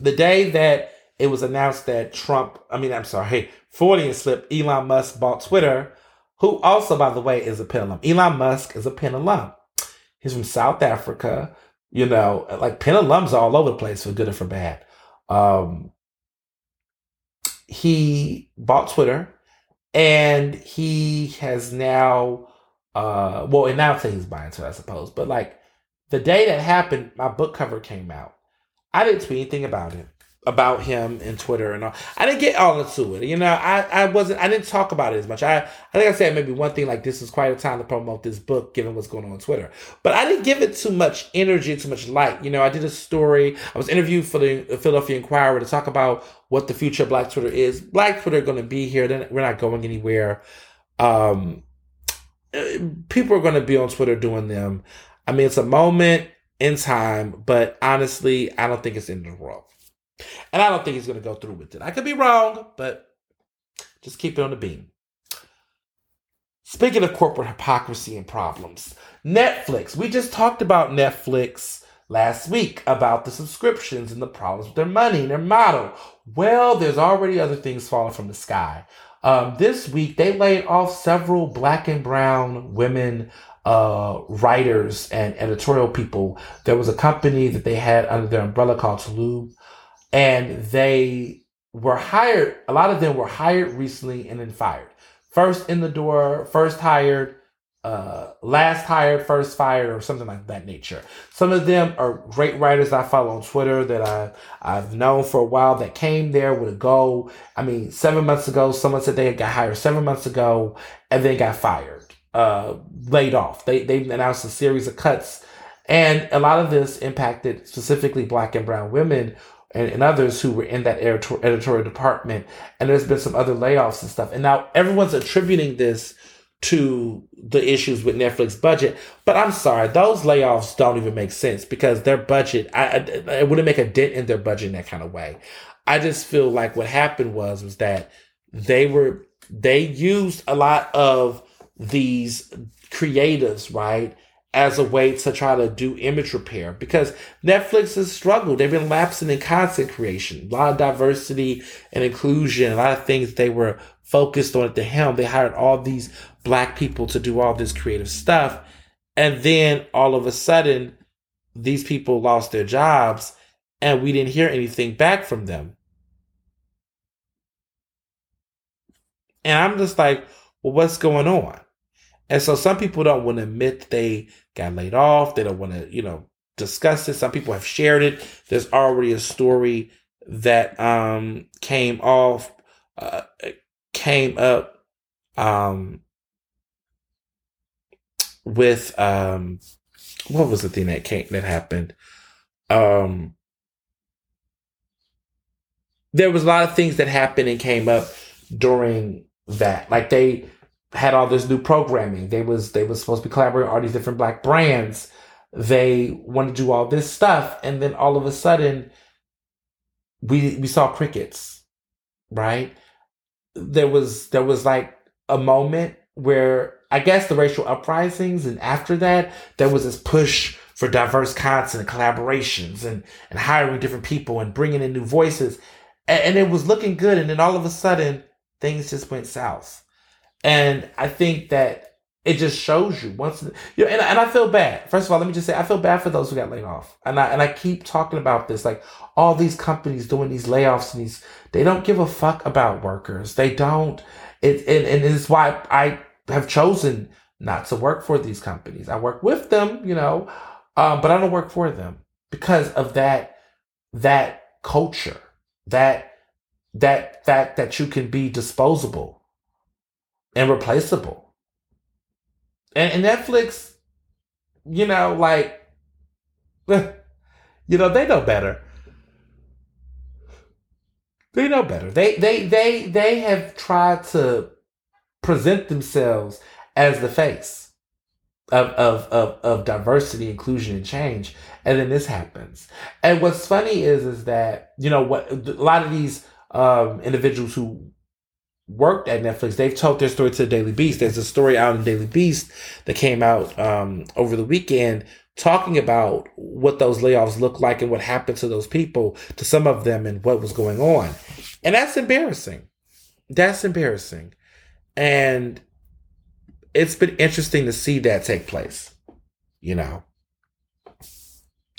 The day that it was announced that Trump, I mean, I'm sorry, hey, Freudian slip, Elon Musk bought Twitter, who also, by the way, is a Penn alum. Elon Musk is a Penn alum. He's from South Africa. You know, like Penn alums all over the place for good and for bad. Um, he bought Twitter and he has now uh well and now he's buying to I suppose. But like the day that happened, my book cover came out. I didn't tweet anything about it. About him and Twitter and all. I didn't get all into it. You know, I, I wasn't I didn't talk about it as much. I I think I said maybe one thing like this is quite a time to promote this book given what's going on on Twitter. But I didn't give it too much energy, too much light. You know, I did a story. I was interviewed for the Philadelphia Inquirer to talk about what the future of Black Twitter is. Black Twitter going to be here. Then we're not going anywhere. Um, people are going to be on Twitter doing them. I mean, it's a moment in time, but honestly, I don't think it's in the world. And I don't think he's going to go through with it. I could be wrong, but just keep it on the beam. Speaking of corporate hypocrisy and problems, Netflix. We just talked about Netflix last week about the subscriptions and the problems with their money and their model. Well, there's already other things falling from the sky. Um, this week, they laid off several black and brown women uh, writers and editorial people. There was a company that they had under their umbrella called Toulouse, and they were hired. A lot of them were hired recently and then fired. First in the door, first hired, uh, last hired, first fired, or something like that nature. Some of them are great writers I follow on Twitter that I I've known for a while that came there with a goal. I mean, seven months ago, someone said they had got hired seven months ago and then got fired, uh, laid off. They they announced a series of cuts, and a lot of this impacted specifically Black and Brown women and, and, others who were in that editor- editorial department. And there's been some other layoffs and stuff. And now everyone's attributing this to the issues with Netflix budget. But I'm sorry, those layoffs don't even make sense because their budget, I, it wouldn't make a dent in their budget in that kind of way. I just feel like what happened was, was that they were, they used a lot of these creatives, right? As a way to try to do image repair because Netflix has struggled. They've been lapsing in content creation, a lot of diversity and inclusion, a lot of things they were focused on at the helm. They hired all these black people to do all this creative stuff. And then all of a sudden, these people lost their jobs and we didn't hear anything back from them. And I'm just like, well, what's going on? And so some people don't want to admit they got laid off. They don't want to, you know, discuss it. Some people have shared it. There's already a story that um came off uh came up um with um what was the thing that came that happened? Um there was a lot of things that happened and came up during that. Like they had all this new programming. They was they was supposed to be collaborating all these different black brands. They wanted to do all this stuff, and then all of a sudden, we we saw crickets. Right? There was there was like a moment where I guess the racial uprisings, and after that, there was this push for diverse content and collaborations and, and hiring different people and bringing in new voices. And, and it was looking good. And then all of a sudden, things just went south. And I think that it just shows you once, you know, and, and I feel bad. First of all, let me just say, I feel bad for those who got laid off. And I, and I keep talking about this, like all these companies doing these layoffs and these, they don't give a fuck about workers. They don't. It, and, and it's why I have chosen not to work for these companies. I work with them, you know, um, but I don't work for them because of that that culture, that that fact that you can be disposable and replaceable. And, and Netflix, you know, like, *laughs* you know, they know better. They know better. They they they they have tried to present themselves as the face of, of, of, of diversity, inclusion, and change. And then this happens. And what's funny is, is that, you know, what a lot of these um, individuals who worked at Netflix, they've told their story to the Daily Beast. There's a story out in Daily Beast that came out um, over the weekend talking about what those layoffs look like and what happened to those people, to some of them, and what was going on. And that's embarrassing. That's embarrassing. And it's been interesting to see that take place, you know.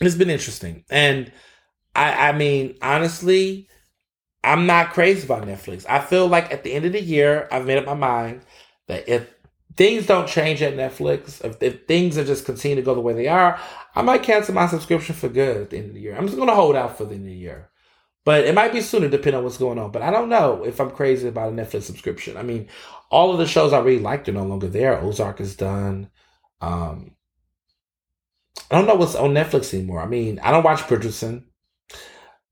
It's been interesting. And I I mean, honestly, I'm not crazy about Netflix. I feel like at the end of the year, I've made up my mind that if things don't change at Netflix, if, if things are just continue to go the way they are, I might cancel my subscription for good at the end of the year. I'm just gonna hold out for the end of the year. But it might be sooner depending on what's going on. But I don't know if I'm crazy about a Netflix subscription. I mean, all of the shows I really liked are no longer there. Ozark is done. Um, I don't know what's on Netflix anymore. I mean, I don't watch Bridgerton.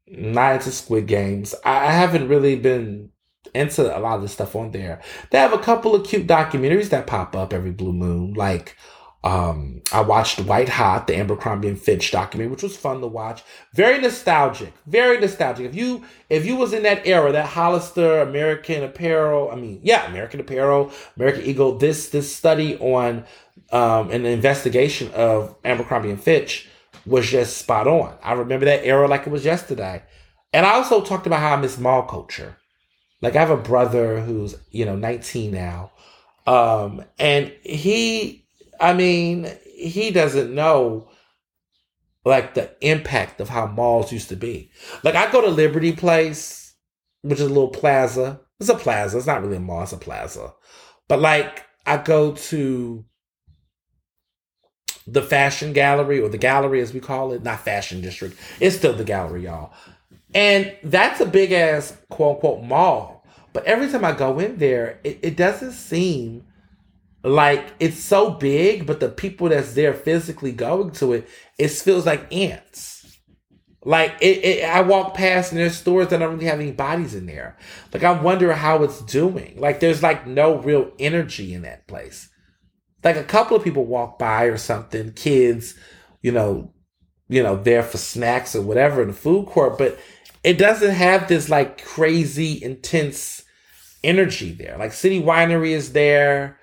Not into Squid Games. I haven't really been into a lot of the stuff on there. They have a couple of cute documentaries that pop up every blue moon, like um, I watched White Hot, the Abercrombie and Fitch documentary, which was fun to watch. Very nostalgic, very nostalgic. If you if you was in that era, that Hollister, American Apparel, I mean, yeah, American Apparel, American Eagle, this this study on um, an investigation of Abercrombie and Fitch was just spot on. I remember that era like it was yesterday. And I also talked about how I miss mall culture. Like I have a brother who's, you know, 19 now. Um, and he, I mean, he doesn't know like the impact of how malls used to be. Like I go to Liberty Place, which is a little plaza. It's a plaza. It's not really a mall. It's a plaza. But like I go to the fashion gallery or the gallery as we call it, not fashion district. It's still the gallery, y'all. And that's a big ass quote unquote mall. But every time I go in there, it, it doesn't seem like it's so big, but the people that's there physically going to it, it feels like ants. Like it, it, I walk past and there's stores that don't really have any bodies in there. Like I wonder how it's doing. Like there's like no real energy in that place. Like a couple of people walk by or something, kids, you know, you know, there for snacks or whatever in the food court, but it doesn't have this like crazy intense energy there. Like City Winery is there.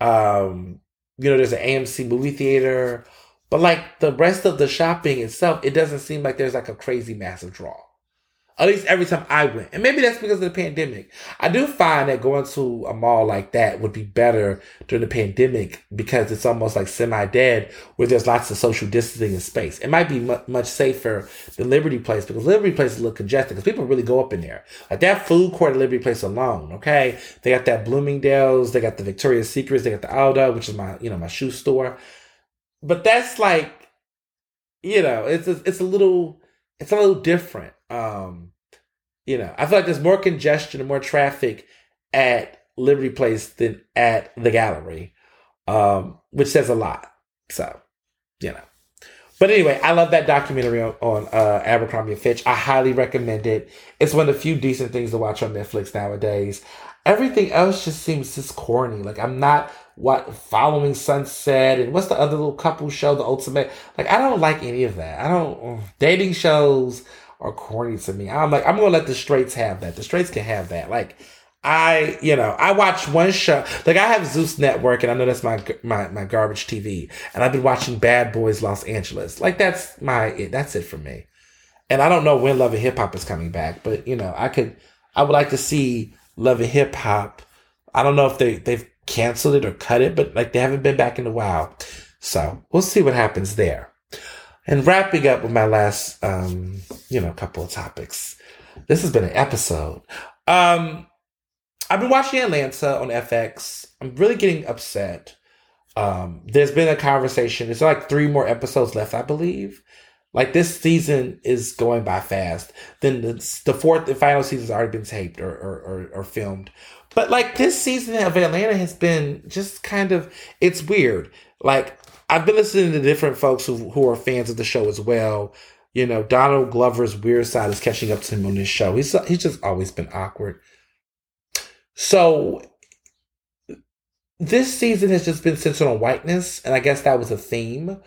Um, you know, there's an AMC movie theater, but like the rest of the shopping itself, it doesn't seem like there's like a crazy massive draw. At least every time I went. And maybe that's because of the pandemic. I do find that going to a mall like that would be better during the pandemic because it's almost like semi dead where there's lots of social distancing in space. It might be much safer than Liberty Place because Liberty Place is a little congested because people really go up in there. Like that food court at Liberty Place alone, okay? They got that Bloomingdale's, they got the Victoria's Secrets, they got the Aldo, which is my, you know, my shoe store. But that's like, you know, it's a, it's a little, it's a little different. Um, you know, I feel like there's more congestion and more traffic at Liberty Place than at the gallery, um, which says a lot. So, you know. But anyway, I love that documentary on, on uh, Abercrombie and Fitch. I highly recommend it. It's one of the few decent things to watch on Netflix nowadays. Everything else just seems just corny. Like I'm not what following sunset and what's the other little couple show, the ultimate. Like I don't like any of that. I don't mm, dating shows are corny to me. I'm like, I'm gonna let the straights have that. The straights can have that. Like, I, you know, I watch one show. Like, I have Zeus Network, and I know that's my my my garbage TV. And I've been watching Bad Boys Los Angeles. Like, that's my that's it for me. And I don't know when Love and Hip Hop is coming back, but you know, I could, I would like to see Love and Hip Hop. I don't know if they they've canceled it or cut it, but like they haven't been back in a while. So we'll see what happens there. And wrapping up with my last, um, you know, couple of topics. This has been an episode. Um, I've been watching Atlanta on FX. I'm really getting upset. Um, there's been a conversation. There's like three more episodes left, I believe. Like this season is going by fast. Then the, the fourth and final season has already been taped or, or, or, or filmed. But like this season of Atlanta has been just kind of, it's weird. Like I've been listening to different folks who, who are fans of the show as well. You know, Donald Glover's weird side is catching up to him on this show. He's he's just always been awkward. So this season has just been centered on whiteness, and I guess that was a theme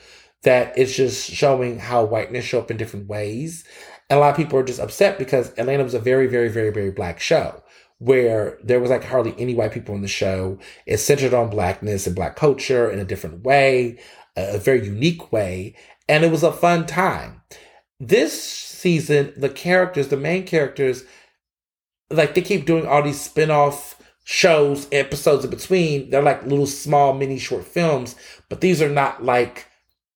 that it's just showing how whiteness show up in different ways. And a lot of people are just upset because Atlanta was a very, very, very, very black show where there was like hardly any white people in the show. It's centered on blackness and black culture in a different way, a very unique way, and it was a fun time. This season, the characters, the main characters, like they keep doing all these spin-off shows, episodes in between. They're like little small mini short films, but these are not like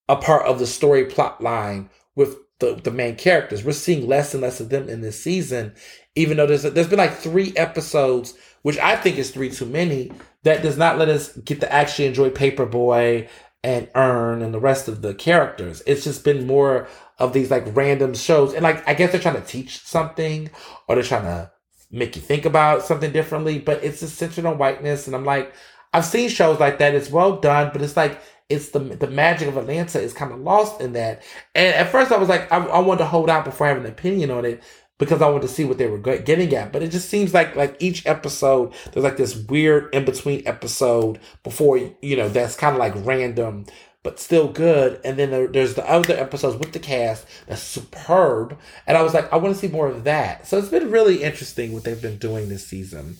a part of the story plot line with the, the main characters. We're seeing less and less of them in this season even though there's there's been like three episodes, which I think is three too many, that does not let us get to actually enjoy Paperboy and Earn and the rest of the characters. It's just been more of these like random shows, and like I guess they're trying to teach something or they're trying to make you think about something differently, but it's just centered on whiteness, and I'm like, I've seen shows like that. It's well done, but it's like it's the the magic of Atlanta is kind of lost in that. And at first, I was like, I, I wanted to hold out before have an opinion on it because I wanted to see what they were getting at. But it just seems like like each episode there's like this weird in between episode before you know that's kind of like random but still good. And then there, there's the other episodes with the cast that's superb. And I was like, I want to see more of that. So it's been really interesting what they've been doing this season.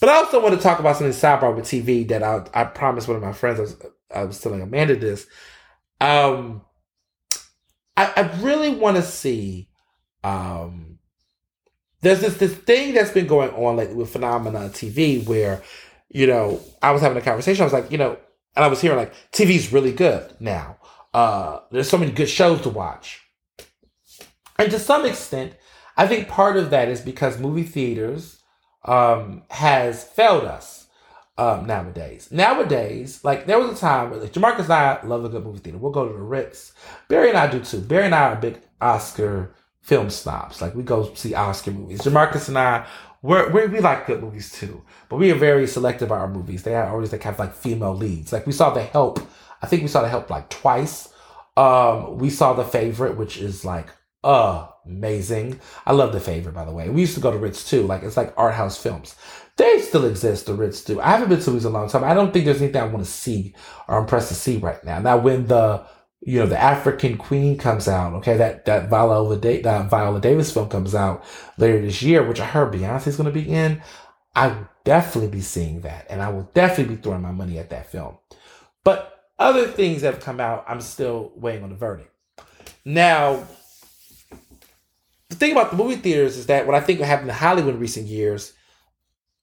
But I also want to talk about something sidebar with TV that I I promised one of my friends I was I was telling Amanda this. Um I, I really want to see. Um, there's this this thing that's been going on lately with Phenomena on TV where, you know, I was having a conversation. I was like, you know, and I was hearing like TV's really good now. Uh, there's so many good shows to watch, and to some extent, I think part of that is because movie theaters um, has failed us um, nowadays. Nowadays, like there was a time where like Jamarcus and I love a good movie theater. We'll go to the Ritz. Barry and I do too. Barry and I are big Oscar film snobs. Like we go see Oscar movies. Jamarcus and I, we're, we like good movies too, but we are very selective about our movies. They are always like have like female leads. Like we saw The Help. I think we saw The Help like twice. Um, we saw The Favorite, which is like amazing. I love The Favorite, by the way. We used to go to Ritz too. Like it's like art house films. They still exist, the Ritz do. I haven't been to these in a long time. I don't think there's anything I want to see or I'm pressed to see right now. Now when the you know the African Queen comes out, okay, that that Viola that Viola Davis film comes out later this year, which I heard Beyonce's going to be in. I will definitely be seeing that, and I will definitely be throwing my money at that film. But other things that have come out, I'm still waiting on the verdict. Now, the thing about the movie theaters is that what I think happened in Hollywood in recent years,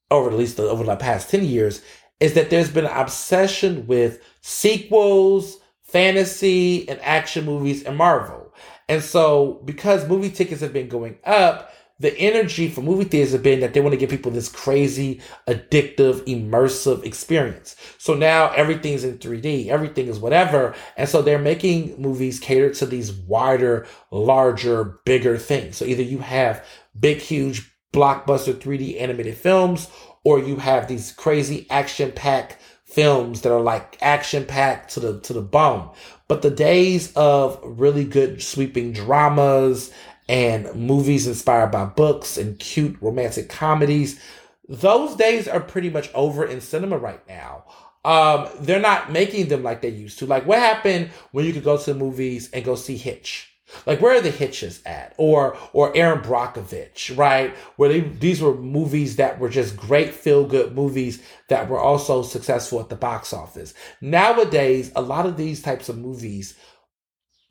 over at least the, over the past 10 years, is that there's been an obsession with sequels, fantasy, and action movies and Marvel. And so, because movie tickets have been going up, the energy for movie theaters have been that they want to give people this crazy, addictive, immersive experience. So now everything's in 3D, everything is whatever. And so they're making movies cater to these wider, larger, bigger things. So either you have big, huge, blockbuster 3D animated films, or you have these crazy action packed films that are like action packed to the to the bone. But the days of really good sweeping dramas and movies inspired by books and cute romantic comedies. Those days are pretty much over in cinema right now. Um, they're not making them like they used to. Like, what happened when you could go to the movies and go see Hitch? Like, where are the Hitches at? Or, or Erin Brockovich, right? Where they, these were movies that were just great feel good movies that were also successful at the box office. Nowadays, a lot of these types of movies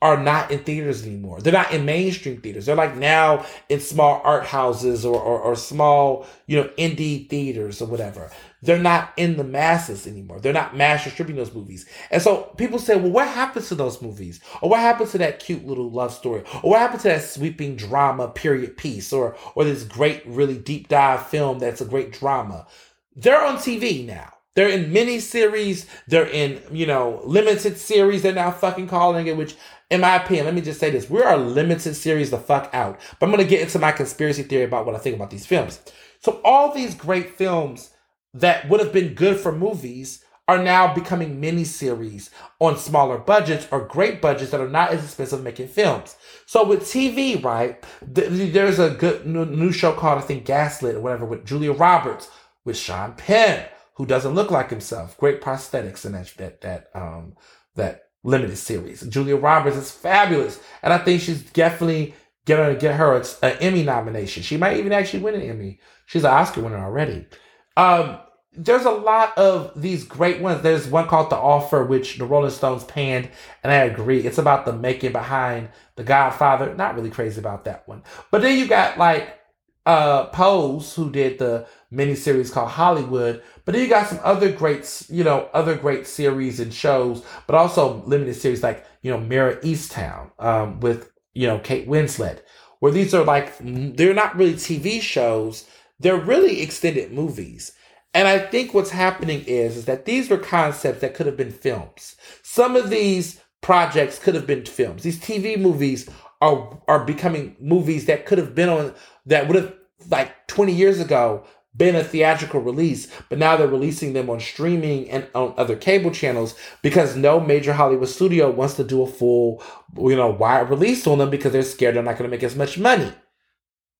are not in theaters anymore. They're not in mainstream theaters. They're like now in small art houses or, or, or, small, you know, indie theaters or whatever. They're not in the masses anymore. They're not mass distributing those movies. And so people say, well, what happens to those movies? Or what happens to that cute little love story? Or what happens to that sweeping drama period piece? Or, or this great, really deep dive film that's a great drama? They're on TV now. They're in mini series. They're in, you know, limited series. They're now fucking calling it, which in my opinion, let me just say this. We are a limited series the fuck out. But I'm going to get into my conspiracy theory about what I think about these films. So all these great films that would have been good for movies are now becoming mini series on smaller budgets or great budgets that are not as expensive making films. So with TV, right, th- there's a good new show called, I think, Gaslit or whatever with Julia Roberts, with Sean Penn, who doesn't look like himself. Great prosthetics in that, that, that, um, that limited series. Julia Roberts is fabulous, and I think she's definitely gonna get her an Emmy nomination. She might even actually win an Emmy. She's an Oscar winner already. Um, there's a lot of these great ones. There's one called The Offer, which the Rolling Stones panned, and I agree. It's about the making behind The Godfather. Not really crazy about that one. But then you got like uh Pose, who did the miniseries called Hollywood. But then you got some other great, you know, other great series and shows, but also limited series like, you know, Mare of Easttown, um, with, you know, Kate Winslet, where these are like, they're not really TV shows. They're really extended movies. And I think what's happening is, is that these were concepts that could have been films. Some of these projects could have been films. These TV movies are, are becoming movies that could have been on, that would have, like 20 years ago, been a theatrical release, but now they're releasing them on streaming and on other cable channels because no major Hollywood studio wants to do a full, you know, wide release on them because they're scared they're not going to make as much money.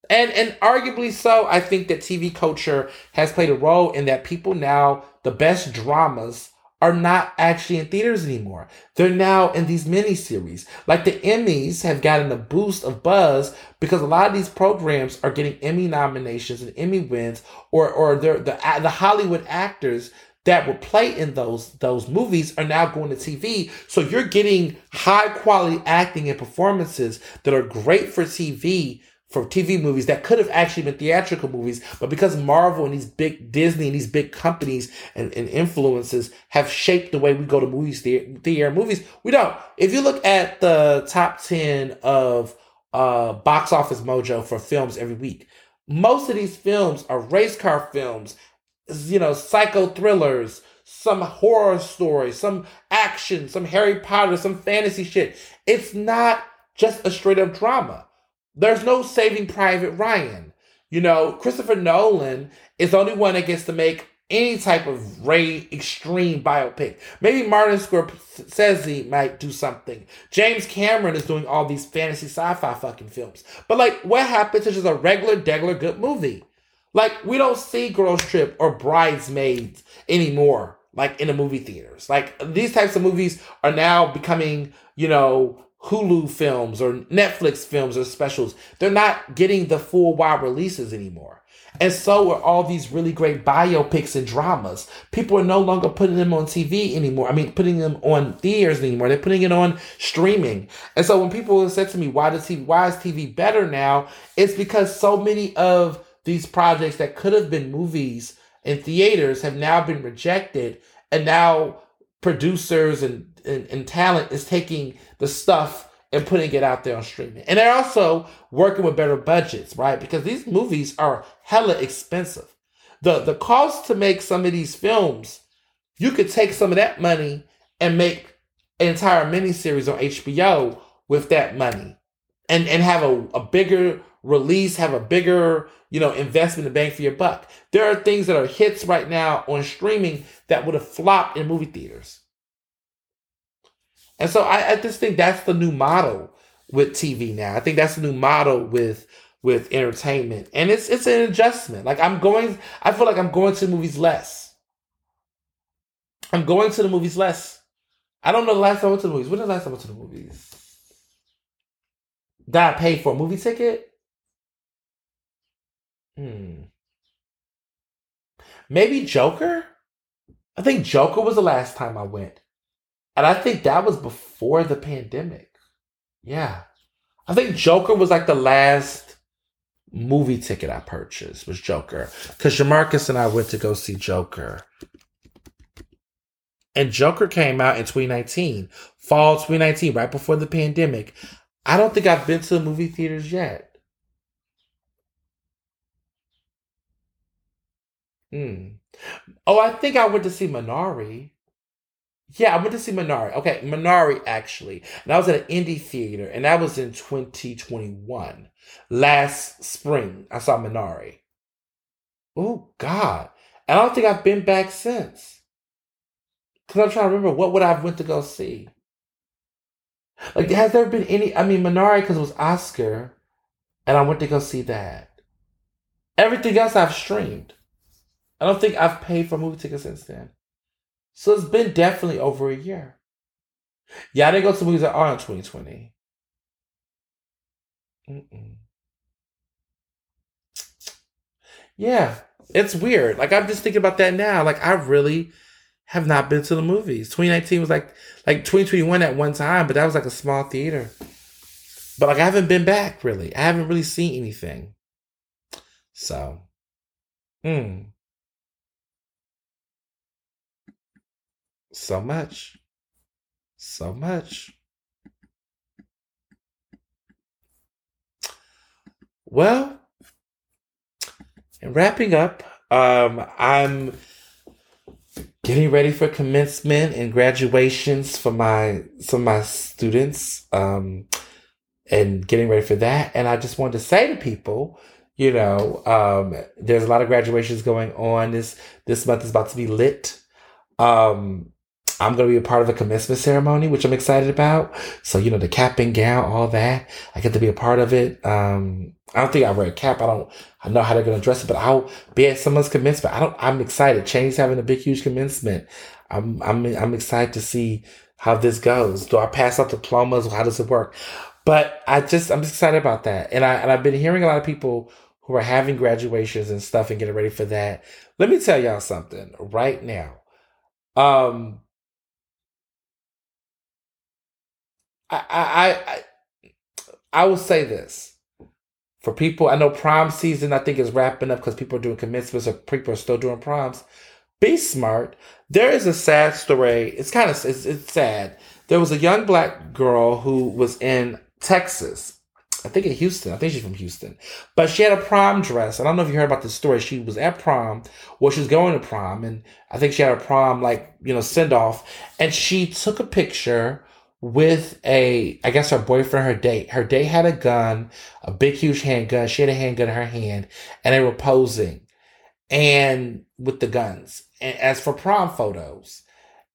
And and arguably so, I think that TV culture has played a role in that people now the best dramas are not actually in theaters anymore. They're now in these miniseries. Like the Emmys have gotten a boost of buzz because a lot of these programs are getting Emmy nominations and Emmy wins, or or the the Hollywood actors that would play in those those movies are now going to TV. So you're getting high quality acting and performances that are great for TV for TV movies that could have actually been theatrical movies, but because Marvel and these big Disney and these big companies and, and influences have shaped the way we go to movies, theater movies, we don't. If you look at the top 10 of uh, box office mojo for films every week, most of these films are race car films, you know, psycho thrillers, some horror stories, some action, some Harry Potter, some fantasy shit. It's not just a straight up drama. There's no saving Private Ryan. You know, Christopher Nolan is the only one that gets to make any type of Ray extreme biopic. Maybe Martin Scorsese might do something. James Cameron is doing all these fantasy sci-fi fucking films. But like, what happens to just a regular, degular good movie? Like, we don't see Girls Trip or Bridesmaids anymore, like in the movie theaters. Like, these types of movies are now becoming, you know, Hulu films or Netflix films or specials. They're not getting the full wide releases anymore. And so are all these really great biopics and dramas. People are no longer putting them on TV anymore. I mean, putting them on theaters anymore. They're putting it on streaming. And so when people said to me, why does TV, why is TV better now? It's because so many of these projects that could have been movies in theaters have now been rejected. And now producers and, and, and talent is taking the stuff and putting it out there on streaming. And they're also working with better budgets, right? Because these movies are hella expensive. The the cost to make some of these films, you could take some of that money and make an entire miniseries on HBO with that money. And and have a, a bigger release, have a bigger, you know, investment and bang for your buck. There are things that are hits right now on streaming that would have flopped in movie theaters. And so I, I just think that's the new model with TV now. I think that's the new model with with entertainment. And it's it's an adjustment. Like I'm going I feel like I'm going to the movies less. I'm going to the movies less. I don't know the last time I went to the movies. When was the last time I went to the movies? Did I pay for a movie ticket? Hmm. Maybe Joker? I think Joker was the last time I went. And I think that was before the pandemic. Yeah. I think Joker was like the last movie ticket I purchased was Joker. Because Jamarcus and I went to go see Joker. And Joker came out in 2019, fall 2019, right before the pandemic. I don't think I've been to the movie theaters yet. Hmm. Oh, I think I went to see Minari. Yeah, I went to see Minari. Okay, Minari actually. And I was at an indie theater, and that was in 2021. Last spring, I saw Minari. Oh, God. And I don't think I've been back since. Because I'm trying to remember what would I have went to go see. Like, has there been any? I mean, Minari because it was Oscar, and I went to go see that. Everything else I've streamed. I don't think I've paid for movie tickets since then. So it's been definitely over a year. Yeah, I didn't go to movies that are in 2020. Mm-mm. Yeah, it's weird. Like I'm just thinking about that now. Like I really have not been to the movies. 2019 was like like 2021 at one time, but that was like a small theater. But like I haven't been back really. I haven't really seen anything. So, hmm. So much. So much. Well, and wrapping up, um, I'm getting ready for commencement and graduations for my some of my students, um, and getting ready for that. And I just wanted to say to people, you know, um, there's a lot of graduations going on. This this month is about to be lit. Um, I'm going to be a part of a commencement ceremony, which I'm excited about. So, you know, the cap and gown, all that. I get to be a part of it. Um, I don't think I wear a cap. I don't I know how they're going to dress it, but I'll be at someone's commencement. I don't, I'm excited. Cheyney's having a big, huge commencement. I'm, I'm, I'm excited to see how this goes. Do I pass out diplomas? How does it work? But I just, I'm just excited about that. And I, and I've been hearing a lot of people who are having graduations and stuff and getting ready for that. Let me tell y'all something right now Um, I, I, I, I will say this for people. I know prom season. I think is wrapping up because people are doing commencements or people are still doing proms. Be smart. There is a sad story. It's kind of it's, it's sad. There was a young black girl who was in Texas. I think in Houston. I think she's from Houston. But she had a prom dress. I don't know if you heard about this story. She was at prom. Well, she was going to prom. And I think she had a prom, like, you know, send off. And she took a picture with a, I guess her boyfriend, her date. Her date had a gun, a big, huge handgun. She had a handgun in her hand. And they were posing and with the guns. And as for prom photos.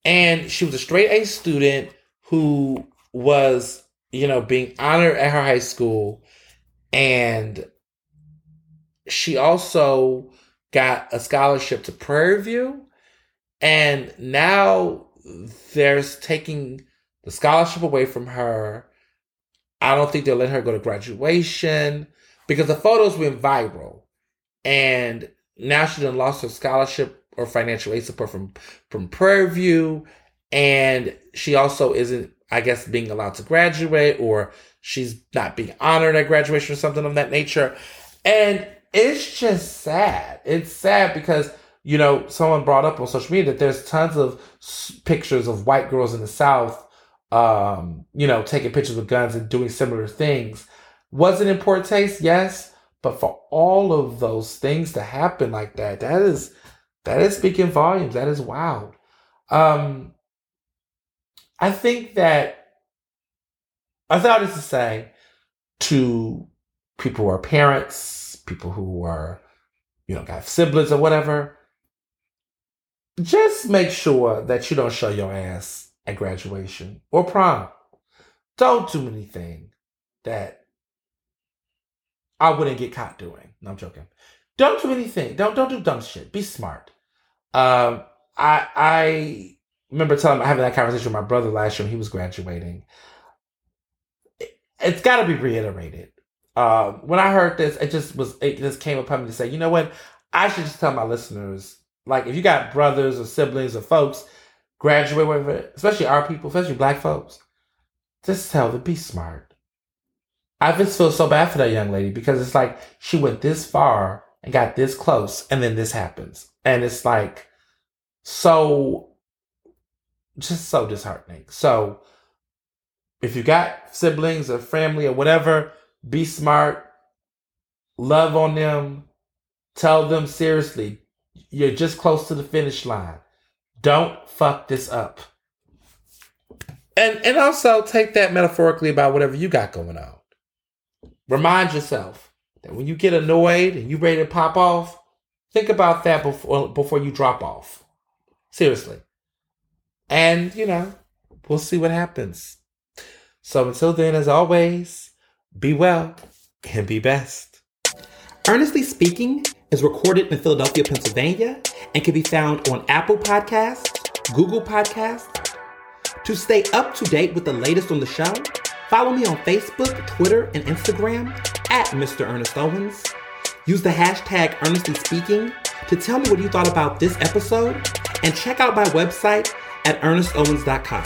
And she was a straight A student who was you know, being honored at her high school. And she also got a scholarship to Prairie View. And now there's taking the scholarship away from her. I don't think they'll let her go to graduation because the photos went viral. And now she done lost her scholarship or financial aid support from, from Prairie View. And she also isn't I guess, being allowed to graduate or she's not being honored at graduation or something of that nature. And it's just sad. It's sad because, you know, someone brought up on social media that there's tons of pictures of white girls in the South, um, you know, taking pictures with guns and doing similar things. Was it in poor taste? Yes. But for all of those things to happen like that, that is, that is speaking volumes. That is wild. Um, I think that I thought this to say to people who are parents, people who are, you know, got siblings or whatever, just make sure that you don't show your ass at graduation or prom. Don't do anything that I wouldn't get caught doing. No, I'm joking. Don't do anything. Don't don't do dumb shit. Be smart. Um, I I remember telling having that conversation with my brother last year when he was graduating. It, has got to be reiterated. Uh, when I heard this, it just was it just came upon me to say, you know what? I should just tell my listeners, like, if you got brothers or siblings or folks graduate, whatever, especially our people, especially black folks, just tell them be smart. I just feel so bad for that young lady because it's like she went this far and got this close, and then this happens, and it's like so just so disheartening. So if you got siblings or family or whatever, be smart, love on them, tell them seriously, you're just close to the finish line. Don't fuck this up. And and also take that metaphorically about whatever you got going on. Remind yourself that when you get annoyed and you ready to pop off, think about that before before you drop off. Seriously. And, you know, we'll see what happens. So until then, as always, be well and be best. Earnestly Speaking is recorded in Philadelphia, Pennsylvania, and can be found on Apple Podcasts, Google Podcasts. To stay up to date with the latest on the show, follow me on Facebook, Twitter, and Instagram at Mr. Ernest Owens. Use the hashtag Earnestly Speaking to tell me what you thought about this episode, and check out my website at ernestowens.com.